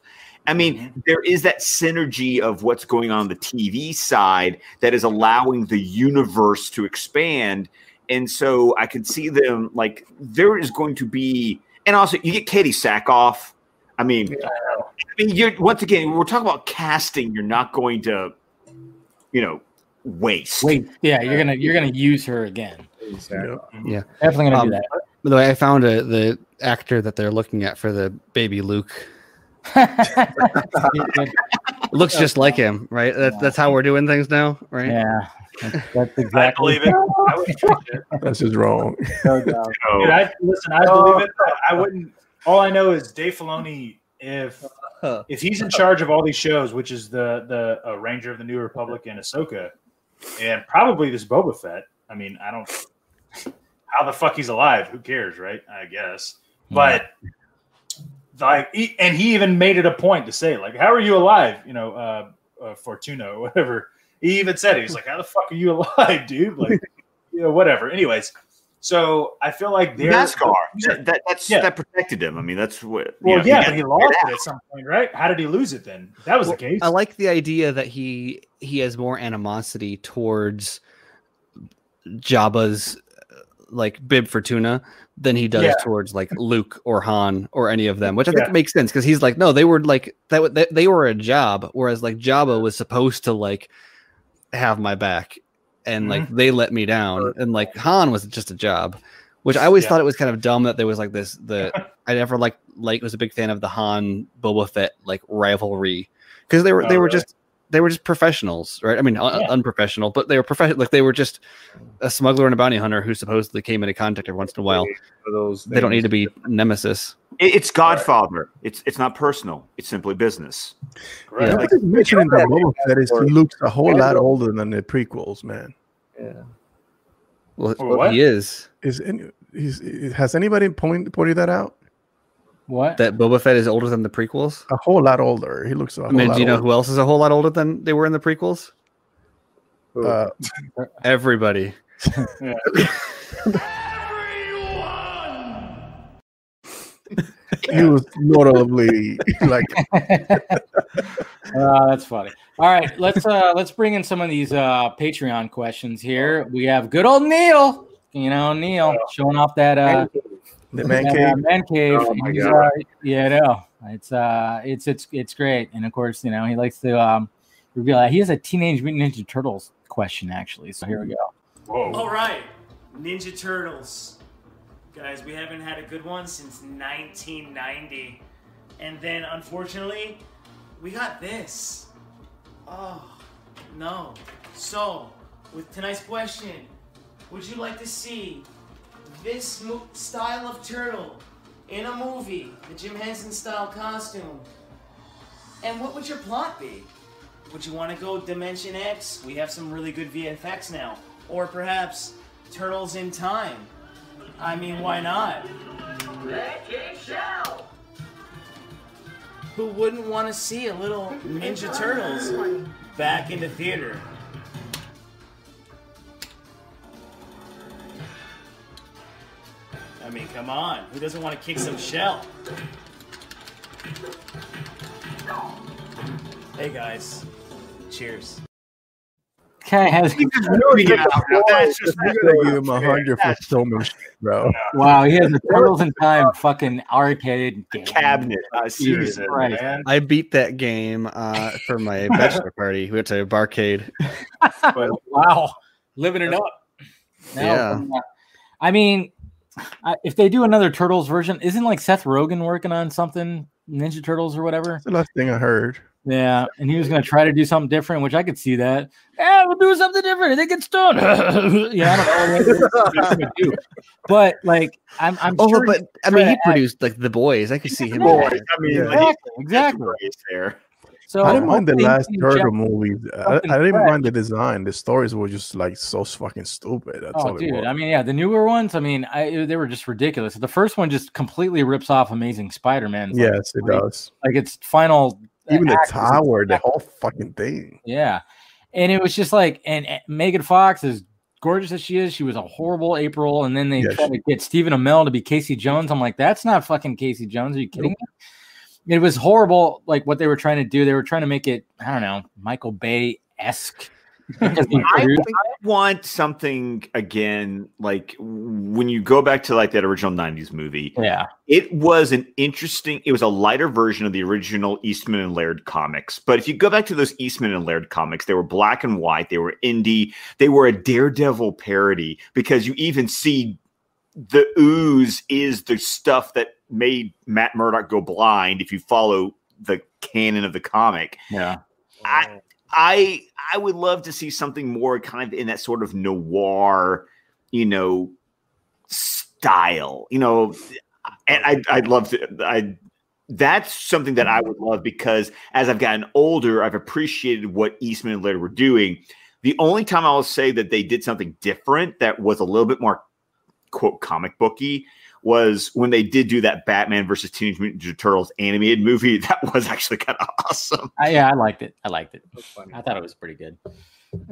I mean, Mhm. there is that synergy of what's going on the TV side that is allowing the universe to expand. And so I can see them like there is going to be, and also you get Katee Sackhoff. I mean, Yeah, I mean, you're once again, we're talking about casting. You're not going to, you know, waste. Wait, yeah, you're gonna you're gonna use her again. Yeah. Definitely gonna Um, do By the way, I found a, the actor that they're looking at for the baby Luke. That. [laughs] Looks just like him, right? That, that's how we're doing things now, right? yeah, that's, that's exactly. I would watch it. [laughs] That's just wrong. No Dude, I, listen, I believe it. I wouldn't. All I know is Dave Filoni. If [laughs] if he's in charge of all these shows, which is the the uh, Ranger of the New Republic and Ahsoka, and probably this Boba Fett. I mean, I don't. How the fuck he's alive? Who cares, right? I guess. But like, he, and he even made it a point to say, like, "How are you alive?" You know, uh, uh, Fortuna or [laughs] whatever. He even said it. He's like, "How the fuck are you [laughs] alive, dude?" Like, you know, whatever. Anyways, So I feel like they're NASCAR. That, that, that's Yeah. that protected him. I mean, that's what. you Well, know, yeah, got- but he lost it at some point, right? How did he lose it then? That was Well, the case. I like the idea that he he has more animosity towards Jabba's uh, like Bib Fortuna than he does Yeah. towards like Luke or Han or any of them, which I think Yeah. makes sense because he's like, no, they were like that. They, they were a job, whereas like Jabba was supposed to like have my back, and like Mm-hmm. they let me down, and like Han was just a job. Which I always Yeah. thought it was kind of dumb that there was like this. The [laughs] I never like like was a big fan of the Han Boba Fett like rivalry because they were Oh, they were really? just they were just professionals, right? I mean, un- Yeah. unprofessional, but they were professional. Like they were just a smuggler and a bounty hunter who supposedly came into contact every once in a while. Those They don't need to be nemesis. It's Godfather. It's it's not personal. It's simply business. Right. Yeah. Nobody's mentioning that Boba Fett is Or- he looks a whole lot older than the prequels, man. Yeah. Well, what? he is. Is any, he's, has anybody point, pointed that out? What? That Boba Fett is older than the prequels. A whole lot older. He looks a I whole I mean, lot do you know older. who else is a whole lot older than they were in the prequels? Uh, [laughs] Everybody. Everyone. [laughs] He was notably like Uh, [laughs] that's funny. All right, let's uh let's bring in some of these uh Patreon questions here. We have good old Neil. You know, Neil showing off that uh the man that, cave. uh, man cave. Oh my God. uh, yeah, I know. It's uh it's it's it's great. And of course, you know, he likes to um reveal that he has a teenage mutant ninja turtles question actually. So here we go. Whoa. All right, Ninja Turtles. Guys, we haven't had a good one since 1990. And then, unfortunately, we got this. Oh, no. So, with tonight's question, would you like to see this style of turtle in a movie, the Jim Henson style costume? And what would your plot be? Would you want to go Dimension X? We have some really good VFX now. Or perhaps Turtles in Time? I mean, why not? Who wouldn't want to see a little Ninja Turtles back in the theater? I mean, come on. Who doesn't want to kick some shell? Hey guys, cheers. Okay, has That's just I'm gonna give him a hundred for showmanship, bro. wow, he has a turtles in time fucking arcade game. cabinet. Uh, Jesus seriously. Christ. Man. I beat that game uh, for my [laughs] bachelor party. We went to a Barcade. But [laughs] wow, living it up. Now, Yeah. I mean, I- if they do another Turtles version, isn't like Seth Rogen working on something Ninja Turtles or whatever? That's the last thing I heard. Yeah, and he was gonna try to do something different, which I could see that. Yeah, we'll do something different. They get stoned. [laughs] yeah, I don't know what he's gonna do. But like, I'm, I'm Oh, sure but I mean, he try to produced like the boys. I could see him. Boys. I mean, Yeah. like, exactly, exactly. there. So I didn't mind the last Turtle movies. I, I didn't fresh. mind the design. The stories were just like so fucking stupid. That's Oh, dude! I mean, yeah, the newer ones. I mean, I, they were just ridiculous. The first one just completely rips off Amazing Spider-Man. Like, yes, it like- does. Like its final. Uh, even the tower, the whole fucking thing. Yeah, and it was just like, and, and Megan Fox is gorgeous as she is. She was a horrible April, and then they Yeah, tried to get Stephen Amell to be Casey Jones. I'm like, that's not fucking Casey Jones. Are you kidding me? It was horrible. Like what they were trying to do. They were trying to make it. I don't know, Michael Bay esque. [laughs] I, I want something again like when you go back to like that original 90s movie yeah, it was an interesting it was a lighter version of the original eastman and laird comics but if you go back to those eastman and laird comics they were black and white they were indie they were a daredevil parody because you even see the ooze is the stuff that made matt murdock go blind if you follow the canon of the comic yeah. I I I would love to see something more kind of in that sort of noir, you know, style. You know, and I I'd love to I that's something that I would love because as I've gotten older, I've appreciated what Eastman and Laird were doing. The only time I'll say that they did something different that was a little bit more quote comic booky was when they did do that Batman versus Teenage Mutant Ninja Turtles animated movie. [laughs] That was actually kind of [laughs] awesome. I, yeah, I liked it. I liked it. I thought it was pretty good.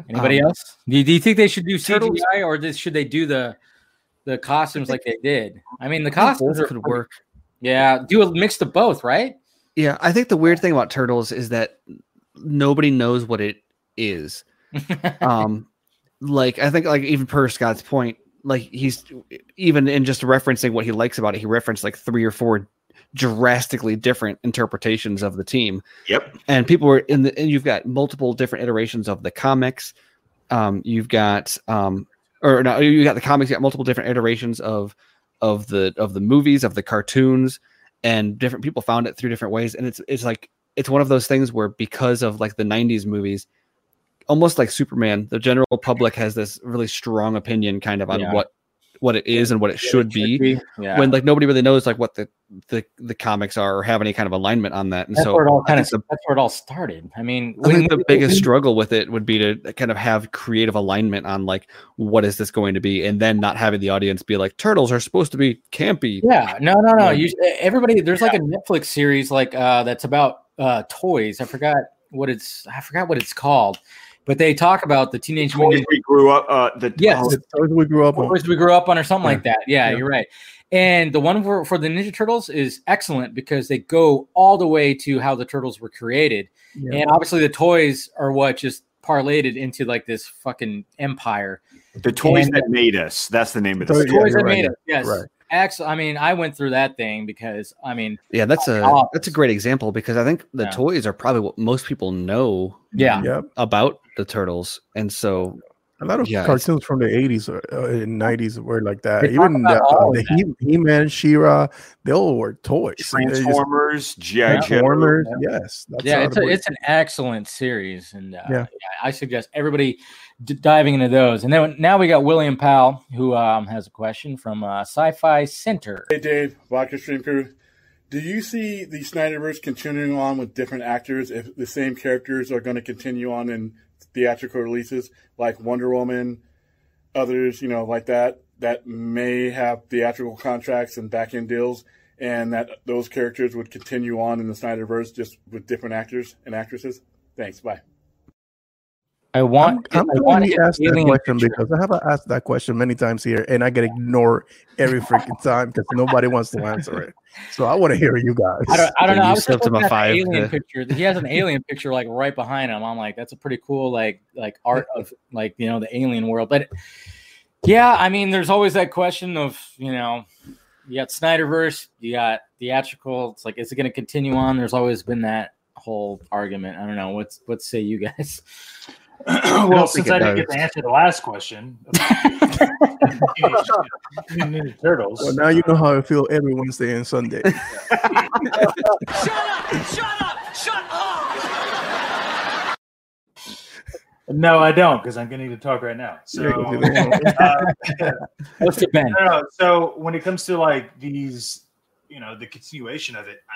Anybody else? Do you, do you think they should do CGI Turtles- or this, should they do the the costumes like they did. I mean, the costumes could work. Yeah, do a mix of both, right? Yeah, I think the weird thing about turtles is that nobody knows what it is. [laughs] um, like I think like even per Scott's point, like he's even in just referencing what he likes about it, he referenced like three or four drastically different interpretations of the team. Yep. And people were in the and you've got multiple different iterations of the comics. Um, you've got um or no, you got the comics, you got multiple different iterations of of the of the movies, of the cartoons, and different people found it through different ways. And it's it's like it's one of those things where because of like the 90s movies, almost like Superman, the general public has this really strong opinion kind of on Yeah. what what it is and what it should be Yeah. when like nobody really knows like what the the, the comics are or have any kind of alignment on that and that's so where it all kind of the, that's where it all started. I mean, I think the biggest struggle with it would be to kind of have creative alignment on like what is this going to be and then not having the audience be like turtles are supposed to be campy Yeah, no, no, no. You everybody there's like a Netflix series like uh that's about uh toys. I forgot what it's I forgot what it's called. But they talk about the teenage Toys mutant we grew up. Uh, the Yes. oh, The toys we grew up on. toys we grew up on or something like that. Yeah, Yeah. you're right. And the one for, for the Ninja Turtles is excellent because they go all the way to how the turtles were created. Yeah. And obviously the toys are what just parlayed into like this fucking empire. the toys and- that made us. That's the name of the Toys- The. Yeah, toys that right, made yeah. it. Yes. Right. Excellent. I mean, I went through that thing because I mean, yeah that's a Oh, that's a great example because i think the Yeah. toys are probably what most people know yeah. Yep. about the turtles and so A lot of Yeah, cartoons from the 80s or uh, and 90s were like that. Even the, uh, of the He- He-Man, She-Ra, they all were toys. Transformers, GI Joe. Transformers, yes. That's yeah, it's a, it's an excellent series, and uh, Yeah. yeah. I suggest everybody d- diving into those. And then now we got William Powell, who um, has a question from uh, Sci-Fi Center. Hey Dave, Vodka Stream Crew. Do you see the Snyderverse continuing on with different actors if the same characters are going to continue on in theatrical releases like Wonder Woman, others, you know, like that, that may have theatrical contracts and back end deals, and that those characters would continue on in the Snyderverse just with different actors and actresses? Thanks. Bye. I want. I'm I glad want he an asked that question because I have asked that question many times here, and I get ignored every freaking time because nobody wants to answer it. So I want to hear you guys. I don't, I don't So know. I you was slipped him a looking at the five alien picture. He has an alien picture like right behind him. I'm like, that's a pretty cool like like art of like you know the alien world. But yeah, I mean, there's always that question of you know, you got Snyderverse, you got theatrical. It's like, is it going to continue on? There's always been that whole argument. I don't know. What's what say you guys? [clears throat] well, don't since I didn't get to answer the last question, Teenage [laughs] Ninja Turtles. Well, now you know how I feel every Wednesday and Sunday. Shut up! Shut up! Shut up! No, I don't, because I'm going to need to talk right now. So, uh, [laughs] What's it been? no, [laughs] no, so when it comes to like these, you know, the continuation of it, I,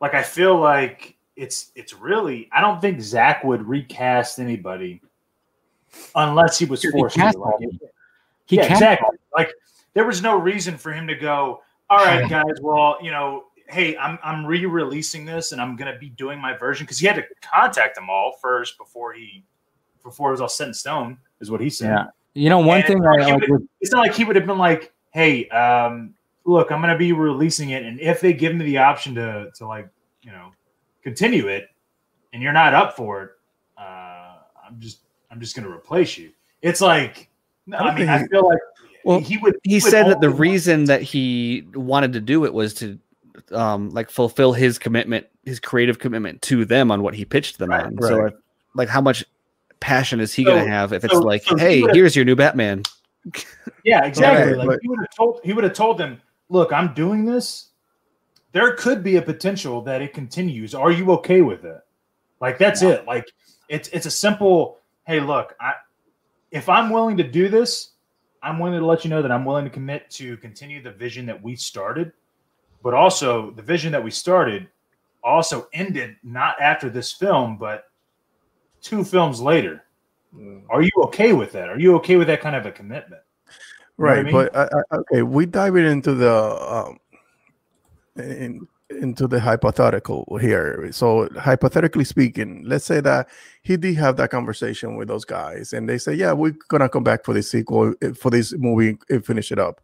like I feel like it's it's really I don't think Zack would recast anybody unless he was forced to. Like. He yeah, cast exactly. Like there was no reason for him to go. All right, [laughs] guys. Well, you know, hey, I'm I'm re-releasing this, and I'm gonna be doing my version because he had to contact them all first before he before it was all set in stone, is what he said. Yeah. You know, one And thing I like would- it's not like he would have been like, "Hey, um, look, I'm going to be releasing it, and if they give me the option to to like, you know, continue it, and you're not up for it, uh, I'm just I'm just going to replace you." It's like, I mean, I feel like Well, he would. he would said that the reason that he wanted to do it was to um like fulfill his commitment his creative commitment to them on what he pitched them Right, on so right. like, like how much passion is he So- gonna have if it's like so hey would've- here's your new batman Yeah, exactly. Okay, like but- he would have told he would have told them, "Look, I'm doing this. There could be a potential that it continues. Are you okay with it?" Like that's it. Like it's it's a simple, "Hey, look, I if I'm willing to do this, I'm willing to let you know that I'm willing to commit to continue the vision that we started, but also the vision that we started also ended not after this film, but two films later. Mm. Are you okay with that? Are you okay with that kind of a commitment?" You know I right mean? but I, I, okay we dive it into the um in into the hypothetical here. So hypothetically speaking, let's say that he did have that conversation with those guys, and they say, "Yeah, we're gonna come back for this sequel eh, for this movie and finish it up."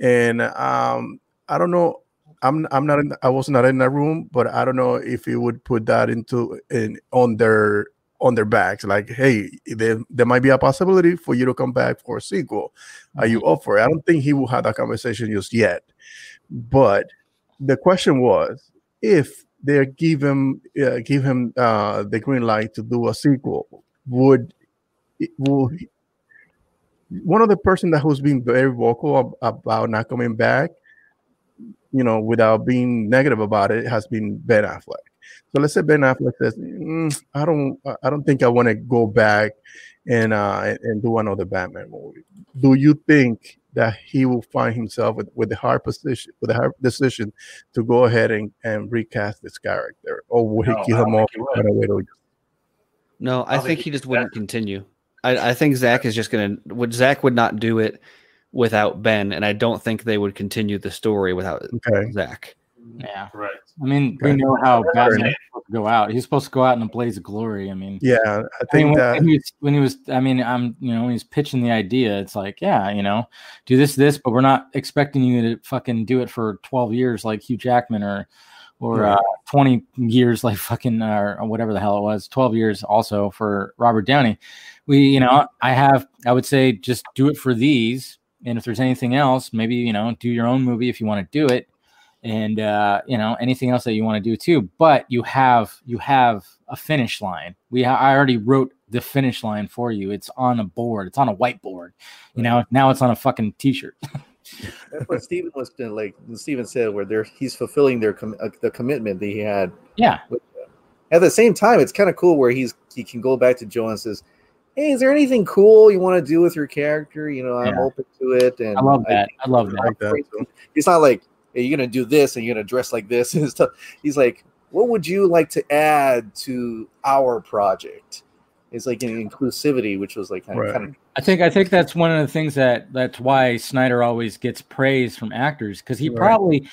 And um, I don't know. I'm I'm not in, I was not in that room, but I don't know if he would put that into in on their on their backs, like, hey, there, there might be a possibility for you to come back for a sequel. Are you up for it? I don't think he will have that conversation just yet. But the question was if they give him uh, give him uh, the green light to do a sequel, would will one of the person that who's been very vocal ab- about not coming back, you know, without being negative about it, has been Ben Affleck. So let's say Ben Affleck says, "Mm, "I don't, I don't think I want to go back and uh, and do another Batman movie." Do you think that he will find himself with, with the hard position, with the hard decision to go ahead and, and recast this character, or would No, he kill I him off think he right away? To, No, I don't think think he he just wouldn't continue. I, I think Zack is just gonna. Would Zack would not do it without Ben, and I don't think they would continue the story without okay, Zack. Yeah. Right. I mean, we know how Batman right. supposed to go out. He's supposed to go out in a blaze of glory. I mean, yeah, I I mean, think when, that when he was, when he was, I mean, I'm, you know, when he's pitching the idea, it's like, yeah, you know, do this, this, but we're not expecting you to fucking do it for 12 years like Hugh Jackman or, or Right. uh, 20 years like fucking, uh, or whatever the hell it was, 12 years also for Robert Downey. We, you know, I have, I would say just do it for these. And if there's anything else, maybe, you know, do your own movie if you want to do it and uh, you know anything else that you want to do too. But you have you have a finish line. We ha- I already wrote the finish line for you. It's on a board. It's on a whiteboard. You know now it's on a fucking t-shirt. [laughs] That's what Steven was doing, like Stephen said, where they're he's fulfilling their com- uh, the commitment that he had. yeah, At the same time, it's kind of cool where he's he can go back to Joe and says, "Hey, is there anything cool you want to do with your character? You know, I'm Yeah. open to it." And I love that. I love I that. that. It's not like hey, you're gonna do this and you're gonna dress like this [laughs] and stuff. He's like, "What would you like to add to our project?" It's like an inclusivity, which was like kind of, kind of I think I think that's one of the things that that's why Snyder always gets praise from actors because he Right. probably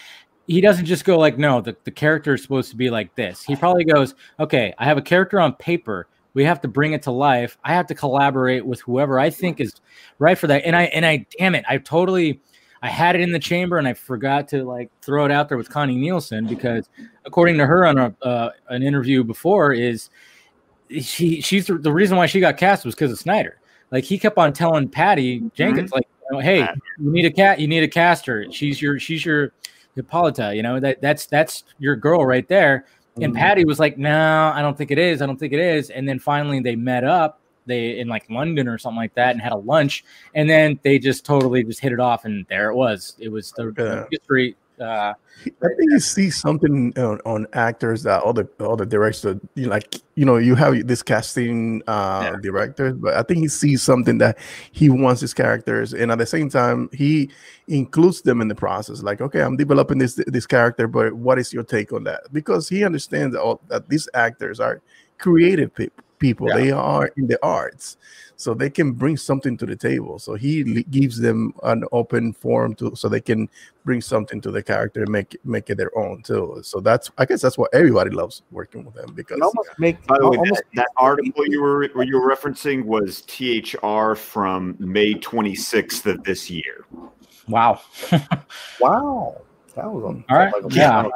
he doesn't just go like no the, the character is supposed to be like this. He probably goes okay I have a character on paper we have to bring it to life. I have to collaborate with whoever I think is right for that. And I and I damn it I totally I had it in the chamber and I forgot to like throw it out there with Connie Nielsen because according to her on a uh, an interview before is she she's the, reason why she got cast was because of Snyder. Like he kept on telling Patty Jenkins, like, you know, hey, you need a cat, you need a caster. She's your she's your Hippolyta, you know, that that's that's your girl right there. And Patty was like, No, I don't think it is. I don't think it is. And then finally they met up, they in like London or something like that, and had a lunch, and then they just totally just hit it off, and there it was. It was the, the history. Uh, I think you see something on, on actors that other other directors, you like, you know, you have this casting uh directors, but I think he sees something that he wants his characters, and at the same time, he includes them in the process. Like, okay, I'm developing this this character, but what is your take on that? Because he understands that, all, that these actors are creative people. People, Yeah. they are in the arts, so they can bring something to the table. So he gives them an open forum to, so they can bring something to the character and make make it their own too. So that's I guess that's what everybody loves working with them because it almost make By the way, almost that, that article you were were you were referencing was THR from May 26th of this year. wow. wow. That was on. All right. Yeah.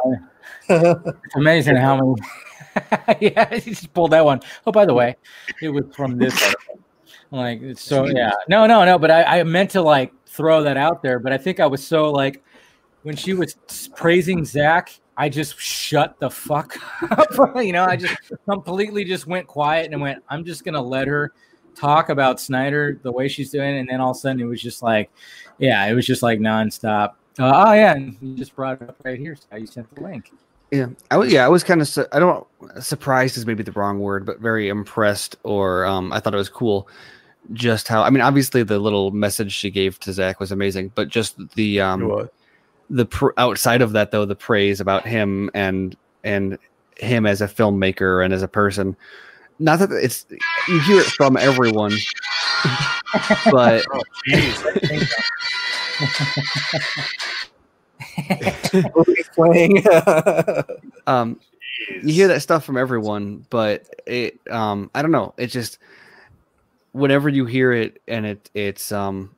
It's amazing how many. [laughs] yeah, he just pulled that one. Oh, by the way, it was from this. Like, so yeah. No, no, no. But I, I meant to like throw that out there, but I think I was so like when she was praising Zack, I just shut the fuck [laughs] up. you know, I just completely just went quiet and went. I'm just gonna let her talk about Snyder the way she's doing, and then all of a sudden it was just like, yeah, it was just like nonstop. Uh, oh yeah, and you just brought it up right here. So you sent the link. Yeah, I was. Yeah, I was kind of. Su- I don't. Surprised is maybe the wrong word, but very impressed, or um, I thought it was cool. Just how I mean, obviously the little message she gave to Zack was amazing, but just the um, the pr- outside of that though, the praise about him and and him as a filmmaker and as a person. Not that it's you hear it from everyone, [laughs] but Movies [laughs] playing. [laughs] um you hear that stuff from everyone but it um i don't know it just whenever you hear it and it it's um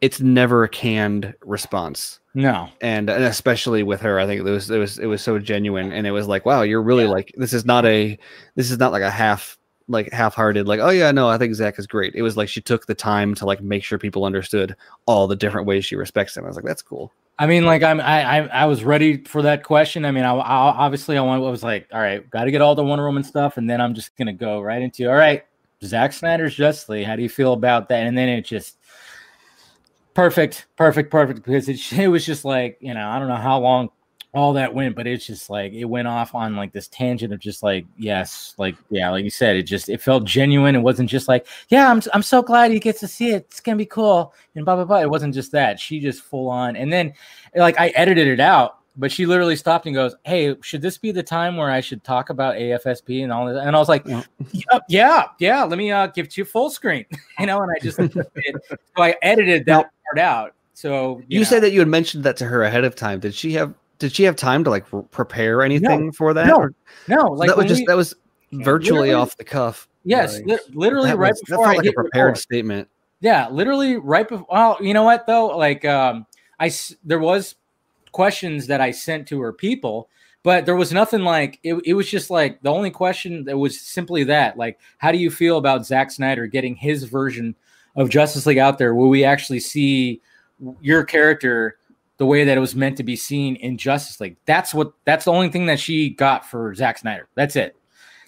it's never a canned response No. and, and especially with her i think it was it was it was so genuine and it was like wow you're really like this is not a this is not like a half like half-hearted like oh yeah no i think zack is great it was like she took the time to like make sure people understood all the different ways she respects him i was like that's cool I mean, like I'm, I, I, I was ready for that question. I mean, I, I obviously I was like, all right, got to get all the Wonder Woman stuff, and then I'm just gonna go right into, all right, Zack Snyder's justly How do you feel about that? And then it just perfect, perfect, perfect because it, [laughs] it was just like, you know, I don't know how long all that went, but it's just like it went off on like this tangent of just like, yes, like yeah, like you said, it just it felt genuine. It wasn't just like, yeah, I'm I'm so glad he gets to see it. It's gonna be cool and blah blah blah. It wasn't just that. She just full on, and then like I edited it out. But she literally stopped and goes, "Hey, should this be the time where I should talk about AFSP and all that?" And I was like, "Yep, yeah, yeah. Let me uh, give to you full screen, [laughs] you know." And I just so I edited that part out. So you, know. said that you had mentioned that to her ahead of time did she have did she have time to like prepare anything for that no, or- no, like that was just we- that was virtually off the cuff Yes, Like, li- literally right was- before I like a prepared record. statement Yeah, literally right before. Well, you know what though? Like, um, I there was questions that I sent to her people, but there was nothing like it. It was just like the only question that was simply that, like, how do you feel about Zack Snyder getting his version of Justice League out there? Will we actually see your character? The way that it was meant to be seen in Justice League. That's what. That's the only thing that she got for Zack Snyder. That's it.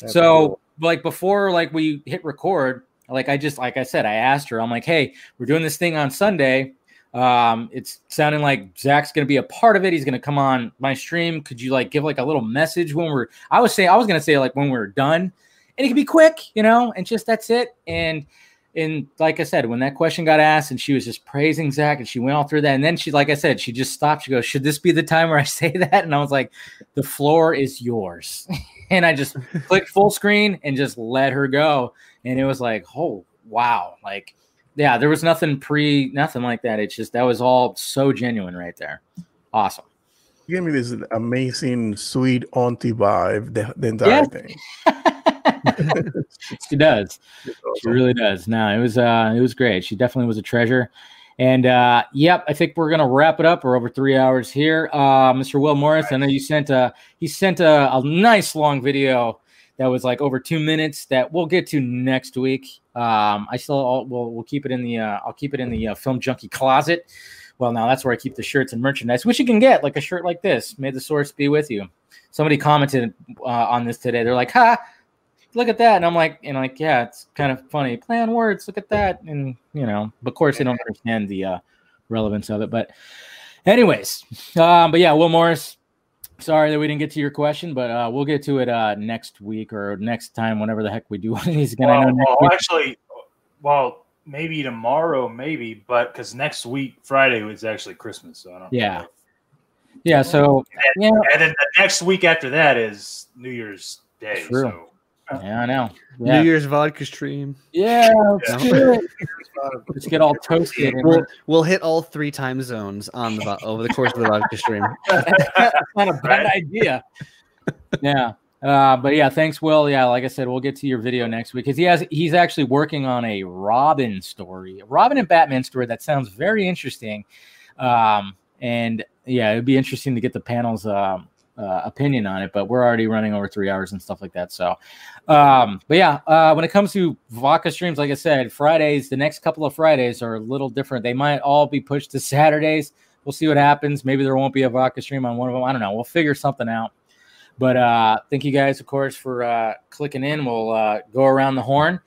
That's so cool. like before like we hit record like i just like i said i asked her i'm like hey we're doing this thing on sunday um it's sounding like zack's gonna be a part of it he's gonna come on my stream could you like give like a little message when we're i was saying i was gonna say like when we're done and it could be quick you know and just that's it and and like I said, when that question got asked, and she was just praising Zack, and she went all through that, and then she, like I said, she just stopped. She goes, "Should this be the time where I [laughs] say that?" And I was like, "The floor is yours." [laughs] and I just [laughs] clicked full screen and just let her go, and it was like, "Oh wow!" Like, yeah, there was nothing pre, nothing like that. It's just that was all so genuine right there. Awesome. You gave me this amazing sweet auntie vibe the, the entire thing. She does. She really does. No, it was uh it was great. She definitely was a treasure. And uh yep, I think we're gonna wrap it up. We're over three hours here. Uh Mr. Will Morris, I know you sent a he sent a, a nice long video that was like over two minutes that we'll get to next week. Um I still I'll, we'll we'll keep it in the uh I'll keep it in the uh, film junkie closet. Well, now that's where I keep the shirts and merchandise, which you can get like a shirt like this. May the source be with you. Somebody commented uh, on this today. They're like, "Ha, look at that," and I'm like, and like, yeah, it's kind of funny. Play on words. Look at that, and you know, of course, they don't understand the uh, relevance of it. But, anyways, um, but yeah, Will Morris. Sorry that we didn't get to your question, but uh, we'll get to it uh, next week or next time, whenever the heck we do [laughs] one of these again. Well, well, actually, well, maybe tomorrow, maybe, but because next week Friday was actually Christmas, so I don't. Yeah. Yeah. So And, yeah, and then the next week after that is New Year's Day. True. So yeah, I know. Yeah. new year's vodka stream Yeah, let's Yeah. do it. [laughs] Let's get all toasted. we'll, we'll hit all three time zones on the over the course of the vodka stream That's [laughs] not a bad idea. Yeah. Uh, but yeah, thanks, Will. Yeah, like I said, we'll get to your video next week because he has he's actually working on a Robin story, Robin and Batman story that sounds very interesting. Um, and yeah, it'd be interesting to get the panel's um, uh, opinion on it. But we're already running over three hours and stuff like that. So, um, but yeah, uh, when it comes to Vodka streams, like I said, Fridays, the next couple of Fridays are a little different. They might all be pushed to [laughs] Saturdays. We'll see what happens. Maybe there won't be a vodka stream on one of them. I don't know. We'll figure something out. But uh, thank you guys, of course, for uh, clicking in. We'll uh, go around the horn.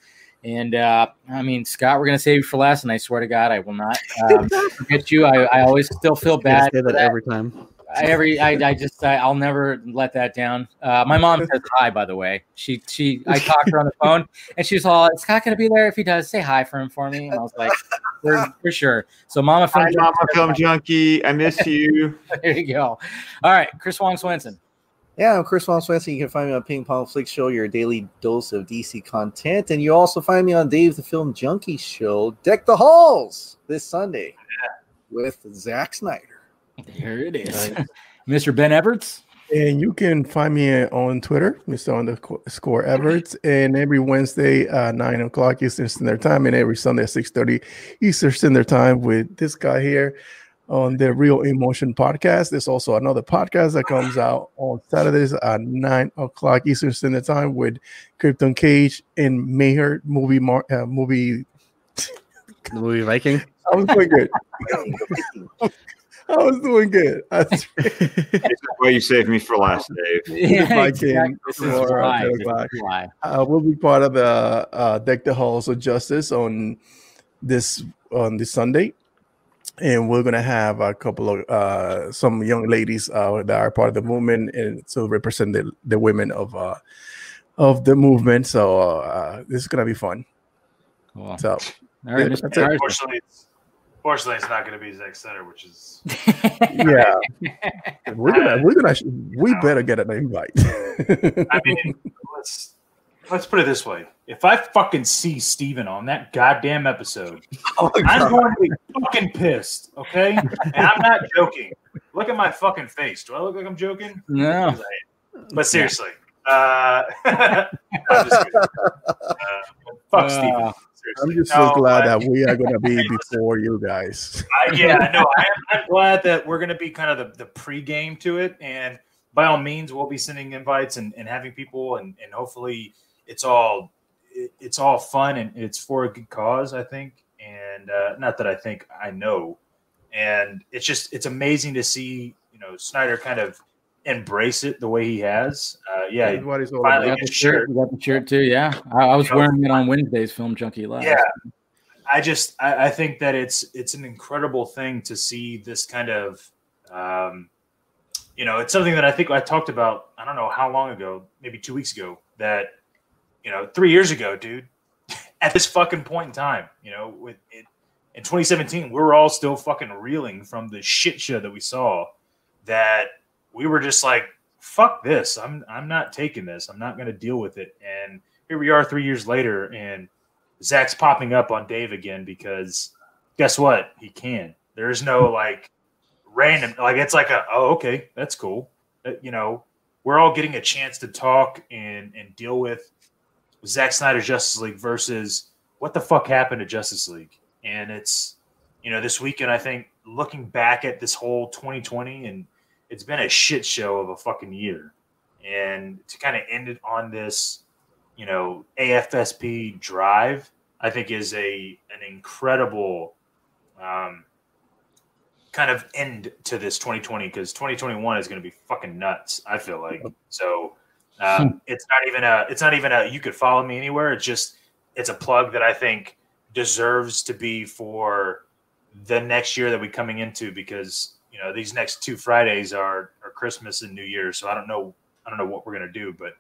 And uh, I mean, Scott, we're gonna save you for last, and I swear to God, I will not um, [laughs] forget you. I, I always still feel I bad. say for that every time I, every I, I just I, I'll never let that down. Uh, my mom says hi, by the way. She she I talked to her on the phone, and she's all, "Is Scott gonna be there? If he does, say hi for him for me." And I was like, "For, for sure." So, Mama Hi, film, Mama Film Junkie. I miss [laughs] you. there you go. All right, Chris Wong Swenson. Yeah, I'm Chris Wong Swenson. You can find me on Ping Pong Flick Show, your daily dose of DC content. And you also find me on Dave the Film Junkie Show, Deck the Halls, this Sunday. with Zack Snyder. There it is. [laughs] Mr. Ben Everts. And you can find me on Twitter, Mr. Underscore Everts, and every Wednesday, uh, nine o'clock Eastern Standard Time, and every Sunday at six thirty Eastern Standard Time with this guy here on the Real Emotion podcast. There's also another podcast that comes out on Saturdays at nine o'clock Eastern Standard Time with Krypton Cage and Mayer movie mar- uh, movie. The movie Viking. I was doing good. [laughs] [laughs] I was doing good. That's [laughs] is why you saved me for last, Dave. [laughs] Yeah, Viking exactly. This is uh, why. Better This is why. uh, we'll be part of the uh, deck the halls of justice on this on this Sunday, and we're gonna have a couple of uh, some young ladies uh, that are part of the movement and to represent the, the women of uh, of the movement. So uh, this is gonna be fun. Cool. So All right, yeah, Mr. that's it. Carson. It's, fortunately, it's not going to be Zack Center, which is yeah, we're gonna we're gonna we better get an invite. I mean, let's let's put it this way: if I fucking see Stephen on that goddamn episode, Oh I'm going to be fucking pissed. Okay, and I'm not joking. Look at my fucking face. Do I look like I'm joking? No. But seriously, uh, [laughs] I'm just. Uh, fuck Stephen. I'm just so glad that we are gonna be [laughs] before you guys. I, yeah, no, I, [laughs] I'm glad that we're going to be kind of the, the pre-game to it, and by all means, we'll be sending invites and, and having people, and, and hopefully, it's all it, it's all fun and it's for a good cause, I think, and uh, not that I think I know, and it's just it's amazing to see you know Snyder kind of embrace it the way he has. Uh, yeah, That's what it's all finally got the shirt. shirt. You got the shirt too. Yeah, I, I was wearing it on Wednesday's Film Junkie Live. Yeah. I just I, I think that it's it's an incredible thing to see this kind of um, you know it's something that I think I talked about I don't know how long ago maybe two weeks ago that you know three years ago dude [laughs] at this fucking point in time you know with it in 2017 we were all still fucking reeling from the shit show that we saw that we were just like fuck this I'm I'm not taking this I'm not going to deal with it and here we are three years later and Zack's popping up on Dave again because guess what? He can. There's no like random like it's like a oh okay that's cool. Uh, you know we're all getting a chance to talk and and deal with Zack Snyder's Justice League versus what the fuck happened to Justice League. And it's you know this weekend I think looking back at this whole 2020 and it's been a shit show of a fucking year. And to kind of end it on this you know AFSP drive, I think is a an incredible um, kind of end to this 2020 because 2021 is going to be fucking nuts. I feel like so. Um, it's not even a. It's not even a. You could follow me anywhere. It's just. It's a plug that I think deserves to be for the next year that we're coming into because you know these next two Fridays are are Christmas and New Year's. So I don't know. I don't know what we're gonna do, but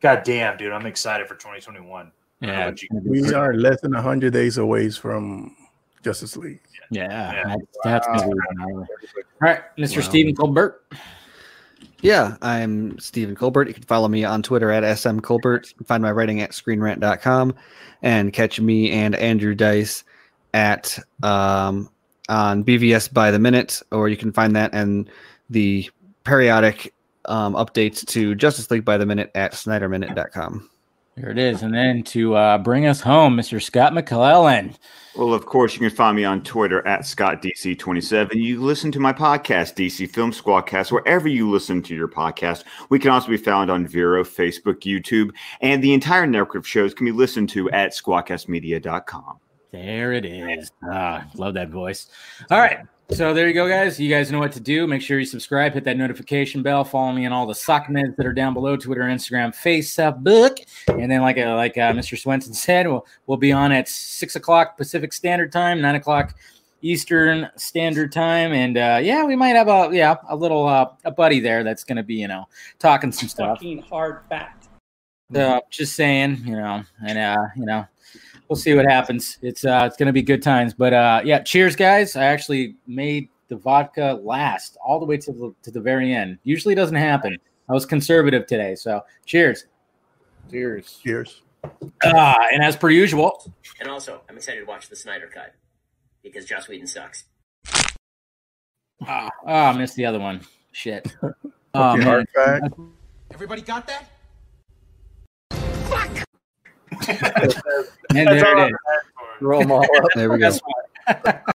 God damn, dude, I'm excited for 2021. I don't know Yeah, you- We are less than hundred days away from Justice League. yeah. Yeah. That's, that's gonna be one. All right, Mr. Wow. Stephen Colbert. Yeah, I'm Stephen Colbert. You can follow me on Twitter at SM Colbert. Find my writing at screenrant.com and catch me and Andrew Dice at um, on BVS by the minute, or you can find that and the periodic um, updates to Justice League by the minute at snyderminute.com. Here it is, and then to uh, bring us home, Mr. Scott McClellan. Well, of course, you can find me on Twitter at ScottDC27. You listen to my podcast, DC Film Squadcast, wherever you listen to your podcast. We can also be found on Vero, Facebook, YouTube, and the entire network of shows can be listened to at squadcastmedia.com. There it is. Ah, love that voice. All right. So there you go, guys. You guys know what to do. Make sure you subscribe, hit that notification bell, follow me on all the sock meds that are down below, Twitter, Instagram, Facebook. And then, like uh, like uh, Mr. Swenson said, we'll, we'll be on at six o'clock Pacific Standard Time, nine o'clock Eastern Standard Time. And uh, yeah, we might have a yeah, a little uh, a buddy there that's gonna be, you know, talking some stuff. Fucking hard fact. So just saying, you know, and uh, you know, we'll see what happens. It's uh it's gonna be good times. But uh yeah, cheers guys. I actually made the vodka last all the way to the to the very end. Usually doesn't happen. I was conservative today, so cheers. Cheers. Cheers. Ah, and as per usual, And also, I'm excited to watch the Snyder Cut because Joss Whedon sucks. Ah, oh, I missed the other one. Shit. [laughs] Oh, man. hard fact. Everybody got that? [laughs] And there it is. Roll 'em all up. There we go. That's why. [laughs]